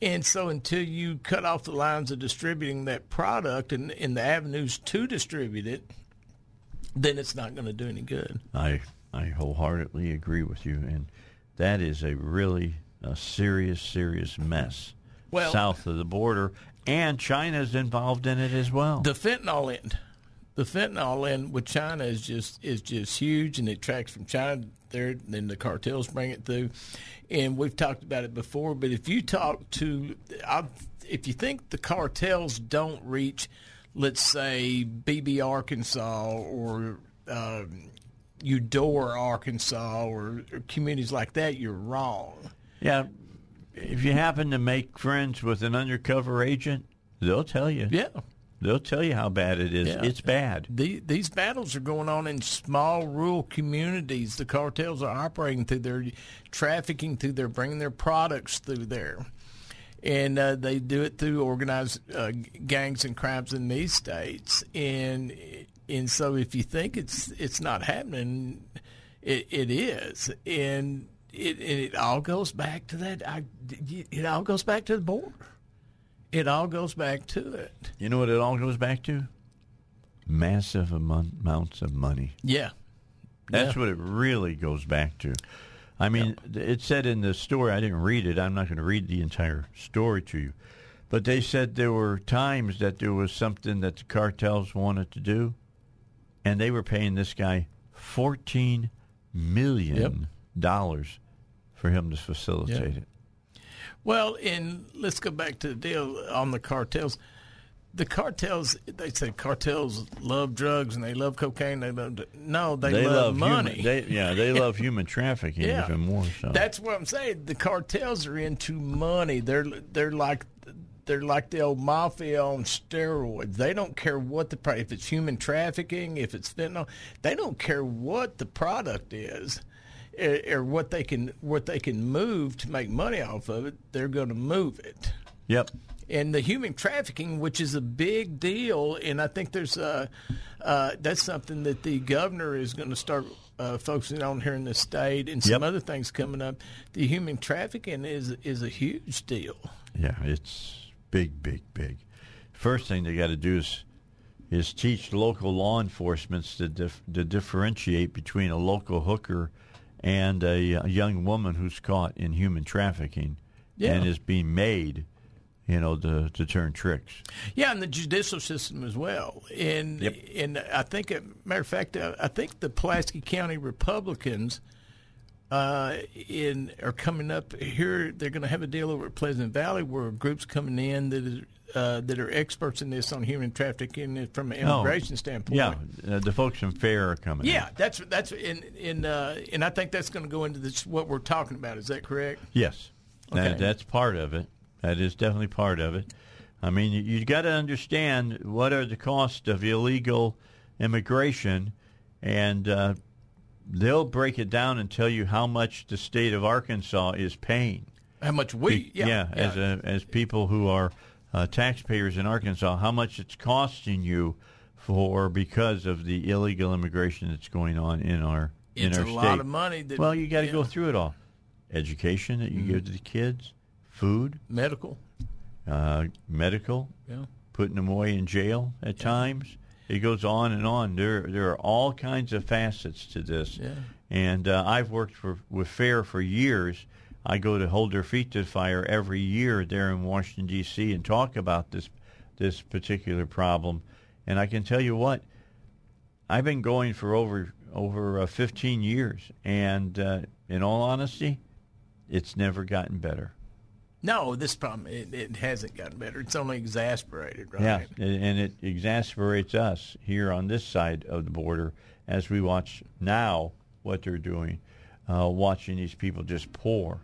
And so until you cut off the lines of distributing that product and, and the avenues to distribute it, then it's not going to do any good. I I wholeheartedly agree with you, and that is a really a serious, serious mess well, south of the border, and China's involved in it as well. The fentanyl end, the fentanyl in with China is just is just huge, and it tracks from China there. Then the cartels bring it through, and we've talked about it before. But if you talk to, I, if you think the cartels don't reach, let's say Beebe, Arkansas, or um, Eudora, Arkansas, or, or communities like that, you're wrong. Yeah, if you happen to make friends with an undercover agent, they'll tell you. Yeah. They'll tell you how bad it is. Yeah. It's bad. The, these battles are going on in small rural communities. The cartels are operating through their trafficking through their bringing their products through there, and uh, they do it through organized uh, gangs and crimes in these states. And and so if you think it's it's not happening, it, it is. And it, it all goes back to that. I, it all goes back to the border. It all goes back to it. You know what it all goes back to? Massive amounts of money. Yeah. That's yeah. what it really goes back to. I mean, yeah. it said in the story, I didn't read it. I'm not going to read the entire story to you. But they said there were times that there was something that the cartels wanted to do, and they were paying this guy $14 million yep. for him to facilitate yep. it. Well, and let's go back to the deal on the cartels. The cartels, they say cartels love drugs and they love cocaine. They love no, they, they love, love, money. Human, they, yeah, they love human trafficking yeah. even more. So that's what I'm saying. The cartels are into money. They're they're like they're like the old mafia on steroids. They don't care what the if it's human trafficking, if it's fentanyl. They don't care what the product is or what they can what they can move to make money off of it, they're going to move it. Yep. And the human trafficking, which is a big deal, and I think there's uh, uh, that's something that the governor is going to start uh, focusing on here in the state, and some yep. other things coming up. The human trafficking is is a huge deal. Yeah, it's big, big, big. First thing they got to do is is teach local law enforcement to dif- to differentiate between a local hooker and a, a young woman who's caught in human trafficking yeah. and is being made you know, to, to turn tricks. Yeah, and the judicial system as well. And yep. and I think, matter of fact, uh, I think the Pulaski County Republicans uh, in are coming up here. They're going to have a deal over at Pleasant Valley where groups coming in that is, uh, that are experts in this on human trafficking from an immigration oh, standpoint. Yeah, uh, the folks from FAIR are coming. Yeah, in. that's that's in in uh, and I think that's going to go into this what we're talking about. Is that correct? Yes, okay. that, that's part of it. That is definitely part of it. I mean, you, you got to understand what are the costs of illegal immigration, and uh, they'll break it down and tell you how much the state of Arkansas is paying. How much we? yeah, yeah, as a, as people who are uh, taxpayers in Arkansas, how much it's costing you for because of the illegal immigration that's going on in our it's in our a state. lot of money. That, well, you got to yeah. go through it all: education that you Mm-hmm. give to the kids, food, medical, uh, medical, yeah, putting them away in jail at Yeah. times. It goes on and on. There, there are all kinds of facets to this. And uh, I've worked for with FAIR for years. I go to hold their feet to the fire every year there in Washington D.C. and talk about this this particular problem. And I can tell you what, I've been going for over over uh, 15 years, and uh, in all honesty, it's never gotten better. No, this problem it, it hasn't gotten better. It's only exasperated, right? Yeah, and it exasperates us here on this side of the border as we watch now what they're doing, uh, watching these people just pour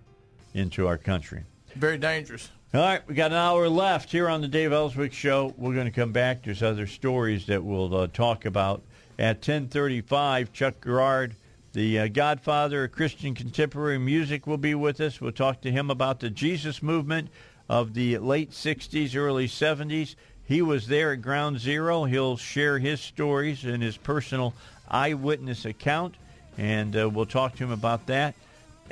into our country. Very dangerous. All right, we got an hour left here on the Dave Elswick Show. We're going to come back. There's other stories that we'll uh, talk about at 10:35. Chuck Girard, the uh, Godfather of Christian contemporary music, will be with us. We'll talk to him about the Jesus movement of the late 60s, early 70s. He was there at Ground Zero. He'll share his stories and his personal eyewitness account, and uh, we'll talk to him about that.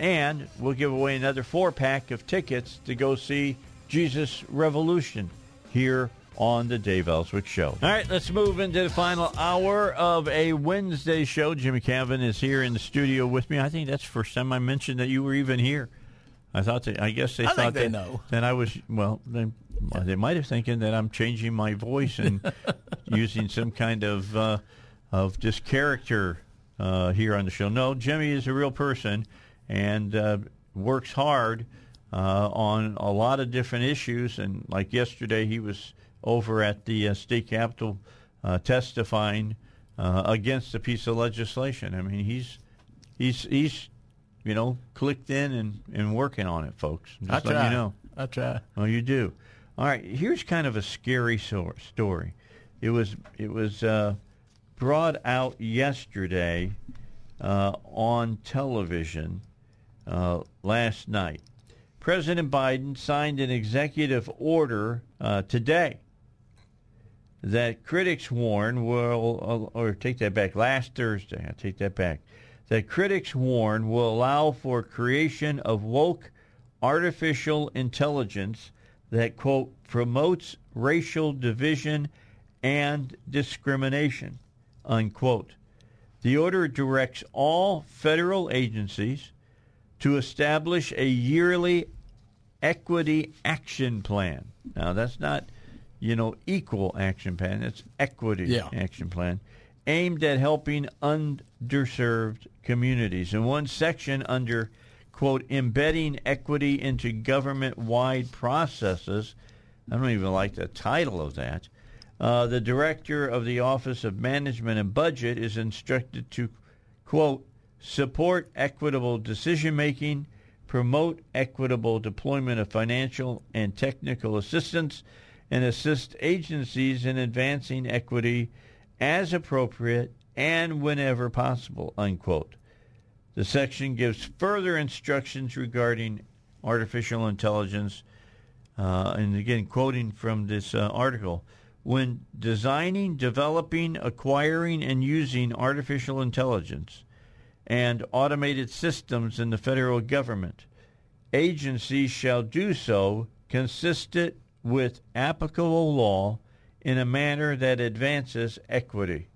And we'll give away another four pack of tickets to go see Jesus Revolution here on the Dave Elswick Show. All right, let's move into the final hour of a Wednesday show. Jimmy Cavin is here in the studio with me. I think that's the first time I mentioned that you were even here. I thought that, I guess they I thought think they that, know. that I was well. They, they might have thinking that I'm changing my voice and using some kind of uh, of just character uh, here on the show. No, Jimmy is a real person and uh, works hard uh, on a lot of different issues. And like yesterday, he was over at the uh, state capitol uh, testifying uh, against a piece of legislation. I mean, he's he's he's you know clicked in and, and working on it, folks. Just I try. you know. I try. Oh, you do. All right. Here's kind of a scary so- story. It was it was uh, brought out yesterday uh, on television uh, last night. President Biden signed an executive order uh, today that critics warn will, or take that back, last Thursday, I take that back, that critics warn will allow for creation of woke artificial intelligence that, quote, promotes racial division and discrimination, unquote. The order directs all federal agencies to establish a yearly equity action plan. Now, that's not, you know, equal action plan. It's equity Yeah. action plan aimed at helping underserved communities. In one section under, quote, embedding equity into government-wide processes, I don't even like the title of that, uh, the director of the Office of Management and Budget is instructed to, quote, support equitable decision making, promote equitable deployment of financial and technical assistance, and assist agencies in advancing equity as appropriate and whenever possible, unquote. The section gives further instructions regarding artificial intelligence, uh, and again, quoting from this uh, article, when designing, developing, acquiring, and using artificial intelligence and automated systems in the federal government, agencies shall do so consistent with applicable law in a manner that advances equity.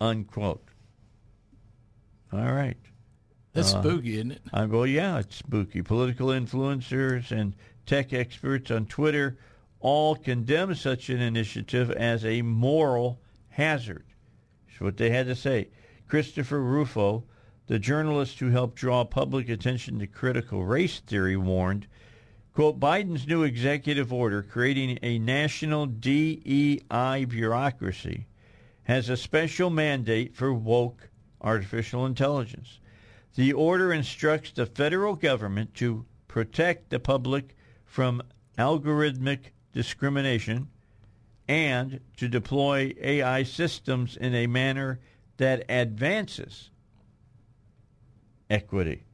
Unquote. All right. That's Uh, spooky, isn't it? I go, yeah, it's spooky. Political influencers and tech experts on Twitter all condemn such an initiative as a moral hazard. That's what they had to say. Christopher Rufo, the journalist who helped draw public attention to critical race theory, warned, quote, Biden's new executive order creating a national DEI bureaucracy has a special mandate for woke artificial intelligence. The order instructs the federal government to protect the public from algorithmic discrimination and to deploy AI systems in a manner that advances equity.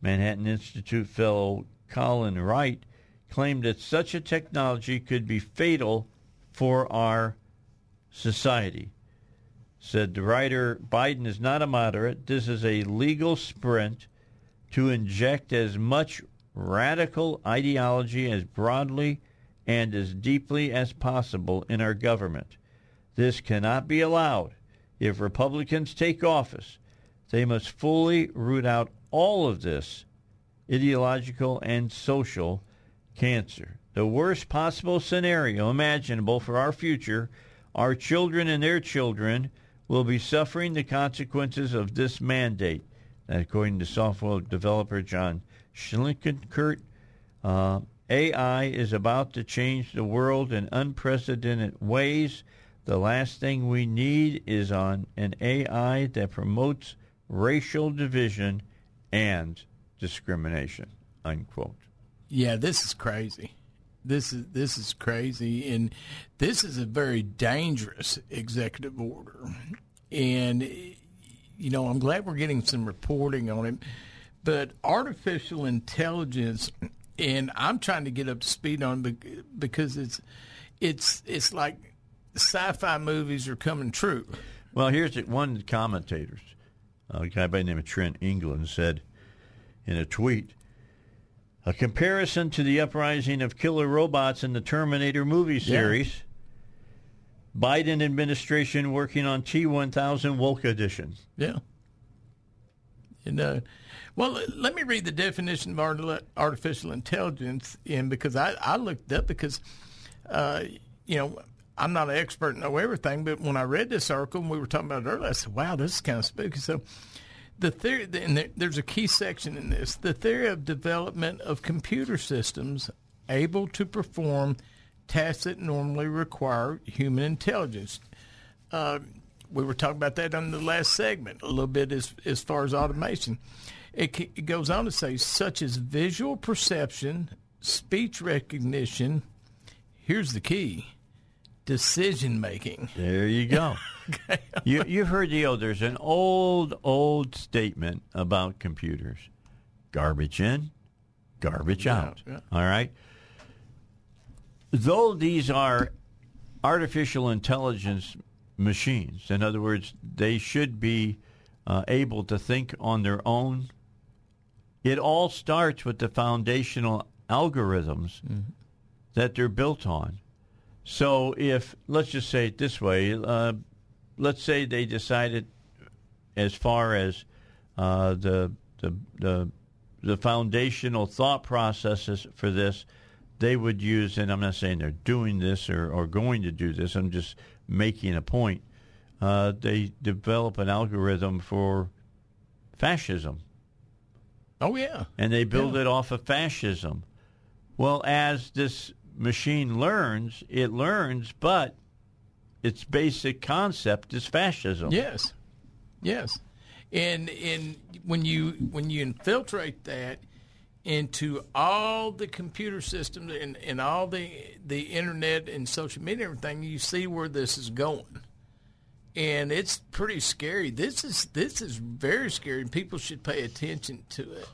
Manhattan Institute fellow Colin Wright claimed that such a technology could be fatal for our society. Said the writer, Biden is not a moderate. This is a legal sprint to inject as much radical ideology as broadly and as deeply as possible in our government. This cannot be allowed. If Republicans take office, they must fully root out all of this ideological and social cancer. The worst possible scenario imaginable for our future, our children and their children will be suffering the consequences of this mandate. That, according to software developer John Schlinkenkurt, uh, AI is about to change the world in unprecedented ways. The last thing we need is on an AI that promotes racial division and discrimination. Unquote. Yeah, this is crazy. This is this is crazy, and this is a very dangerous executive order. And you know, I'm glad we're getting some reporting on it. But artificial intelligence, and I'm trying to get up to speed on it because it's it's it's like sci-fi movies are coming true. Well, here's it. One commentators, a guy by the name of Trent England, said in a tweet, a comparison to the uprising of killer robots in the Terminator movie series. Yeah. Biden administration working on T1000 woke edition. Yeah. And, uh, well, let me read the definition of artificial intelligence in because I, I looked up because, uh, you know, I'm not an expert know everything, but when I read this article and we were talking about it earlier, I said, wow, this is kind of spooky. So the theory, and there's a key section in this, the theory of development of computer systems able to perform tasks that normally require human intelligence. Uh, we were talking about that on the last segment a little bit as, as far as automation. It, it goes on to say, such as visual perception, speech recognition. Here's the key decision making. There you go. okay. you, you've heard the old, there's an old, old statement about computers garbage in, garbage yeah, out. Yeah. All right? Though these are artificial intelligence machines, in other words, they should be uh, able to think on their own. It all starts with the foundational algorithms mm-hmm. that they're built on. So if let's just say it this way, uh, let's say they decided, as far as uh, the, the the the foundational thought processes for this, they would use, and I'm not saying they're doing this or, or going to do this. I'm just making a point. Uh, they develop an algorithm for fascism. Oh yeah, and they build yeah. it off of fascism. Well, as this machine learns, it learns, but its basic concept is fascism. Yes, yes, and and when you when you infiltrate that into all the computer systems and, and all the the internet and social media and everything, you see where this is going. And it's pretty scary. This is this is very scary. and People should pay attention to it.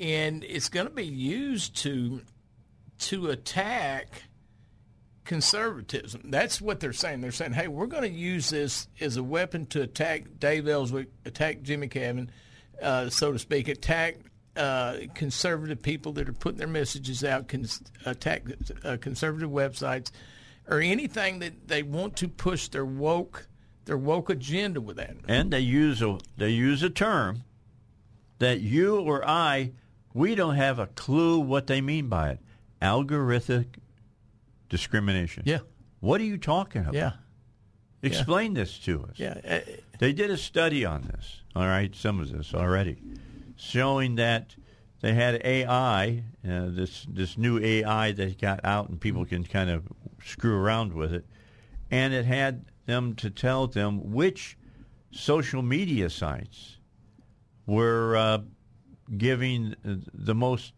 And it's going to be used to to attack conservatism. That's what they're saying. They're saying, hey, we're going to use this as a weapon to attack Dave Elswick, attack Jimmy Cavin, uh, so to speak, attack uh, conservative people that are putting their messages out, cons- attack uh, conservative websites, or anything that they want to push their woke their woke agenda with that. And they use a they use a term that you or I we don't have a clue what they mean by it algorithmic discrimination. Yeah. What are you talking about? Yeah. Explain yeah. this to us. Yeah. Uh, they did a study on this, all right, some of this already, showing that they had AI, uh, this this new AI that got out and people can kind of screw around with it, and it had them to tell them which social media sites were uh, giving the most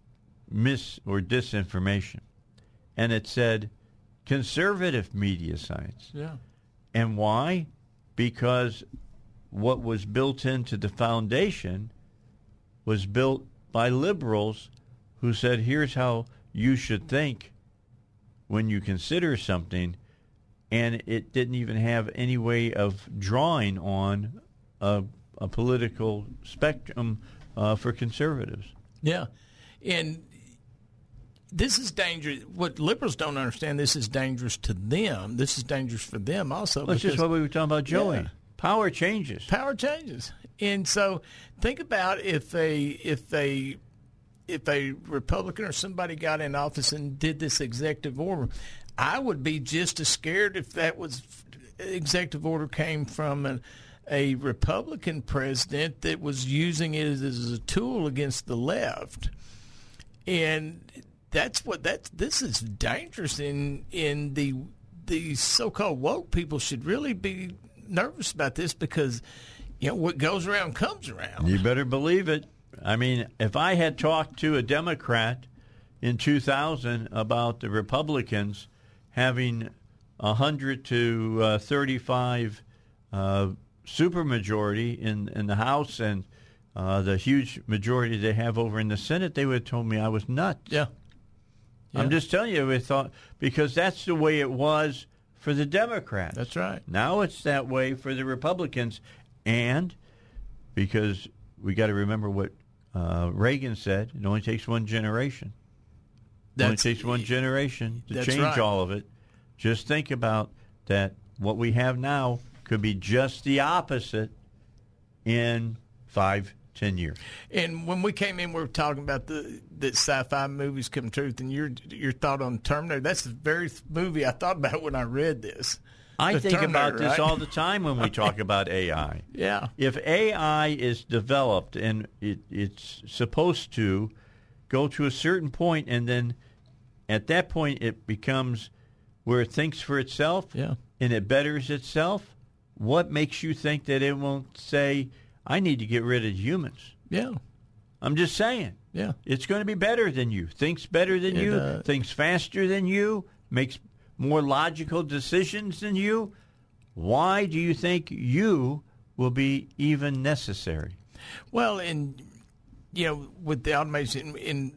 mis or disinformation. And it said conservative media sites. Yeah. And why? Because what was built into the foundation was built by liberals who said, here's how you should think when you consider something. And it didn't even have any way of drawing on a, a political spectrum uh, for conservatives. Yeah. And this is dangerous. What liberals don't understand, this is dangerous to them. This is dangerous for them also. Well, that's just what we were talking about, Joey. Yeah. Power changes. Power changes, and so think about if a if a if a Republican or somebody got in office and did this executive order, I would be just as scared if that was executive order came from an, a Republican president that was using it as a tool against the left. And that's what that's this is dangerous in in the the so-called woke people should really be nervous about this because you know what goes around comes around. You better believe it. I mean, if I had talked to a Democrat in 2000 about the Republicans having 100 to uh, 35 uh, supermajority in in the House and uh, the huge majority they have over in the Senate, they would have told me I was nuts. Yeah. I'm just telling you, we thought because that's the way it was for the Democrats. That's right. Now it's that way for the Republicans, and because we got to remember what uh, Reagan said: it only takes one generation. It only takes one generation to change right. all of it. Just think about that. What we have now could be just the opposite in five, ten years. And when we came in, we were talking about the that sci-fi movies come true. And your your thought on Terminator. That's the very movie I thought about when I read this. I The think about this right? all the time when we talk about AI. Yeah. If AI is developed and it, it's supposed to go to a certain point, and then at that point it becomes where it thinks for itself Yeah. and it betters itself, what makes you think that it won't say, I need to get rid of humans? Yeah. I'm just saying. Yeah. It's going to be better than you. Thinks better than It, you. uh, thinks faster than you. Makes more logical decisions than you. Why do you think you will be even necessary? Well, and you know, with the automation in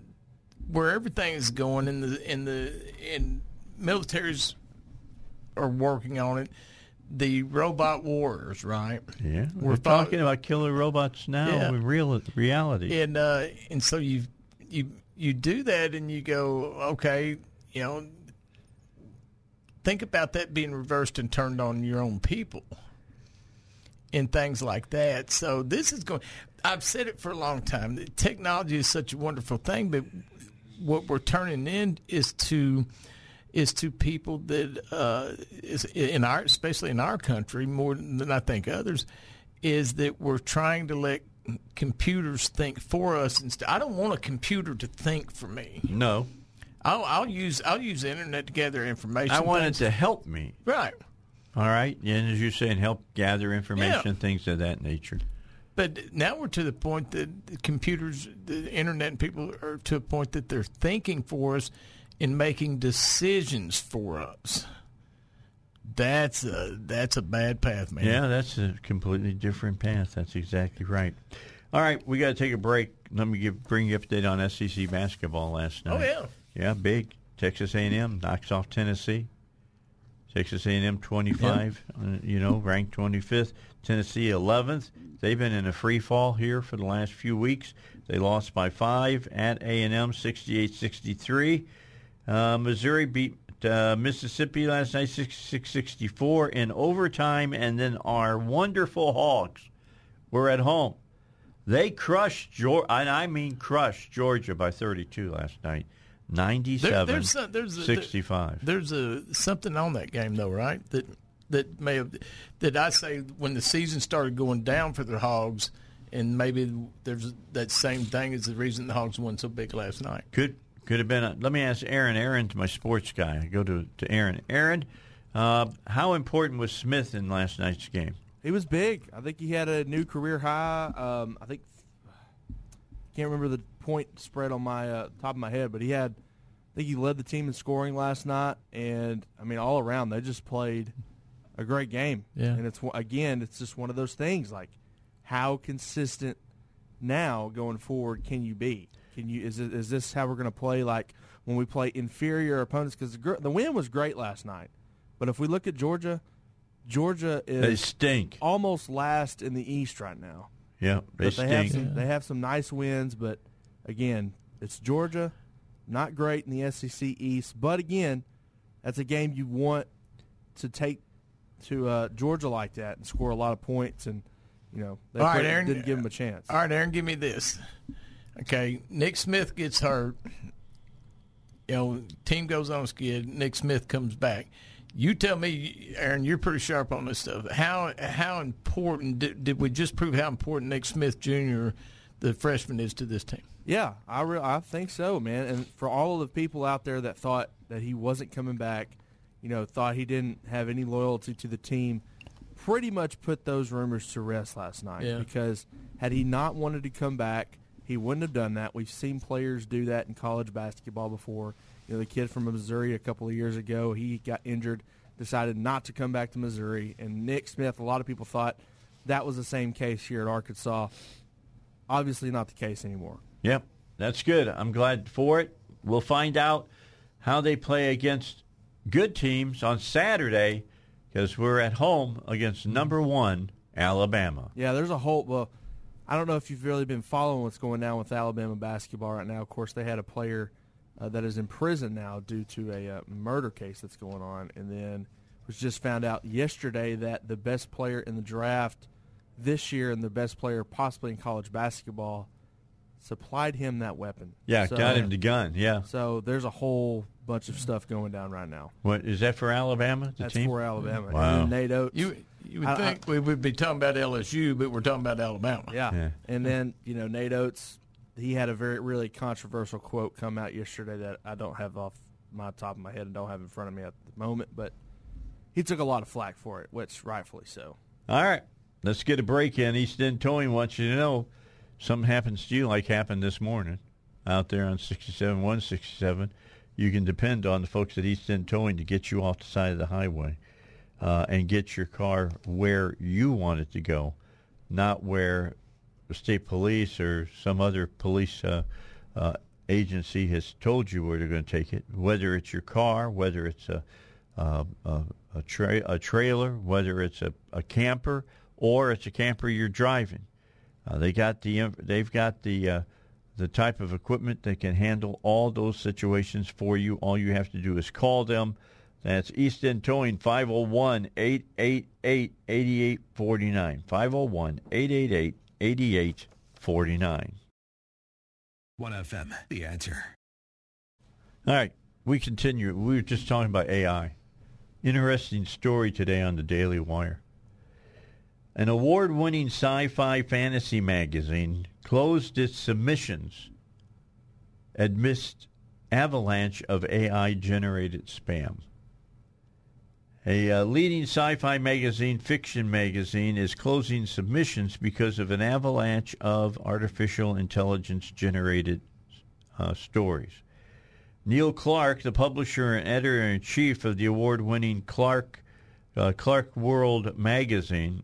where everything is going in the in the in militaries are working on it. The robot wars, right? Yeah, we're, We're thought- talking about killer robots now Yeah. in real reality. and uh, and so you you you do that and you go okay you know think about that being reversed and turned on your own people and things like that so this is going i've said it for a long time that technology is such a wonderful thing but what we're turning in is to is to people that uh, is in our especially in our country more than I think others is that we're trying to let computers think for us instead. I don't want a computer to think for me. no, I'll, I'll use I'll use the internet to gather information. I want it to help me. right, All right, and as you're saying, help gather information, things of that nature. but now we're to the point that the computers, the internet, and people are to a point that they're thinking for us and making decisions for us. That's a that's a bad path, man. Yeah, that's a completely different path. That's exactly right. All right, we got to take a break. Let me give bring you up to date on SEC basketball last night. Oh, yeah. yeah, big. Texas A&M knocks off Tennessee. Texas A&M 25, uh, you know, ranked 25th. Tennessee 11th. They've been in a free fall here for the last few weeks. They lost by five at A&M, 68-63. Uh, Missouri beat uh, Mississippi last night, 66-64 in overtime, and then our wonderful Hogs were at home. They crushed Georgia, and I mean crushed Georgia by 32 last night, 97 There- there's a- there's a- 65. There's a something on that game though, right? That that may have that I say when the season started going down for the Hogs, and maybe there's that same thing as the reason the Hogs won so big last night. Could could have been. A, let me ask Aaron. Aaron's my sports guy. I go to to Aaron. Aaron, uh, how important was Smith in last night's game? He was big. I think he had a new career high. Um, I think I can't remember the point spread on my uh, top of my head, but he had. I think he led the team in scoring last night, and I mean all around they just played a great game. Yeah. and it's again, it's just one of those things like how consistent now going forward can you be? Can you is it, is this how we're going to play like when we play inferior opponents? Because the, the win was great last night, but if we look at Georgia, Georgia is They stink. almost last in the East right now. Yeah, they But they have stink. some they have some nice wins, but again, it's Georgia, not great in the SEC East. But again, that's a game you want to take to uh, Georgia like that and score a lot of points, and you know they All right, Aaron. didn't give them a chance. All right, Aaron, give me this. Okay, Nick Smith gets hurt. You know, team goes on skid. Nick Smith comes back. You tell me, Aaron, you're pretty sharp on this stuff. How how important did, did we just prove how important Nick Smith Jr., the freshman, is to this team? Yeah, I re- I think so, man. And for all of the people out there that thought that he wasn't coming back, you know, thought he didn't have any loyalty to the team, pretty much put those rumors to rest last night. Yeah. Because had he not wanted to come back, he wouldn't have done that. We've seen players do that in college basketball before. You know, the kid from Missouri a couple of years ago, he got injured, decided not to come back to Missouri, and Nick Smith. A lot of people thought that was the same case here at Arkansas. Obviously, not the case anymore. Yep, that's good. I'm glad for it. We'll find out how they play against good teams on Saturday because we're at home against number one Alabama. Yeah, there's a whole. Well, I don't know if you've really been following what's going down with Alabama basketball right now. Of course, they had a player uh, that is in prison now due to a uh, murder case that's going on, and then was just found out yesterday that the best player in the draft this year and the best player possibly in college basketball supplied him that weapon. Yeah, So- got him the gun. Yeah. So there's a whole bunch of stuff going down right now. What is that for Alabama? The That's team? for Alabama. Wow. And then Nate Oats. You you would I- think we would be talking about LSU, but we're talking about Alabama. Yeah. Yeah. And then, you know, Nate Oats, he had a very, really controversial quote come out yesterday that I don't have off my top of my head and don't have in front of me at the moment, but he took a lot of flack for it, which rightfully so. All right, let's get a break in. East End Towing wants you to know something happens to you like happened this morning out there on 67 167. You can depend on the folks at East End Towing to get you off the side of the highway uh, and get your car where you want it to go, not where the state police or some other police uh, uh, agency has told you where they're going to take it. Whether it's your car, whether it's a uh, a, a, tra- a trailer, whether it's a, a camper or it's a camper you're driving. Uh, they got the they've got the uh, the type of equipment that can handle all those situations for you. All you have to do is call them. That's East End Towing 501 888 8849. 501 888 8849. 1FM, the answer. All right, we continue. We were just talking about AI. Interesting story today on the Daily Wire. An award-winning sci-fi fantasy magazine closed its submissions amidst avalanche of AI-generated spam. A uh, leading sci-fi magazine, Fiction Magazine, is closing submissions because of an avalanche of artificial intelligence-generated uh, stories. Neil Clarke, the publisher and editor-in-chief of the award-winning Clark uh, Clarkesworld magazine,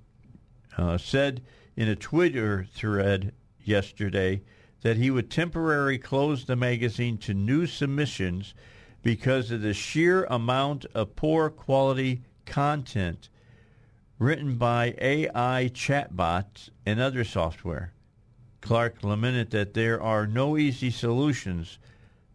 uh, said in a Twitter thread yesterday that he would temporarily close the magazine to new submissions because of the sheer amount of poor quality content written by AI chatbots and other software. Clarke lamented that there are no easy solutions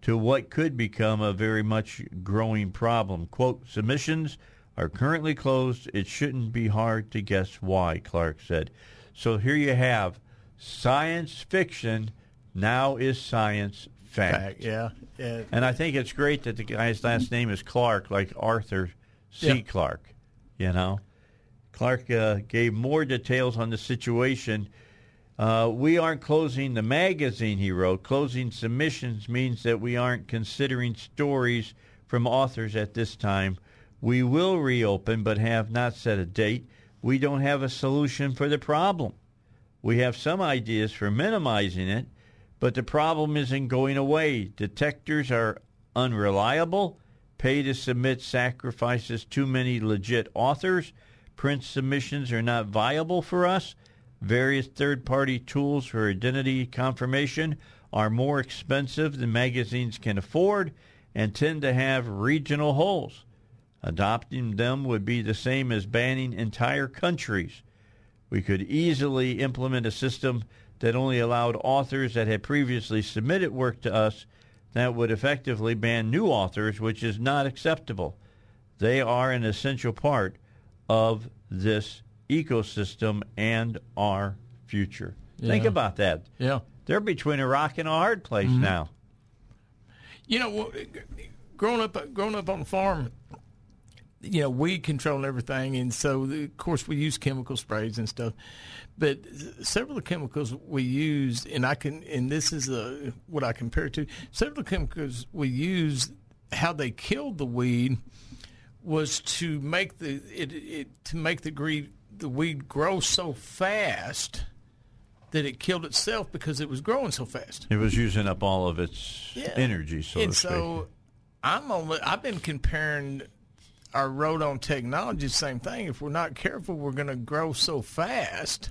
to what could become a very much growing problem. Quote, submissions are currently closed. It shouldn't be hard to guess why, Clarke said. So here you have science fiction now is science fact. Yeah. And I think it's great that the guy's last name is Clarke, like Arthur C. Yeah. Clarke. You know, Clarke uh, gave more details on the situation. Uh, we aren't closing the magazine, he wrote. Closing submissions means that we aren't considering stories from authors at this time. We will reopen, but have not set a date. We don't have a solution for the problem. We have some ideas for minimizing it, but the problem isn't going away. Detectors are unreliable. Pay to submit sacrifices too many legit authors. Print submissions are not viable for us. Various third-party tools for identity confirmation are more expensive than magazines can afford and tend to have regional holes. Adopting them would be the same as banning entire countries. We could easily implement a system that only allowed authors that had previously submitted work to us that would effectively ban new authors, which is not acceptable. They are an essential part of this ecosystem and our future. Think about that. Yeah. They're between a rock and a hard place mm-hmm. now. You know, growing up, growing up on a farm, you know, weed control everything, and so of course we use chemical sprays and stuff. But several of the chemicals we used, and I can, and this is a, what I compare it to. Several of the chemicals we used, how they killed the weed was to make the it, it to make the weed the weed grow so fast that it killed itself because it was growing so fast. It was using up all of its Yeah. energy, so and to speak. so I'm only I've been comparing our road on technology. Same thing. If we're not careful, we're going to grow so fast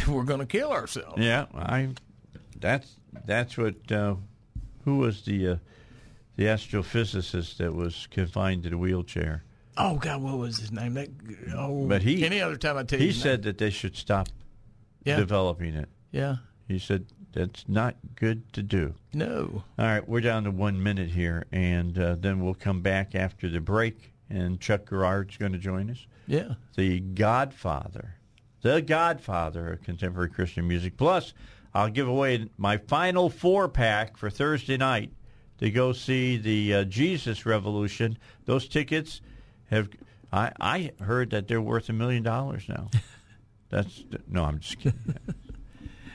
we're going to kill ourselves. Yeah, I. That's that's what. Uh, who was the uh, the astrophysicist that was confined to the wheelchair? Oh God, what was his name? That oh, But he any other time I tell he you, his said name. that they should stop Yeah. developing it. yeah, He said that's not good to do. no, All right, we're down to one minute here, and uh, then we'll come back after the break, and Chuck Girard's going to join us. yeah. the Godfather, the Godfather of contemporary Christian music. Plus, I'll give away my final four pack for Thursday night to go see the uh, Jesus Revolution. Those tickets have. I, I heard that they're worth a million dollars now. That's no, I'm just kidding.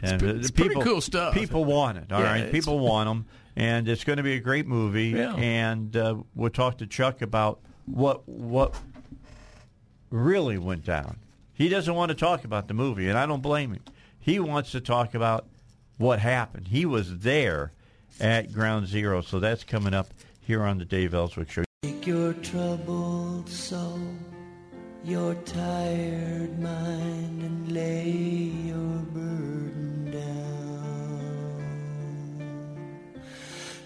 And the it's pretty people, cool stuff. People want it. All Yeah, right, people want them, and it's going to be a great movie. Yeah. And uh, we'll talk to Chuck about what what really went down. He doesn't want to talk about the movie, and I don't blame him. He wants to talk about what happened. He was there at Ground Zero, so that's coming up here on the Dave Elswick Show. Take your troubled soul, your tired mind, and lay your burden down.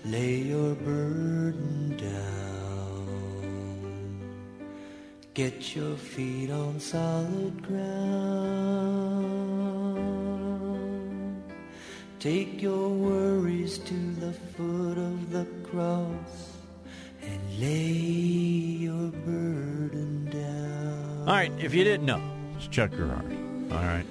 Lay your burden down. Get your feet on solid ground. Take your worries to the foot of the cross and lay your burden down. All right, if you didn't know, it's Chuck Girard. All right.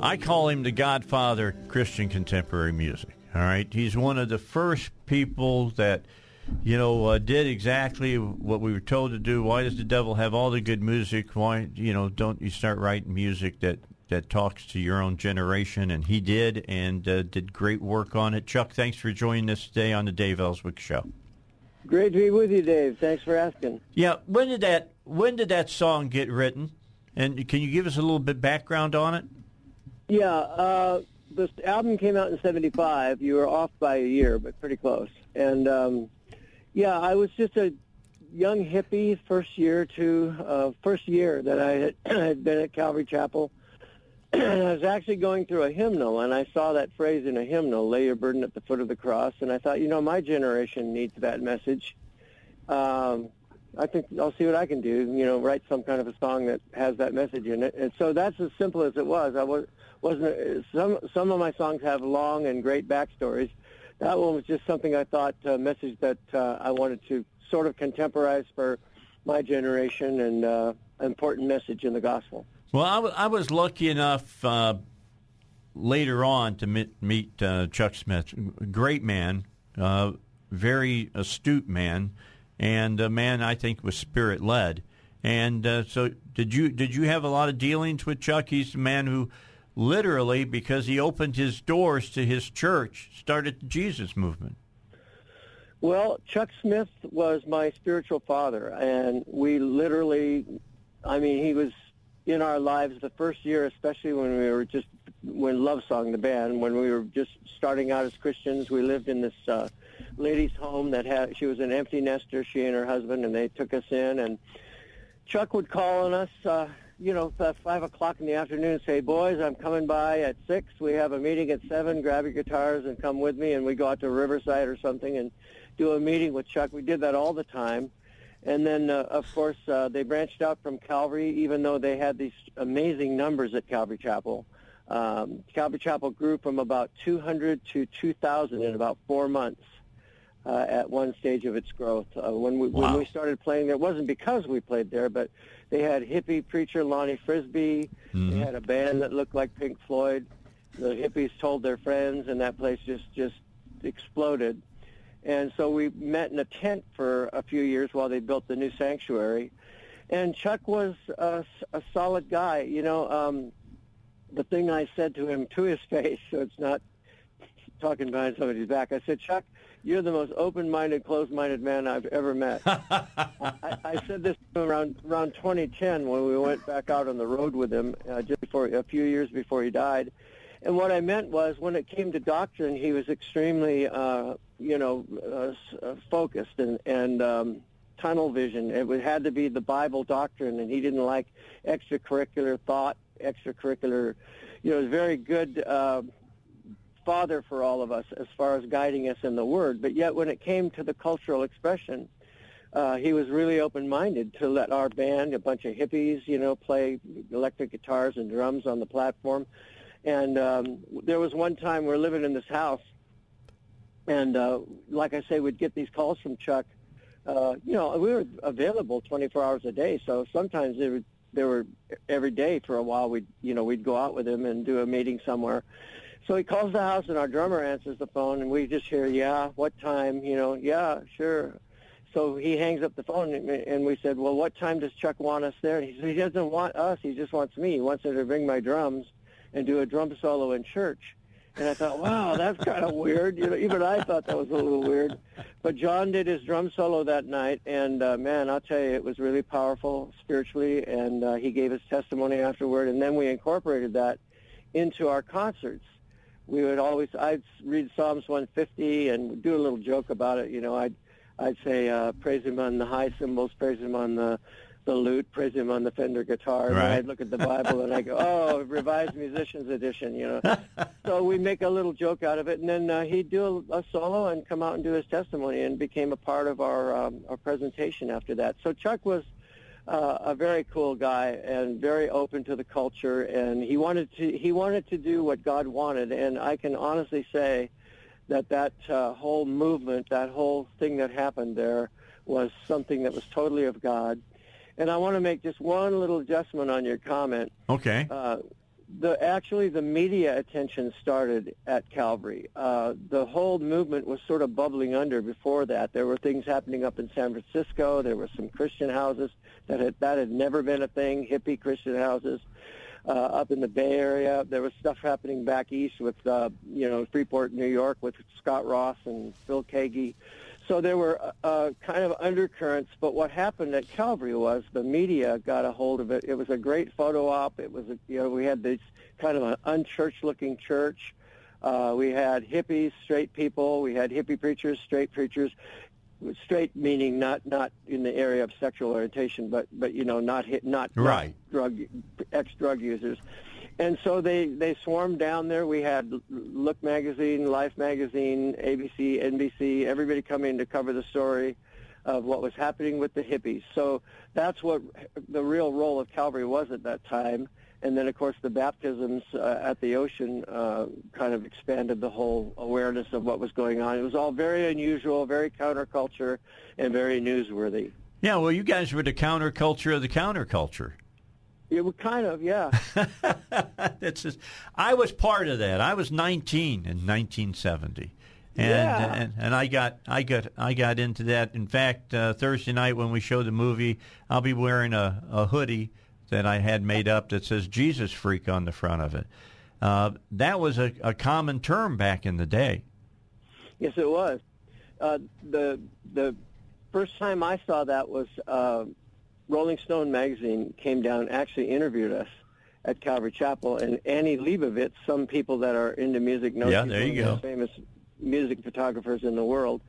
I call him the godfather of Christian contemporary music. All right. He's one of the first people that, you know, uh, did exactly what we were told to do. Why does the devil have all the good music? Why, you know, don't you start writing music that, that talks to your own generation? And he did and uh, did great work on it. Chuck, thanks for joining us today on the Dave Elswick Show. Great to be with you, Dave. Thanks for asking. Yeah, when did that when did that song get written? And can you give us a little bit background on it? Yeah, uh, this album came out in '75. You were off by a year, but pretty close. And um, yeah, I was just a young hippie first year to uh, first year that I had, had been at Calvary Chapel. I was actually going through a hymnal, and I saw that phrase in a hymnal: "Lay your burden at the foot of the cross." And I thought, you know, my generation needs that message. Um, I think I'll see what I can do. You know, write some kind of a song that has that message in it. And so that's as simple as it was. I was wasn't some some of my songs have long and great backstories. That one was just something I thought a message that uh, I wanted to sort of contemporize for my generation and uh, important message in the gospel. Well, I was lucky enough uh, later on to meet, meet uh, Chuck Smith. Great man, uh, very astute man, and a man I think was spirit led. And uh, so, did you did you have a lot of dealings with Chuck? He's the man who, literally, because he opened his doors to his church, started the Jesus movement. Well, Chuck Smith was my spiritual father, and we literally, I mean, he was in our lives the first year, especially when we were just, when Love Song, the band, when we were just starting out as Christians. We lived in this uh, lady's home that had, she was an empty nester, she and her husband, and they took us in, and Chuck would call on us, uh, you know, at 5 o'clock in the afternoon say, boys, I'm coming by at 6. We have a meeting at 7. Grab your guitars and come with me. And we go out to Riverside or something and do a meeting with Chuck. We did that all the time. And then, uh, of course, uh, they branched out from Calvary, even though they had these amazing numbers at Calvary Chapel. Um, Calvary Chapel grew from about 200 to 2,000 in about four months uh, at one stage of its growth. Uh, when we when we started playing there, it wasn't because we played there, but they had hippie preacher Lonnie Frisbee. They had a band that looked like Pink Floyd. The hippies told their friends, and that place just just exploded. And so we met in a tent for a few years while they built the new sanctuary. And Chuck was a, a solid guy. You know, um, the thing I said to him to his face, so it's not talking behind somebody's back. I said, Chuck, you're the most open-minded, closed-minded man I've ever met. I, I said this to him around around 2010 when we went back out on the road with him, uh, just before a few years before he died. And what I meant was, when it came to doctrine, he was extremely, uh, you know, uh, uh focused and and um, tunnel vision. It would, had to be the Bible doctrine, and he didn't like extracurricular thought, extracurricular. You know, it was very good. Uh, father for all of us as far as guiding us in the Word. But yet, when it came to the cultural expression, uh, he was really open-minded to let our band, a bunch of hippies, you know, play electric guitars and drums on the platform. And um, there was one time we were living in this house, and uh, like I say, we'd get these calls from Chuck. Uh, you know, we were available 24 hours a day, so sometimes they were, they were every day for a while. We'd, you know, we'd go out with him and do a meeting somewhere. So he calls the house, and our drummer answers the phone, and we just hear, "Yeah, what time?" You know, "Yeah, sure." So he hangs up the phone, and we said, "Well, what time does Chuck want us there?" And he said, "He doesn't want us. He just wants me. He wants me to bring my drums and do a drum solo in church." And I thought, wow, that's kind of weird. You know, even I thought that was a little weird. But John did his drum solo that night, and uh, man, I'll tell you, it was really powerful spiritually. And uh, he gave his testimony afterward, and then we incorporated that into our concerts we would always I'd read Psalms 150 and do a little joke about it. You know, I'd I'd say uh, praise him on the high cymbals, praise him on the the lute, praise him on the Fender guitar. And I'd look at the Bible and I go, oh, Revised Musicians Edition, you know. so we make a little joke out of it, and then uh, he'd do a, a solo and come out and do his testimony, and became a part of our um, our presentation after that. So Chuck was uh, a very cool guy and very open to the culture and he wanted to he wanted to do what God wanted. And I can honestly say that that uh, whole movement that whole thing that happened there was something that was totally of God. And I want to make just one little adjustment on your comment. Okay. Uh, the actually the media attention started at Calvary. Uh, the whole movement was sort of bubbling under before that. There were things happening up in San Francisco. There were some Christian houses that had that had never been a thing, hippie Christian houses. Uh, up in the Bay Area, there was stuff happening back east with uh, you know Freeport, New York, with Scott Ross and Phil Keaggy. So there were uh, kind of undercurrents, but what happened at Calvary was the media got a hold of it. It was a great photo op. It was, a, you know, we had this kind of an unchurch-looking church. Uh, we had hippies, straight people. We had hippie preachers, straight preachers. Straight meaning not not in the area of sexual orientation, but but you know not hit not, right. not drug ex drug users. And so they, they swarmed down there. We had Look Magazine, Life Magazine, ABC, NBC, everybody coming to cover the story of what was happening with the hippies. So that's what the real role of Calvary was at that time. And then, of course, the baptisms uh, at the ocean uh, kind of expanded the whole awareness of what was going on. It was all very unusual, very counterculture, and very newsworthy. Yeah, well, you guys were the counterculture of the counterculture. It was kind of, yeah. That's just, I was part of that. I was 19 in 1970. And, yeah. and and I got I got I got into that. In fact, uh, Thursday night when we show the movie, I'll be wearing a, a hoodie that I had made up that says Jesus Freak on the front of it. Uh, that was a, a common term back in the day. Yes, it was. Uh, the the first time I saw that was uh, Rolling Stone magazine came down actually interviewed us at Calvary Chapel, and Annie Leibovitz, some people that are into music know yeah, she's there one you of go. the famous music photographers in the world.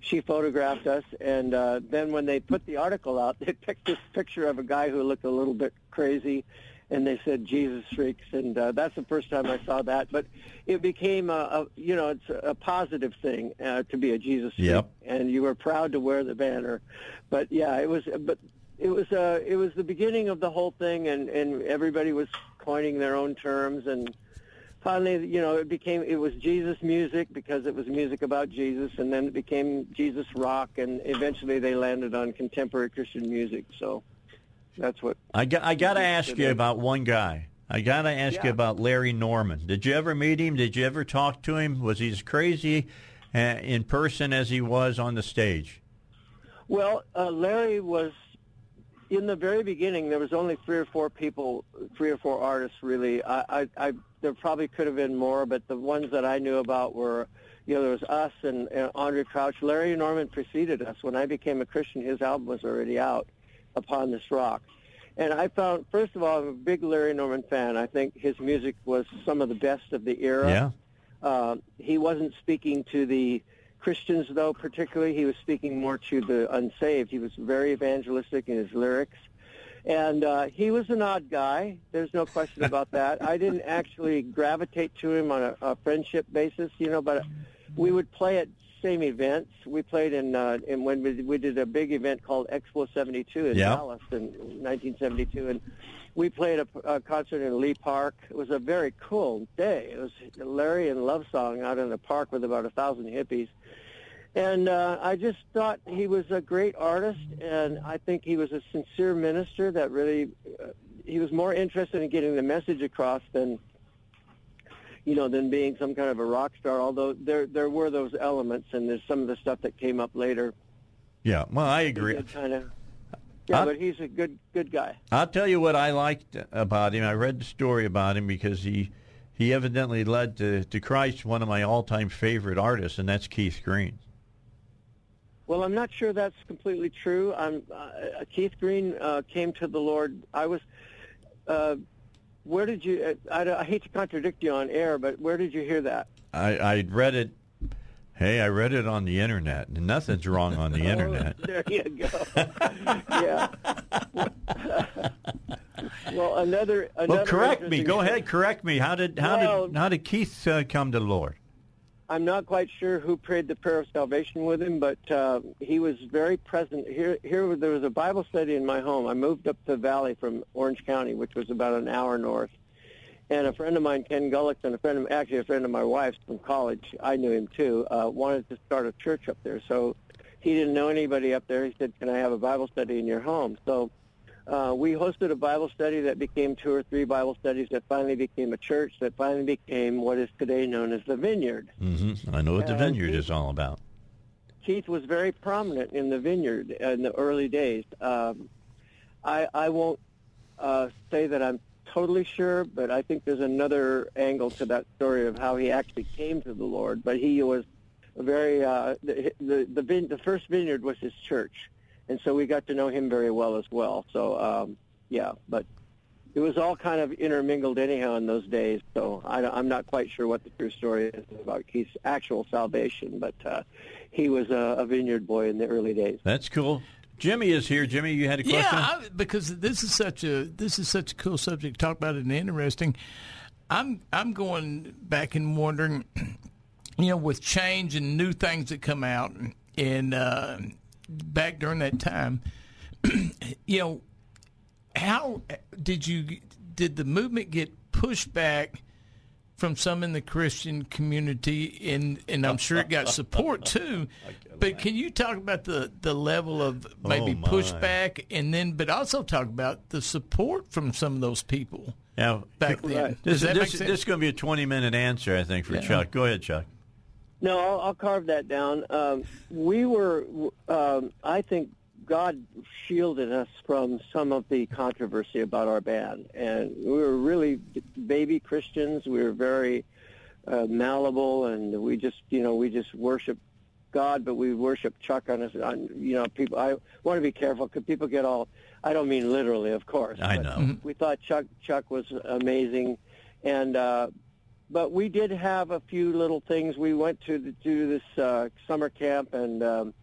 She photographed us, and uh, then when they put the article out, they picked this picture of a guy who looked a little bit crazy, and they said Jesus freaks, and uh, that's the first time I saw that. But it became a, a you know, it's a positive thing uh, to be a Jesus freak, Yep. and you were proud to wear the banner. But yeah, it was, but it was uh, it was the beginning of the whole thing, and and everybody was coining their own terms, and finally, you know, it became it was Jesus music because it was music about Jesus, and then it became Jesus rock, and eventually they landed on contemporary Christian music. So that's what I got I got to ask you about one guy. I got to ask you about Larry Norman. Did you ever meet him? Did you ever talk to him? Was he as crazy uh, in person as he was on the stage? Well, uh, Larry was in the very beginning. There was only three or four people, three or four artists really. I, I, I there probably could have been more, but the ones that I knew about were, you know, there was us and, and Andraé Crouch. Larry Norman preceded us. When I became a Christian, his album was already out, Upon This Rock. And I found, first of all, I'm a big Larry Norman fan. I think his music was some of the best of the era. Yeah. Uh, he wasn't speaking to the Christians, though, particularly. He was speaking more to the unsaved. He was very evangelistic in his lyrics. And uh, he was an odd guy. There's no question about that. I didn't actually gravitate to him on a, a friendship basis, you know, but we would play at same events. We played in, uh, in when we, we did a big event called Expo 72 in Yeah. Dallas in 1972, and we played a, a concert in Lee Park. It was a very cool day. It was Larry and Love Song out in the park with about a thousand hippies. And uh, I just thought he was a great artist, and I think he was a sincere minister that really, uh, he was more interested in getting the message across than, you know, than being some kind of a rock star. Although there there were those elements, and there's some of the stuff that came up later. Yeah, well, I agree. Kind of. Yeah, Huh? but he's a good good guy. I'll tell you what I liked about him. I read the story about him because he he evidently led to, to Christ one of my all time favorite artists, and that's Keith Green. Well, I'm not sure that's completely true. I'm, uh, Keith Green uh, came to the Lord. I was. Uh, where did you? Uh, I, I hate to contradict you on air, but where did you hear that? I I read it. Hey, I read it on the internet, nothing's wrong on the internet. Oh, there you go. yeah. well, another. another Well, correct me. Go ahead, correct me. How did how Well- did how did Keith uh, come to the Lord? I'm not quite sure who prayed the prayer of salvation with him, but uh, he was very present. Here, here there was a Bible study in my home. I moved up to the valley from Orange County, which was about an hour north. And a friend of mine, Ken Gullick, and a friend of actually a friend of my wife's from college, I knew him too, uh, wanted to start a church up there. So he didn't know anybody up there. He said, "Can I have a Bible study in your home?" So uh, we hosted a Bible study that became two or three Bible studies that finally became a church that finally became what is today known as the Vineyard. hmm I know what the vineyard Keith- is all about. Keith was very prominent in the vineyard in the early days. Um, I, I won't uh, say that I'm totally sure, but I think there's another angle to that story of how he actually came to the Lord. But he was a very uh, the the the, vin- the first vineyard was his church, and so we got to know him very well as well. So um, yeah, but it was all kind of intermingled anyhow in those days. So I, am not quite sure what the true story is about Keith's actual salvation, but uh, he was a, a vineyard boy in the early days. That's cool. Jimmy is here. Jimmy, you had a question? Yeah, I, because this is such a this is such a cool subject to talk about and interesting. I'm I'm going back and wondering, you know, with change and new things that come out, and uh, back during that time, you know, how did you did the movement get pushed back? From some in the Christian community, and and I'm sure it got support too. But can you talk about the, the level of maybe Oh, pushback, and then but also talk about the support from some of those people Now, back then? This, this, this is going to be a 20 minute answer, I think, for Yeah. Chuck. Go ahead, Chuck. No, I'll, I'll carve that down. Um, we were, um, I think, God shielded us from some of the controversy about our band, and we were really baby Christians. We were very uh, malleable, and we just, you know, we just worship God, but we worship Chuck on us. On, you know, people. I want to be careful because people get all. I don't mean literally, of course. I know. We thought Chuck Chuck was amazing, and. Uh, but we did have a few little things. We went to the, to this uh, summer camp, and um,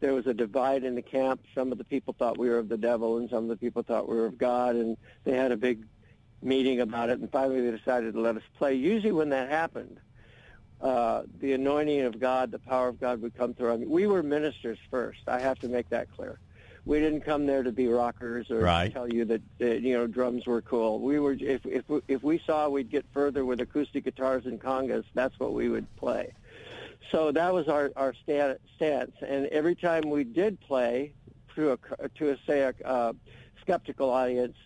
there was a divide in the camp. Some of the people thought we were of the devil, and some of the people thought we were of God, and they had a big meeting about it. And finally, they decided to let us play. Usually, when that happened, uh, the anointing of God, the power of God would come through. I mean, we were ministers first. I have to make that clear. We didn't come there to be rockers or Right. tell you that uh, you know drums were cool. We were if if if we saw we'd get further with acoustic guitars and congas, that's what we would play. So that was our our sta- stance. And every time we did play to a to a say a uh, skeptical audience,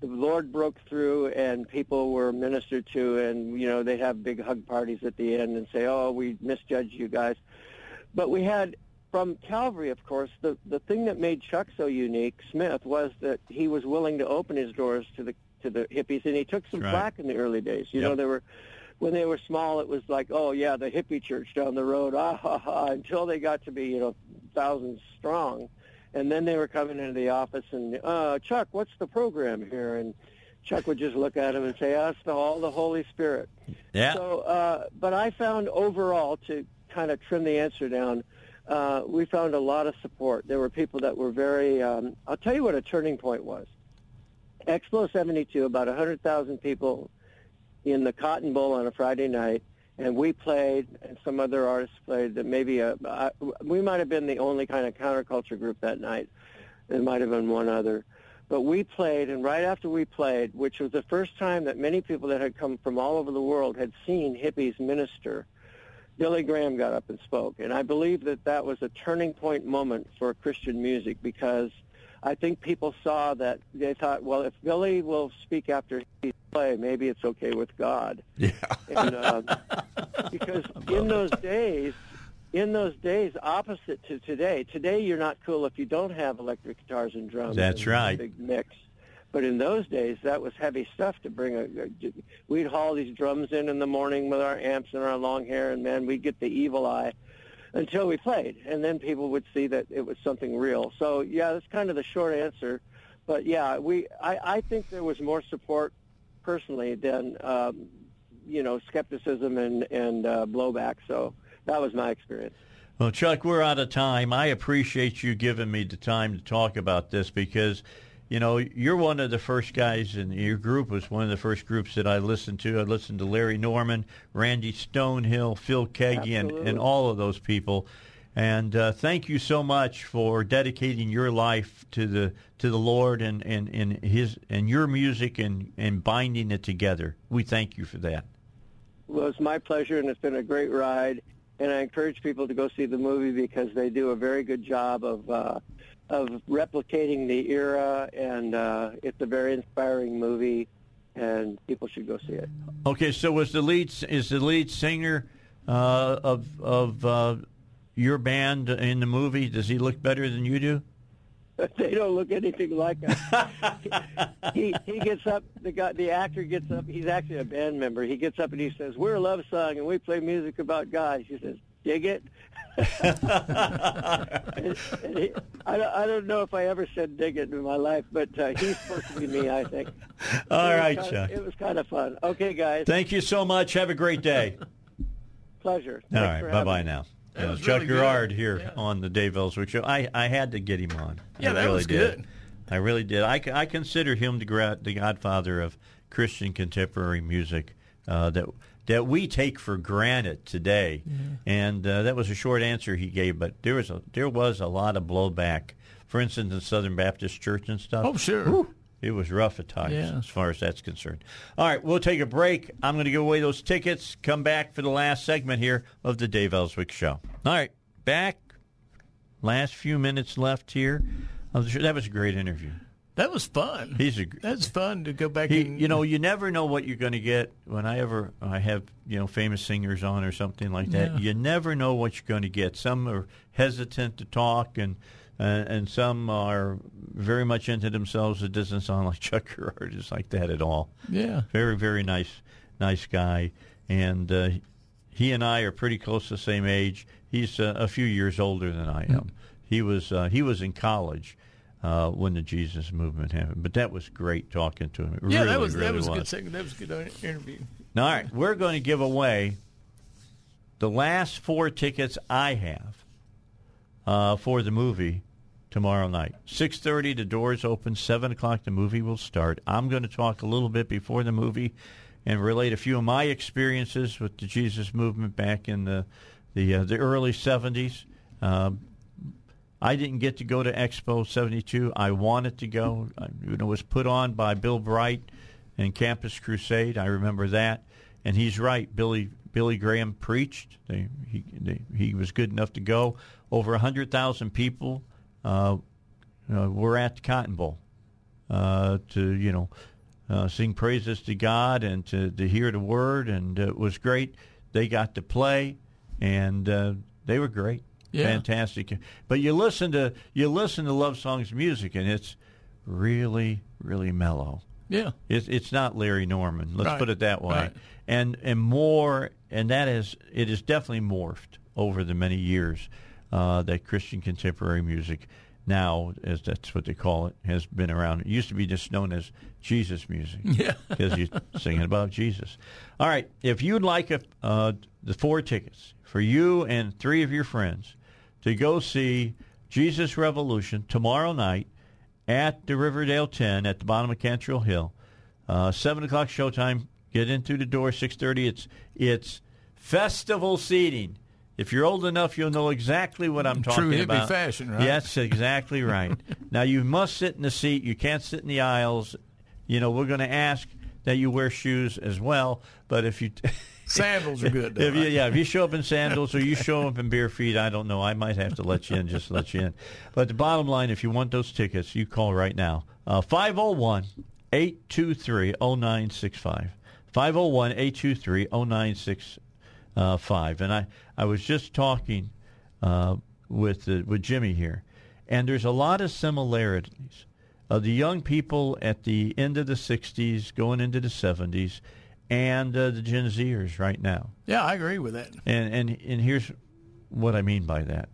the Lord broke through and people were ministered to, and you know they'd have big hug parties at the end and say, "Oh, we misjudged you guys." but we had from Calvary, of course, the the thing that made Chuck so unique, Smith, was that he was willing to open his doors to the to the hippies, and he took some right. flack in the early days. You Yep. know, there were when they were small, it was like, oh yeah, the hippie church down the road, ah ha ha, until they got to be you know thousands strong, and then they were coming into the office and uh, Chuck, what's the program here? And Chuck would just look at him and say, "That's the all the Holy Spirit." Yeah. So, uh, but I found overall to kind of trim the answer down, uh, we found a lot of support. There were people that were very. Um, I'll tell you what a turning point was. Expo 72, about 100,000 people in the Cotton Bowl on a Friday night, and we played, and some other artists played. That maybe a, I, we might have been the only kind of counterculture group that night. There might have been one other. But we played, and right after we played, which was the first time that many people that had come from all over the world had seen hippies minister, Billy Graham got up and spoke. And I believe that that was a turning point moment for Christian music because I think people saw that they thought, well, if Billy will speak after he play, maybe it's okay with God. Yeah. And, um, because in those days, in those days, opposite to today, today you're not cool if you don't have electric guitars and drums. That's and right. Big mix. But in those days, that was heavy stuff to bring. A, a- we'd haul these drums in in the morning with our amps and our long hair, and man, we'd get the evil eye until we played, and then people would see that it was something real. So yeah, that's kind of the short answer. But yeah, we I, I think there was more support personally than um, you know skepticism and and uh, blowback. So that was my experience. Well, Chuck, we're out of time. I appreciate you giving me the time to talk about this because, you know, you're one of the first guys, and your group was one of the first groups that I listened to. I listened to Larry Norman, Randy Stonehill, Phil Keaggy, and, and all of those people. And uh, thank you so much for dedicating your life to the to the Lord and, and, and his and your music and, and binding it together. We thank you for that. Well, it's my pleasure, and it's been a great ride. And I encourage people to go see the movie because they do a very good job of uh, of replicating the era, and uh, it's a very inspiring movie, and people should go see it. Okay, so was the lead is the lead singer uh, of of uh, your band in the movie? Does he look better than you do? they don't look anything like us. he he gets up. The guy, the actor gets up. He's actually a band member. He gets up and he says, "We're a love song, and we play music about God." She says, "Dig it." And, and he, I, don't- I don't know if I ever said "dig it" in my life, but uh, he's supposed to be me. I think. All It was right, kinda- Chuck. It was kind of fun. Okay, guys. Thank you so much. Have a great day. Pleasure. All Thanks right, Bye bye me. now. Uh, was Chuck really good. Girard here Yeah. on the Dave Elswick Show. I, I had to get him on. Yeah, I that really was did. good. I really did. I, I consider him the, the godfather of Christian contemporary music uh, that that we take for granted today. And uh, that was a short answer he gave, but there was a there was a lot of blowback. For instance, in Southern Baptist Church and stuff. Oh, sure. Whew, it was rough at times Yeah. as far as that's concerned. All right, we'll take a break. I'm going to give away those tickets. Come back for the last segment here of the Dave Elswick Show. All right, back. Last few minutes left here. of the show. That was a great interview. That was fun. He's a That's fun to go back he, and you know, you never know what you're going to get. When I ever I have you know famous singers on or something like that, Yeah. you never know what you're going to get. Some are hesitant to talk, and uh, and some are very much into themselves. It doesn't sound like Chuck Girard is like that at all. Yeah. very very nice nice guy, and uh, he and I are pretty close to the same age. He's uh, a few years older than I am. He was uh, he was in college. Uh, when the Jesus movement happened, but that was great talking to him. It yeah, really, that was really that was, was. a good segment. That was a good interview. All right, we're going to give away the last four tickets I have uh, for the movie tomorrow night. Six thirty, the doors open. Seven o'clock, the movie will start. I'm going to talk a little bit before the movie and relate a few of my experiences with the Jesus movement back in the the uh, the early seventies. Um, I didn't get to go to Explo 72. I wanted to go. It was put on by Bill Bright and Campus Crusade. I remember that. And he's right. Billy Billy Graham preached. They, he they, he was good enough to go. Over 100,000 people uh, uh, were at the Cotton Bowl uh, to, you know, uh, sing praises to God and to, to hear the word. And it was great. They got to play, and uh, they were great. Yeah. fantastic. But you listen to you listen to love songs music, and it's really really mellow. Yeah. It's it's not Larry Norman. Let's Right. put it that way. Right. And and more, and that is it is definitely morphed over the many years uh, that Christian contemporary music now, as that's what they call it, has been around. It used to be just known as Jesus music. Yeah. because you're singing about Jesus. All right, if you'd like a, uh, the four tickets for you and three of your friends to go see Jesus Revolution tomorrow night at the Riverdale 10 at the bottom of Cantrell Hill, uh, seven o'clock showtime. Get in through the door six thirty. It's it's festival seating. If you're old enough, you'll know exactly what I'm talking about. True hippie about. fashion, right? Yes, exactly right. now you must sit in the seat. You can't sit in the aisles. You know, we're going to ask that you wear shoes as well. But if you Sandals are good. Though, if you, right? yeah, if you show up in sandals or you show up in bare feet, I don't know. I might have to let you in, just to let you in. But the bottom line, if you want those tickets, you call right now. 501 823 0965. 501 823 0965. And I, I was just talking uh, with, uh, with Jimmy here, and there's a lot of similarities. Uh, the young people at the end of the 60s, going into the 70s, and uh, the Gen Zers right now. Yeah, I agree with that. And, and, and here's what I mean by that.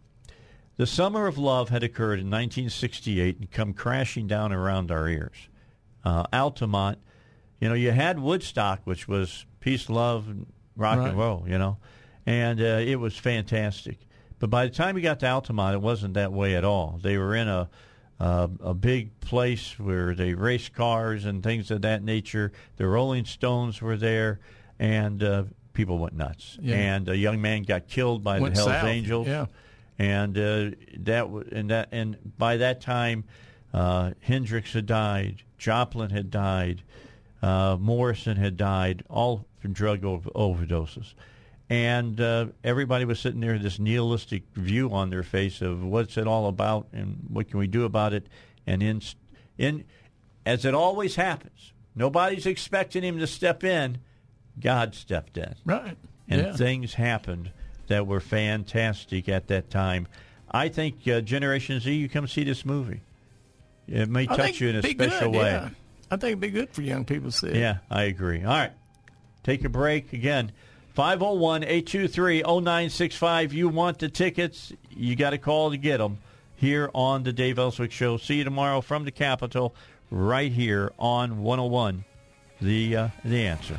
The summer of love had occurred in 1968 and come crashing down around our ears. Uh, Altamont, you know, you had Woodstock, which was peace, love, and rock Right. and roll, you know, and uh, it was fantastic. But by the time you got to Altamont, it wasn't that way at all. They were in a uh, a big place where they raced cars and things of that nature. The Rolling Stones were there, and uh, people went nuts. Yeah. And a young man got killed by Went the Hell's south, Angels. yeah. And uh, that w- and that and by that time, uh, Hendrix had died, Joplin had died, uh, Morrison had died, all from drug over- overdoses. And uh, everybody was sitting there with this nihilistic view on their face of what's it all about and what can we do about it. And in, in as it always happens, nobody's expecting him to step in. God stepped in. Right. And yeah. things happened that were fantastic at that time. I think uh, Generation Z, you come see this movie. It may touch you in a special good, way. Yeah. I think it'd be good for young people to see. it. Yeah, I agree. All right. Take a break again. 501 823 0965. You want the tickets, you got to call to get them here on the Dave Elswick Show. See you tomorrow from the Capitol right here on 101. The, uh, the answer.